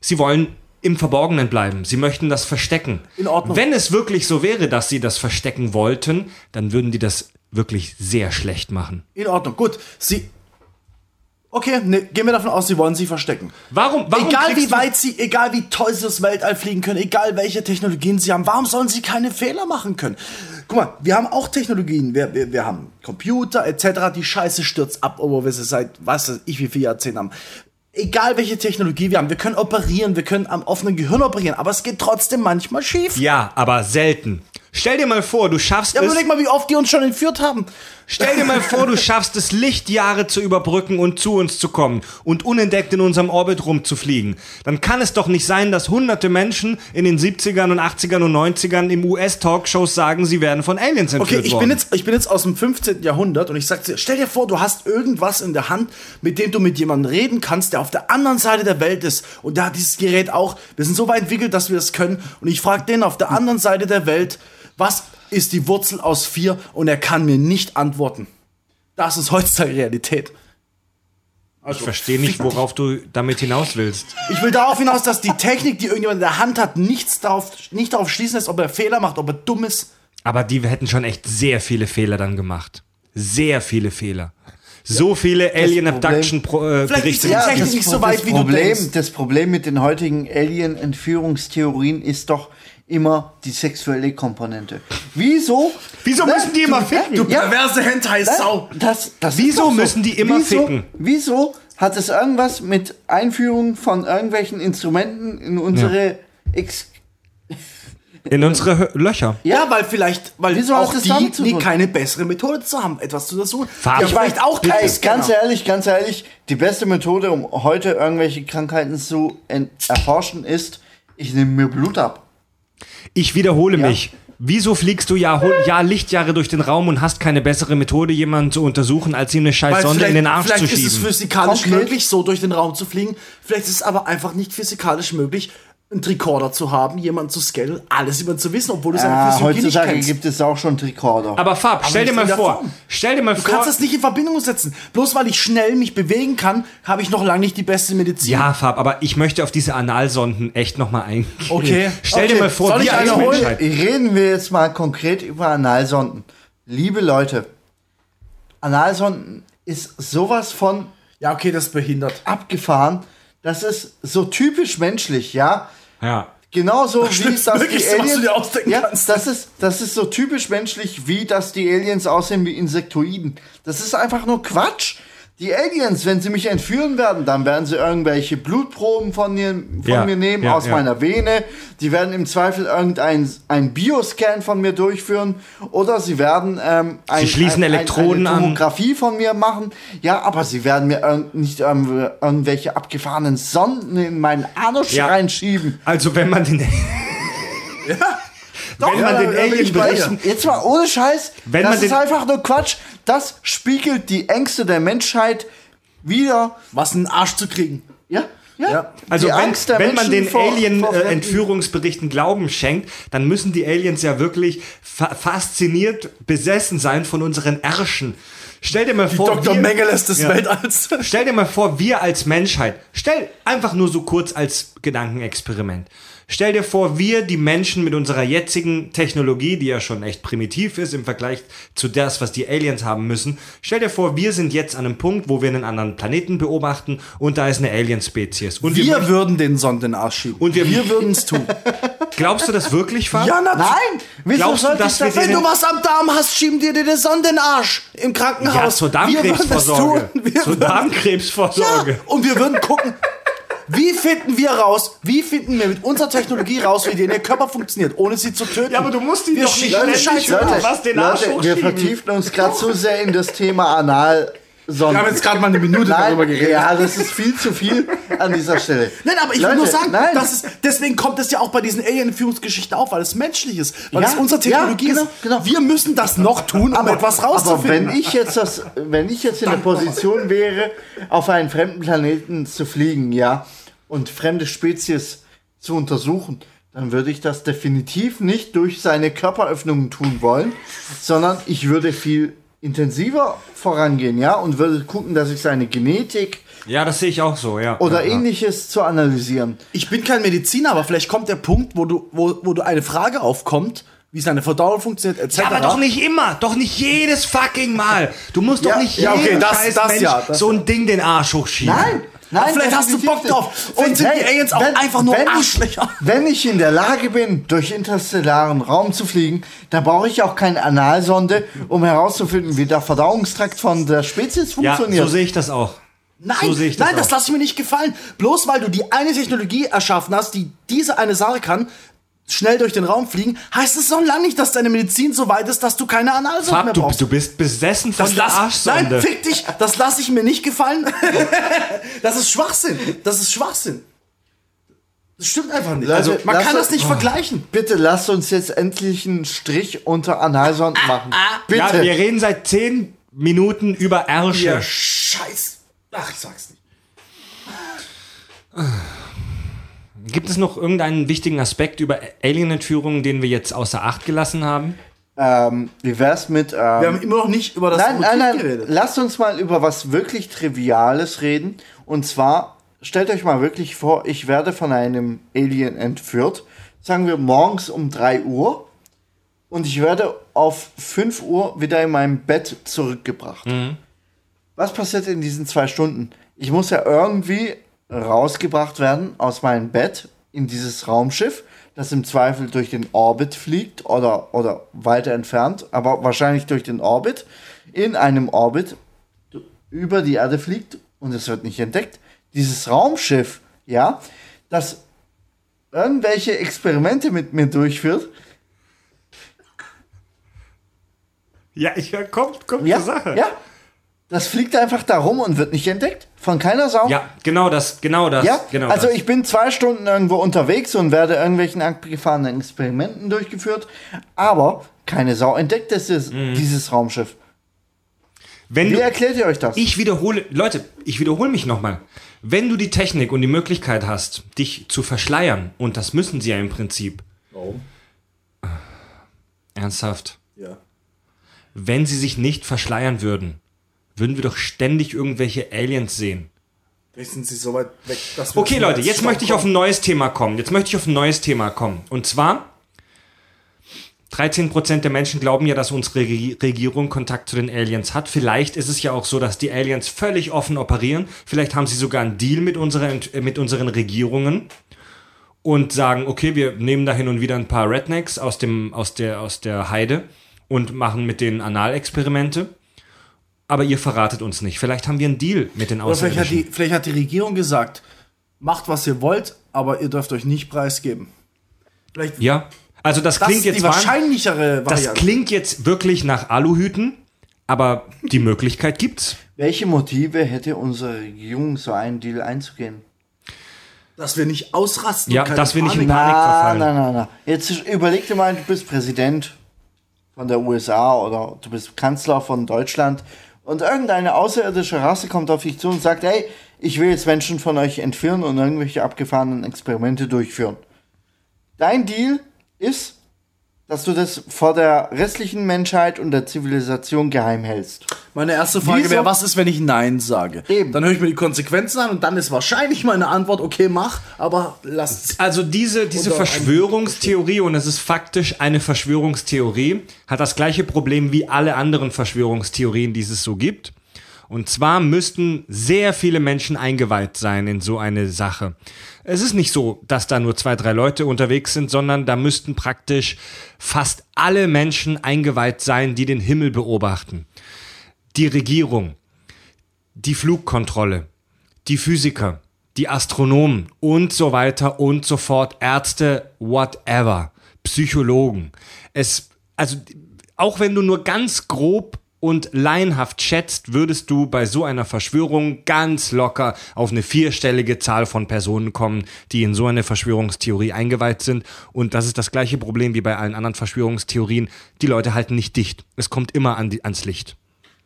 sie wollen im Verborgenen bleiben. Sie möchten das verstecken. In Ordnung. Wenn es wirklich so wäre, dass sie das verstecken wollten, dann würden die das wirklich sehr schlecht machen. In Ordnung, gut. Sie. Okay, ne, gehen wir davon aus, sie wollen sie verstecken. Warum? warum egal wie weit sie, egal wie toll sie das Weltall fliegen können, egal welche Technologien sie haben, warum sollen sie keine Fehler machen können? Guck mal, wir haben auch Technologien, wir, wir, wir haben Computer etc., die Scheiße stürzt ab, obwohl wir sie seit, was weiß ich, wie viele Jahrzehnte haben. Egal welche Technologie wir haben, wir können operieren, wir können am offenen Gehirn operieren, aber es geht trotzdem manchmal schief. Ja, aber selten. Stell dir mal vor, du schaffst Ja, es. überleg mal, wie oft die uns schon entführt haben. Stell dir mal vor, du schaffst es, Lichtjahre zu überbrücken und zu uns zu kommen und unentdeckt in unserem Orbit rumzufliegen. Dann kann es doch nicht sein, dass hunderte Menschen in den 70ern und 80ern und 90ern im US-Talkshows sagen, sie werden von Aliens entführt Okay, ich worden. bin, jetzt, ich bin jetzt aus dem 15. Jahrhundert und ich sag dir, stell dir vor, du hast irgendwas in der Hand, mit dem du mit jemandem reden kannst, der auf der anderen Seite der Welt ist. Und der hat dieses Gerät auch. Wir sind so weit entwickelt, dass wir das können. Und ich frage den auf der anderen Seite der Welt, was ist die Wurzel aus vier? Und er kann mir nicht antworten. Das ist heutzutage Realität. ich verstehe nicht, worauf du damit hinaus willst. Ich will darauf hinaus, dass die Technik, die irgendjemand in der Hand hat, nichts darauf, nicht darauf schließen lässt, ob er Fehler macht, ob er dumm ist. Aber die hätten schon echt sehr viele Fehler dann gemacht. Sehr viele Fehler. So viele Alien Problem- Abduction Pro, äh, Berichte. das, nicht so weit, das wie du Problem, denkst. Das Problem mit den heutigen Alien-Entführungstheorien ist doch immer die sexuelle Komponente. Wieso? Wieso Nein, müssen die immer ficken? Du Ja. perverse Hentai-Sau. Nein, Das, das Wieso so. müssen die immer wieso, ficken? Wieso hat es irgendwas mit Einführung von irgendwelchen Instrumenten in unsere Ex In unsere Löcher. Ja, weil vielleicht, weil Wieso hat auch das die, damit zu die keine bessere Methode zu haben, etwas zu untersuchen. Farbe. Ja, Ich vielleicht auch Ey, keine ganz Scanner. ehrlich, ganz ehrlich, die beste Methode, um heute irgendwelche Krankheiten zu en- erforschen, ist, ich nehme mir Blut ab. Ich wiederhole Ja. mich. Wieso fliegst du Jahr, Jahr Lichtjahre durch den Raum und hast keine bessere Methode, jemanden zu untersuchen, als ihm eine scheiß Sonde vielleicht, in den Arsch vielleicht zu ist es schieben? physikalisch Konkret? möglich, so durch den Raum zu fliegen. Vielleicht ist es aber einfach nicht physikalisch möglich, einen Tricorder zu haben, jemanden zu scannen, alles über ihn zu wissen, obwohl du seine Ah, Physiologie nicht heutzutage kennst. gibt es auch schon Tricorder. Aber Fab, stell dir mal vor, Form. stell dir mal Du vor, kannst das nicht in Verbindung setzen. Bloß weil ich schnell mich bewegen kann, habe ich noch lange nicht die beste Medizin. ja, Fab, aber ich möchte auf diese Analsonden echt nochmal eingehen. Okay. Stell Okay, dir mal vor, soll ich eine holen? Menschheit. Reden wir jetzt mal konkret über Analsonden. Liebe Leute, Analsonden ist sowas von Ja, okay, das behindert. abgefahren. Das ist so typisch menschlich, ja. Ja. Genauso wie das die Möglichste, was du Aliens. ausdenken ja, kannst. das ist, das ist so typisch menschlich, wie dass die Aliens aussehen wie Insektoiden. Das ist einfach nur Quatsch. Die Aliens, wenn sie mich entführen werden, dann werden sie irgendwelche Blutproben von mir, von Ja, mir nehmen, ja, aus ja. meiner Vene. Die werden im Zweifel irgendein ein Bioscan von mir durchführen. Oder sie werden ähm, ein, schließen ein, Elektroden eine an. Tomographie von mir machen. Ja, aber sie werden mir irg nicht irgendw- irgendwelche abgefahrenen Sonden in meinen Anus Ja. reinschieben. Also wenn man den, wenn man Ja, den bei Alien-Berichten. Jetzt mal ohne Scheiß. Wenn das man ist einfach nur Quatsch. Das spiegelt die Ängste der Menschheit wieder. Was in den Arsch zu kriegen. Ja, ja. Ja. Also Die wenn, Angst der wenn man den Alien-Entführungsberichten Glauben schenkt, dann müssen die Aliens ja wirklich fa fasziniert besessen sein von unseren Ärschen. Stell dir mal vor, Dr. wir- Mengeles des Ja. Weltalls. Stell dir mal vor, wir als Menschheit, stell einfach nur so kurz als Gedankenexperiment. Stell dir vor, wir, die Menschen mit unserer jetzigen Technologie, die ja schon echt primitiv ist im Vergleich zu das, was die Aliens haben müssen. Stell dir vor, wir sind jetzt an einem Punkt, wo wir einen anderen Planeten beobachten und da ist eine Alien-Spezies. Und wir, Wir würden den Sonnen in den Arsch schieben. Und wir- wir würden es tun. glaubst du das wirklich, Fab? ja, natürlich. Nein, wieso Glaubst du, sollte dass ich wir Wenn du was am Darm hast, schieben dir die Sonne in den Arsch im Krankenhaus. Ja, zur Wir würden das Darmkrebsvorsorge. tun. Wir Zur Darmkrebsvorsorge. Ja, und wir würden gucken, wie finden wir raus, wie finden wir mit unserer Technologie raus, wie der Körper funktioniert, ohne sie zu töten. Ja, aber du musst die wir doch nicht ständig Scheiße Leute, was den Arsch Leute, wir vertiefen uns gerade zu sehr in das Thema Analsonden. Wir haben jetzt gerade mal eine Minute Nein, darüber geredet. ja, das ist viel zu viel an dieser Stelle. Nein, aber ich Leute, will nur sagen, nein. das ist, deswegen kommt es ja auch bei diesen Alien-Entführungsgeschichten auf, weil es menschlich ist, weil Ja, es unsere Technologie ja, genau, ist. genau. Wir müssen das noch tun, um etwas Aber rauszufinden. wenn ich jetzt das, wenn ich jetzt in der Position wäre, auf einen fremden Planeten zu fliegen, ja, und fremde Spezies zu untersuchen, dann würde ich das definitiv nicht durch seine Körperöffnungen tun wollen, sondern ich würde viel intensiver vorangehen, ja, und würde gucken, dass ich seine Genetik Ja, das sehe ich auch so, ja. oder ja, ja. ähnliches zu analysieren. ich bin kein Mediziner, aber vielleicht kommt der Punkt, wo du, wo, wo du eine Frage aufkommt, wie seine Verdauung funktioniert, etc. Ja, aber doch nicht immer, doch nicht jedes fucking Mal. Du musst Ja, doch nicht ja, okay, jedem das- scheiß das Mensch ja, das so ein Ding den Arsch hochschieben. Nein, nein, Aber vielleicht hast du Bock drauf. Vielleicht sind die Aliens auch einfach nur wenn Arschlöcher. Ich, wenn ich in der Lage bin, durch interstellaren Raum zu fliegen, dann brauche ich auch keine Analsonde, um herauszufinden, wie der Verdauungstrakt von der Spezies Ja, funktioniert. so sehe ich das auch. Nein, So das nein, das lasse ich mir nicht gefallen. Bloß weil du die eine Technologie erschaffen hast, die diese eine Sache kann, schnell durch den Raum fliegen, heißt es noch lange nicht, dass deine Medizin so weit ist, dass du keine Analsonde mehr Fab, du, brauchst. du bist besessen von Das der lass, Arschsonde. nein, fick dich, das lasse ich mir nicht gefallen. das ist Schwachsinn. Das ist Schwachsinn. Das stimmt einfach nicht. Also, Leute, man lass kann uns- das nicht vergleichen. Bitte lasst uns jetzt endlich einen Strich unter Analsonden machen. Bitte. ja, wir reden seit zehn Minuten über Ärsche. Ja, Scheiß. Ach, ich sag's nicht. Gibt es noch irgendeinen wichtigen Aspekt über Alien-Entführungen, den wir jetzt außer Acht gelassen haben? ähm, wie wär's mit. Ähm, Wir haben immer noch nicht über das nein, nein, Motiv nein. geredet. Lasst uns mal über was wirklich Triviales reden. Und zwar, stellt euch mal wirklich vor, ich werde von einem Alien entführt. Sagen wir morgens um 3 Uhr. Und ich werde auf 5 Uhr wieder in meinem Bett zurückgebracht. Was passiert in diesen zwei Stunden? Ich muss ja irgendwie rausgebracht werden aus meinem Bett in dieses Raumschiff, das im Zweifel durch den Orbit fliegt oder, oder weiter entfernt, aber wahrscheinlich durch den Orbit, in einem Orbit über die Erde fliegt und es wird nicht entdeckt. Dieses Raumschiff, ja, das irgendwelche Experimente mit mir durchführt, Ja, ich kommt, kommt ja, ja, das fliegt einfach da rum und wird nicht entdeckt. Von keiner Sau. Ja, genau das, genau das. Ja, genau also das. ich bin zwei Stunden irgendwo unterwegs und werde irgendwelchen abgefahrenen Experimenten durchgeführt, aber keine Sau entdeckt dieses, Mhm. dieses Raumschiff. Wenn Wie du, erklärt ihr euch das? ich wiederhole, Leute, ich wiederhole mich nochmal. Wenn du die Technik und die Möglichkeit hast, dich zu verschleiern, und das müssen sie ja im Prinzip, Warum? ernsthaft, Ja. wenn sie sich nicht verschleiern würden, würden wir doch ständig irgendwelche Aliens sehen. Vielleicht sind sie so weit weg, dass wir Okay, Leute, jetzt möchte ich auf ein neues Thema kommen. Jetzt möchte ich auf ein neues Thema kommen. Und zwar, 13% der Menschen glauben ja, dass unsere Regi- Regierung Kontakt zu den Aliens hat. Vielleicht ist es ja auch so, dass die Aliens völlig offen operieren. Vielleicht haben sie sogar einen Deal mit, unseren, mit unseren Regierungen und sagen, okay, wir nehmen da hin und wieder ein paar Rednecks aus, dem, aus, der, aus der Heide und machen mit denen Analexperimente. Aber ihr verratet uns nicht. Vielleicht haben wir einen Deal mit den Oder vielleicht hat, die, vielleicht hat die Regierung gesagt, macht was ihr wollt, aber ihr dürft euch nicht preisgeben. Vielleicht Ja, also das das klingt ist jetzt wahrscheinlichere Das Variante. klingt jetzt wirklich nach Aluhüten, aber die Möglichkeit gibt's. Welche Motive hätte unsere Regierung, so einen Deal einzugehen? dass wir nicht ausrasten. Ja, dass wir nicht in Panik- Na, verfallen. na, na, na. Jetzt überleg dir mal, du bist Präsident von der USA oder du bist Kanzler von Deutschland und irgendeine außerirdische Rasse kommt auf dich zu und sagt, hey, ich will jetzt Menschen von euch entführen und irgendwelche abgefahrenen Experimente durchführen. Dein Deal ist, dass du das vor der restlichen Menschheit und der Zivilisation geheim hältst. Meine erste Frage wäre, was ist, wenn ich Nein sage? Eben. Dann höre ich mir die Konsequenzen an und dann ist wahrscheinlich meine Antwort, okay, mach, aber lass Also diese, diese Verschwörungstheorie, und es ist faktisch eine Verschwörungstheorie, hat das gleiche Problem wie alle anderen Verschwörungstheorien, die es so gibt. Und zwar müssten sehr viele Menschen eingeweiht sein in so eine Sache. Es ist nicht so, dass da nur zwei, drei Leute unterwegs sind, sondern da müssten praktisch fast alle Menschen eingeweiht sein, die den Himmel beobachten. Die Regierung, die Flugkontrolle, die Physiker, die Astronomen und so weiter und so fort, Ärzte, whatever, Psychologen. Es, also, auch wenn du nur ganz grob und laienhaft schätzt, würdest du bei so einer Verschwörung ganz locker auf eine vierstellige Zahl von Personen kommen, die in so eine Verschwörungstheorie eingeweiht sind. Und das ist das gleiche Problem wie bei allen anderen Verschwörungstheorien. Die Leute halten nicht dicht. Es kommt immer an die, ans Licht.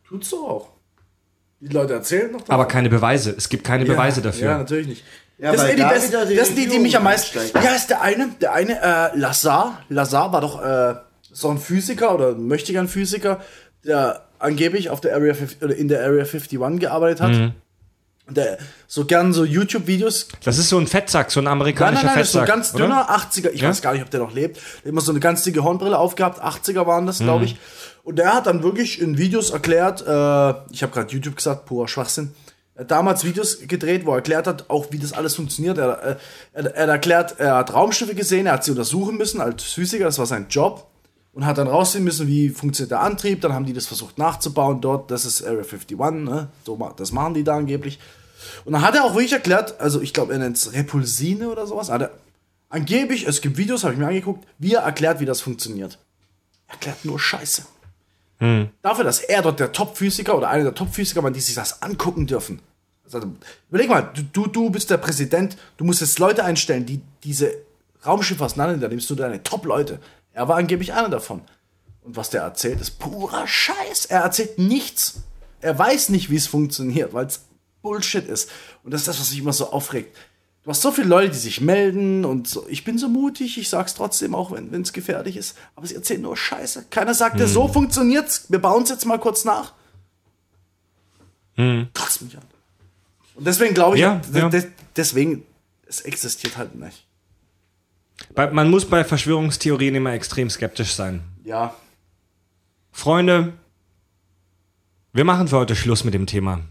Tut's doch auch. Die Leute erzählen noch davon. Aber keine Beweise. Es gibt keine Beweise Ja, dafür. Ja, natürlich nicht. Ja, das sind die da besten, wieder die das sind die, die mich am meisten. Ja, ist der eine, der eine, äh, Lazar. Lazar war doch äh, so ein Physiker oder möchte gern Physiker, der angeblich auf der Area 50, oder in der Area 51 gearbeitet hat. Mhm. Der so gern so YouTube-Videos Das ist so ein Fettsack, so ein Nein, amerikanischer nein, nein, das ist so ein Fettsack. ganz oder? dünner 80er. Ich Ja? weiß gar nicht, ob der noch lebt. Der hat immer so eine ganz dicke Hornbrille aufgehabt. 80er waren das, Mhm. glaube ich. Und der hat dann wirklich in Videos erklärt, äh, ich habe gerade YouTube gesagt, purer Schwachsinn. Er hat damals Videos gedreht, wo er erklärt hat, auch wie das alles funktioniert. Er, äh, er, er erklärt, er hat Raumschiffe gesehen, er hat sie untersuchen müssen als Physiker, das war sein Job. Und hat dann raussehen müssen, wie funktioniert der Antrieb. Dann haben die das versucht nachzubauen dort. Das ist Area 51, ne? So, das machen die da angeblich. Und dann hat er auch wirklich erklärt, also ich glaube, er nennt es Repulsine oder sowas. Hat er Angeblich, es gibt Videos, habe ich mir angeguckt, wie er erklärt, wie das funktioniert. Er erklärt nur Scheiße. Dafür, dass er dort der Top-Physiker oder einer der Top-Physiker war, die sich das angucken dürfen. Also, überleg mal, du, du, du bist der Präsident, du musst jetzt Leute einstellen, die diese Raumschiffe auseinander, da nimmst du deine Top-Leute. Er war angeblich einer davon. Und was der erzählt, ist purer Scheiß. Er erzählt nichts. Er weiß nicht, wie es funktioniert, weil es Bullshit ist. Und das ist das, was mich immer so aufregt. Du hast so viele Leute, die sich melden und so. Ich bin so mutig, ich sag's trotzdem, auch wenn es gefährlich ist. Aber sie erzählen nur Scheiße. Keiner sagt, dir, so funktioniert's. Wir bauen es jetzt mal kurz nach. Kotzt mich an. Und deswegen glaube ich, Ja, ja. de- deswegen, es existiert halt nicht. Man muss bei Verschwörungstheorien immer extrem skeptisch sein. Ja. Freunde, wir machen für heute Schluss mit dem Thema.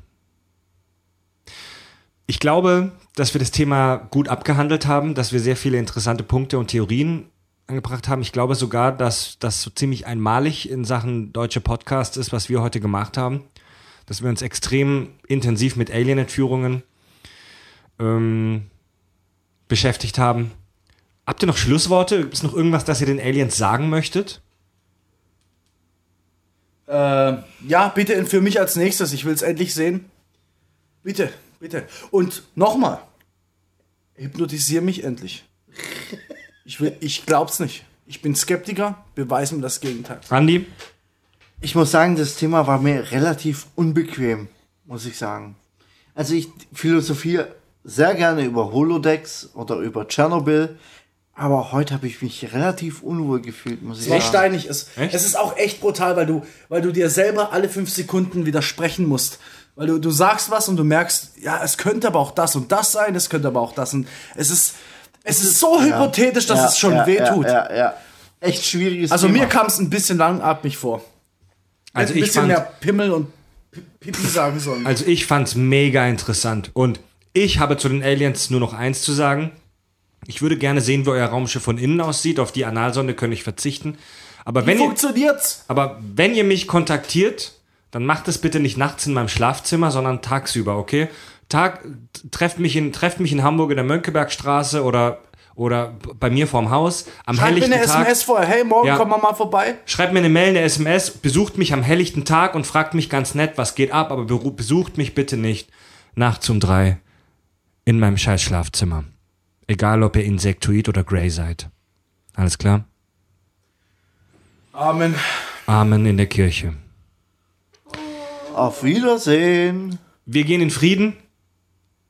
Ich glaube, dass wir das Thema gut abgehandelt haben, dass wir sehr viele interessante Punkte und Theorien angebracht haben. Ich glaube sogar, dass das so ziemlich einmalig in Sachen deutsche Podcast ist, was wir heute gemacht haben. Dass wir uns extrem intensiv mit Alien-Entführungen ähm, beschäftigt haben. Habt ihr noch Schlussworte? Gibt es noch irgendwas, das ihr den Aliens sagen möchtet? Äh, ja, bitte entführ mich als nächstes. Ich will es endlich sehen. Bitte, bitte. Und nochmal. Hypnotisier mich endlich. Ich, will, ich glaub's nicht. Ich bin Skeptiker. Beweis mir das Gegenteil. Andi? Ich muss sagen, das Thema war mir relativ unbequem, muss ich sagen. Also ich philosophiere sehr gerne über Holodecks oder über Tschernobyl, aber heute habe ich mich relativ unwohl gefühlt, muss ich Sehr sagen. steinig ist. Echt? Es ist auch echt brutal, weil du, weil du dir selber alle fünf Sekunden widersprechen musst. Weil du, du sagst was und du merkst, ja, es könnte aber auch das und das sein, es könnte aber auch das und es ist, es ist so hypothetisch, dass Ja, es schon ja, weh ja, tut. Ja, ja. Echt schwieriges Also Thema. mir kam es ein bisschen langatmig vor. Also ein ich bisschen fand, mehr Pimmel und Pi- Pipi sagen sollen. Also ich fand's mega interessant. Und ich habe zu den Aliens nur noch eins zu sagen. Ich würde gerne sehen, wie euer Raumschiff von innen aussieht. Auf die Analsonde könnte ich verzichten. Aber wenn, ihr, aber wenn ihr mich kontaktiert, dann macht es bitte nicht nachts in meinem Schlafzimmer, sondern tagsüber, okay? Tag, trefft mich in, trefft mich in Hamburg in der Mönckebergstraße oder, oder bei mir vorm Haus am Schreib mir eine Tag. SMS vorher. Hey, morgen Ja. kommen wir mal vorbei. Schreibt mir eine Mail, eine SMS, besucht mich am helllichten Tag und fragt mich ganz nett, was geht ab, aber besucht mich bitte nicht nachts um drei in meinem scheiß Schlafzimmer. Egal, ob ihr Insektoid oder Grey seid. Alles klar? Amen. Amen in der Kirche. Auf Wiedersehen. Wir gehen in Frieden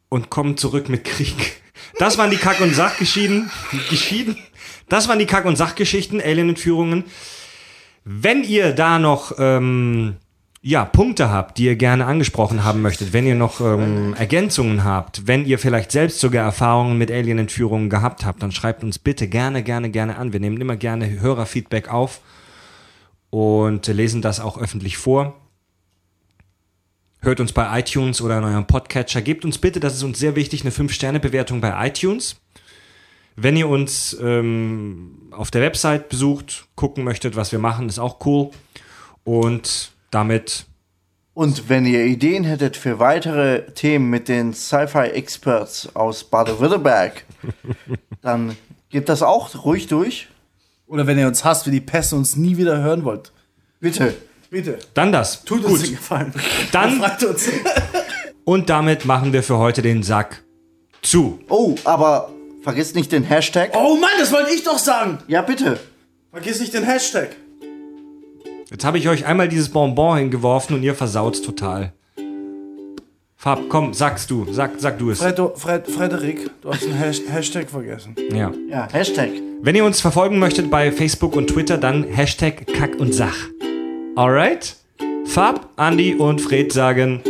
und kommen zurück mit Krieg. Das waren die Kack- und Sachgeschieden. Geschieden. Das waren die Kack- und Sachgeschichten, Alien-Entführungen. Wenn ihr da noch ähm, ja, Punkte habt, die ihr gerne angesprochen haben möchtet, wenn ihr noch ähm, Ergänzungen habt, wenn ihr vielleicht selbst sogar Erfahrungen mit Alien-Entführungen gehabt habt, dann schreibt uns bitte gerne, gerne, gerne an. Wir nehmen immer gerne Hörerfeedback auf und lesen das auch öffentlich vor. Hört uns bei iTunes oder in eurem Podcatcher. Gebt uns bitte, das ist uns sehr wichtig, eine 5-Sterne-Bewertung bei iTunes. Wenn ihr uns ähm, auf der Website besucht, gucken möchtet, was wir machen, ist auch cool. Und damit, Und wenn ihr Ideen hättet für weitere Themen mit den Sci-Fi-Experts aus Baden-Württemberg, dann gebt das auch ruhig durch. Oder wenn ihr uns hasst wie die und uns nie wieder hören wollt. Bitte. Bitte. dann das. Tut uns den Gefallen. Dann- uns. Und damit machen wir für heute den Sack zu. Oh, aber vergesst nicht den Hashtag. Oh Mann, das wollte ich doch sagen. Ja, bitte. Vergiss nicht den Hashtag. Jetzt habe ich euch einmal dieses Bonbon hingeworfen und ihr versaut's total. Fab, komm, sagst du, sag, sag du es. Fredo, Fred, Frederik, du hast den Hash Hashtag vergessen. Ja. Ja, Hashtag. Wenn ihr uns verfolgen möchtet bei Facebook und Twitter, dann Hashtag Kack und Sach. Alright? Fab, Andi und Fred sagen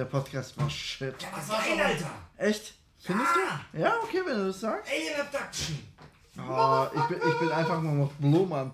der Podcast war shit. Was war ein, Alter? Echt? Findest du? Ja, okay, wenn du das sagst. Alien Abduction. Ah, ich, bin, ich bin einfach nur noch Mann.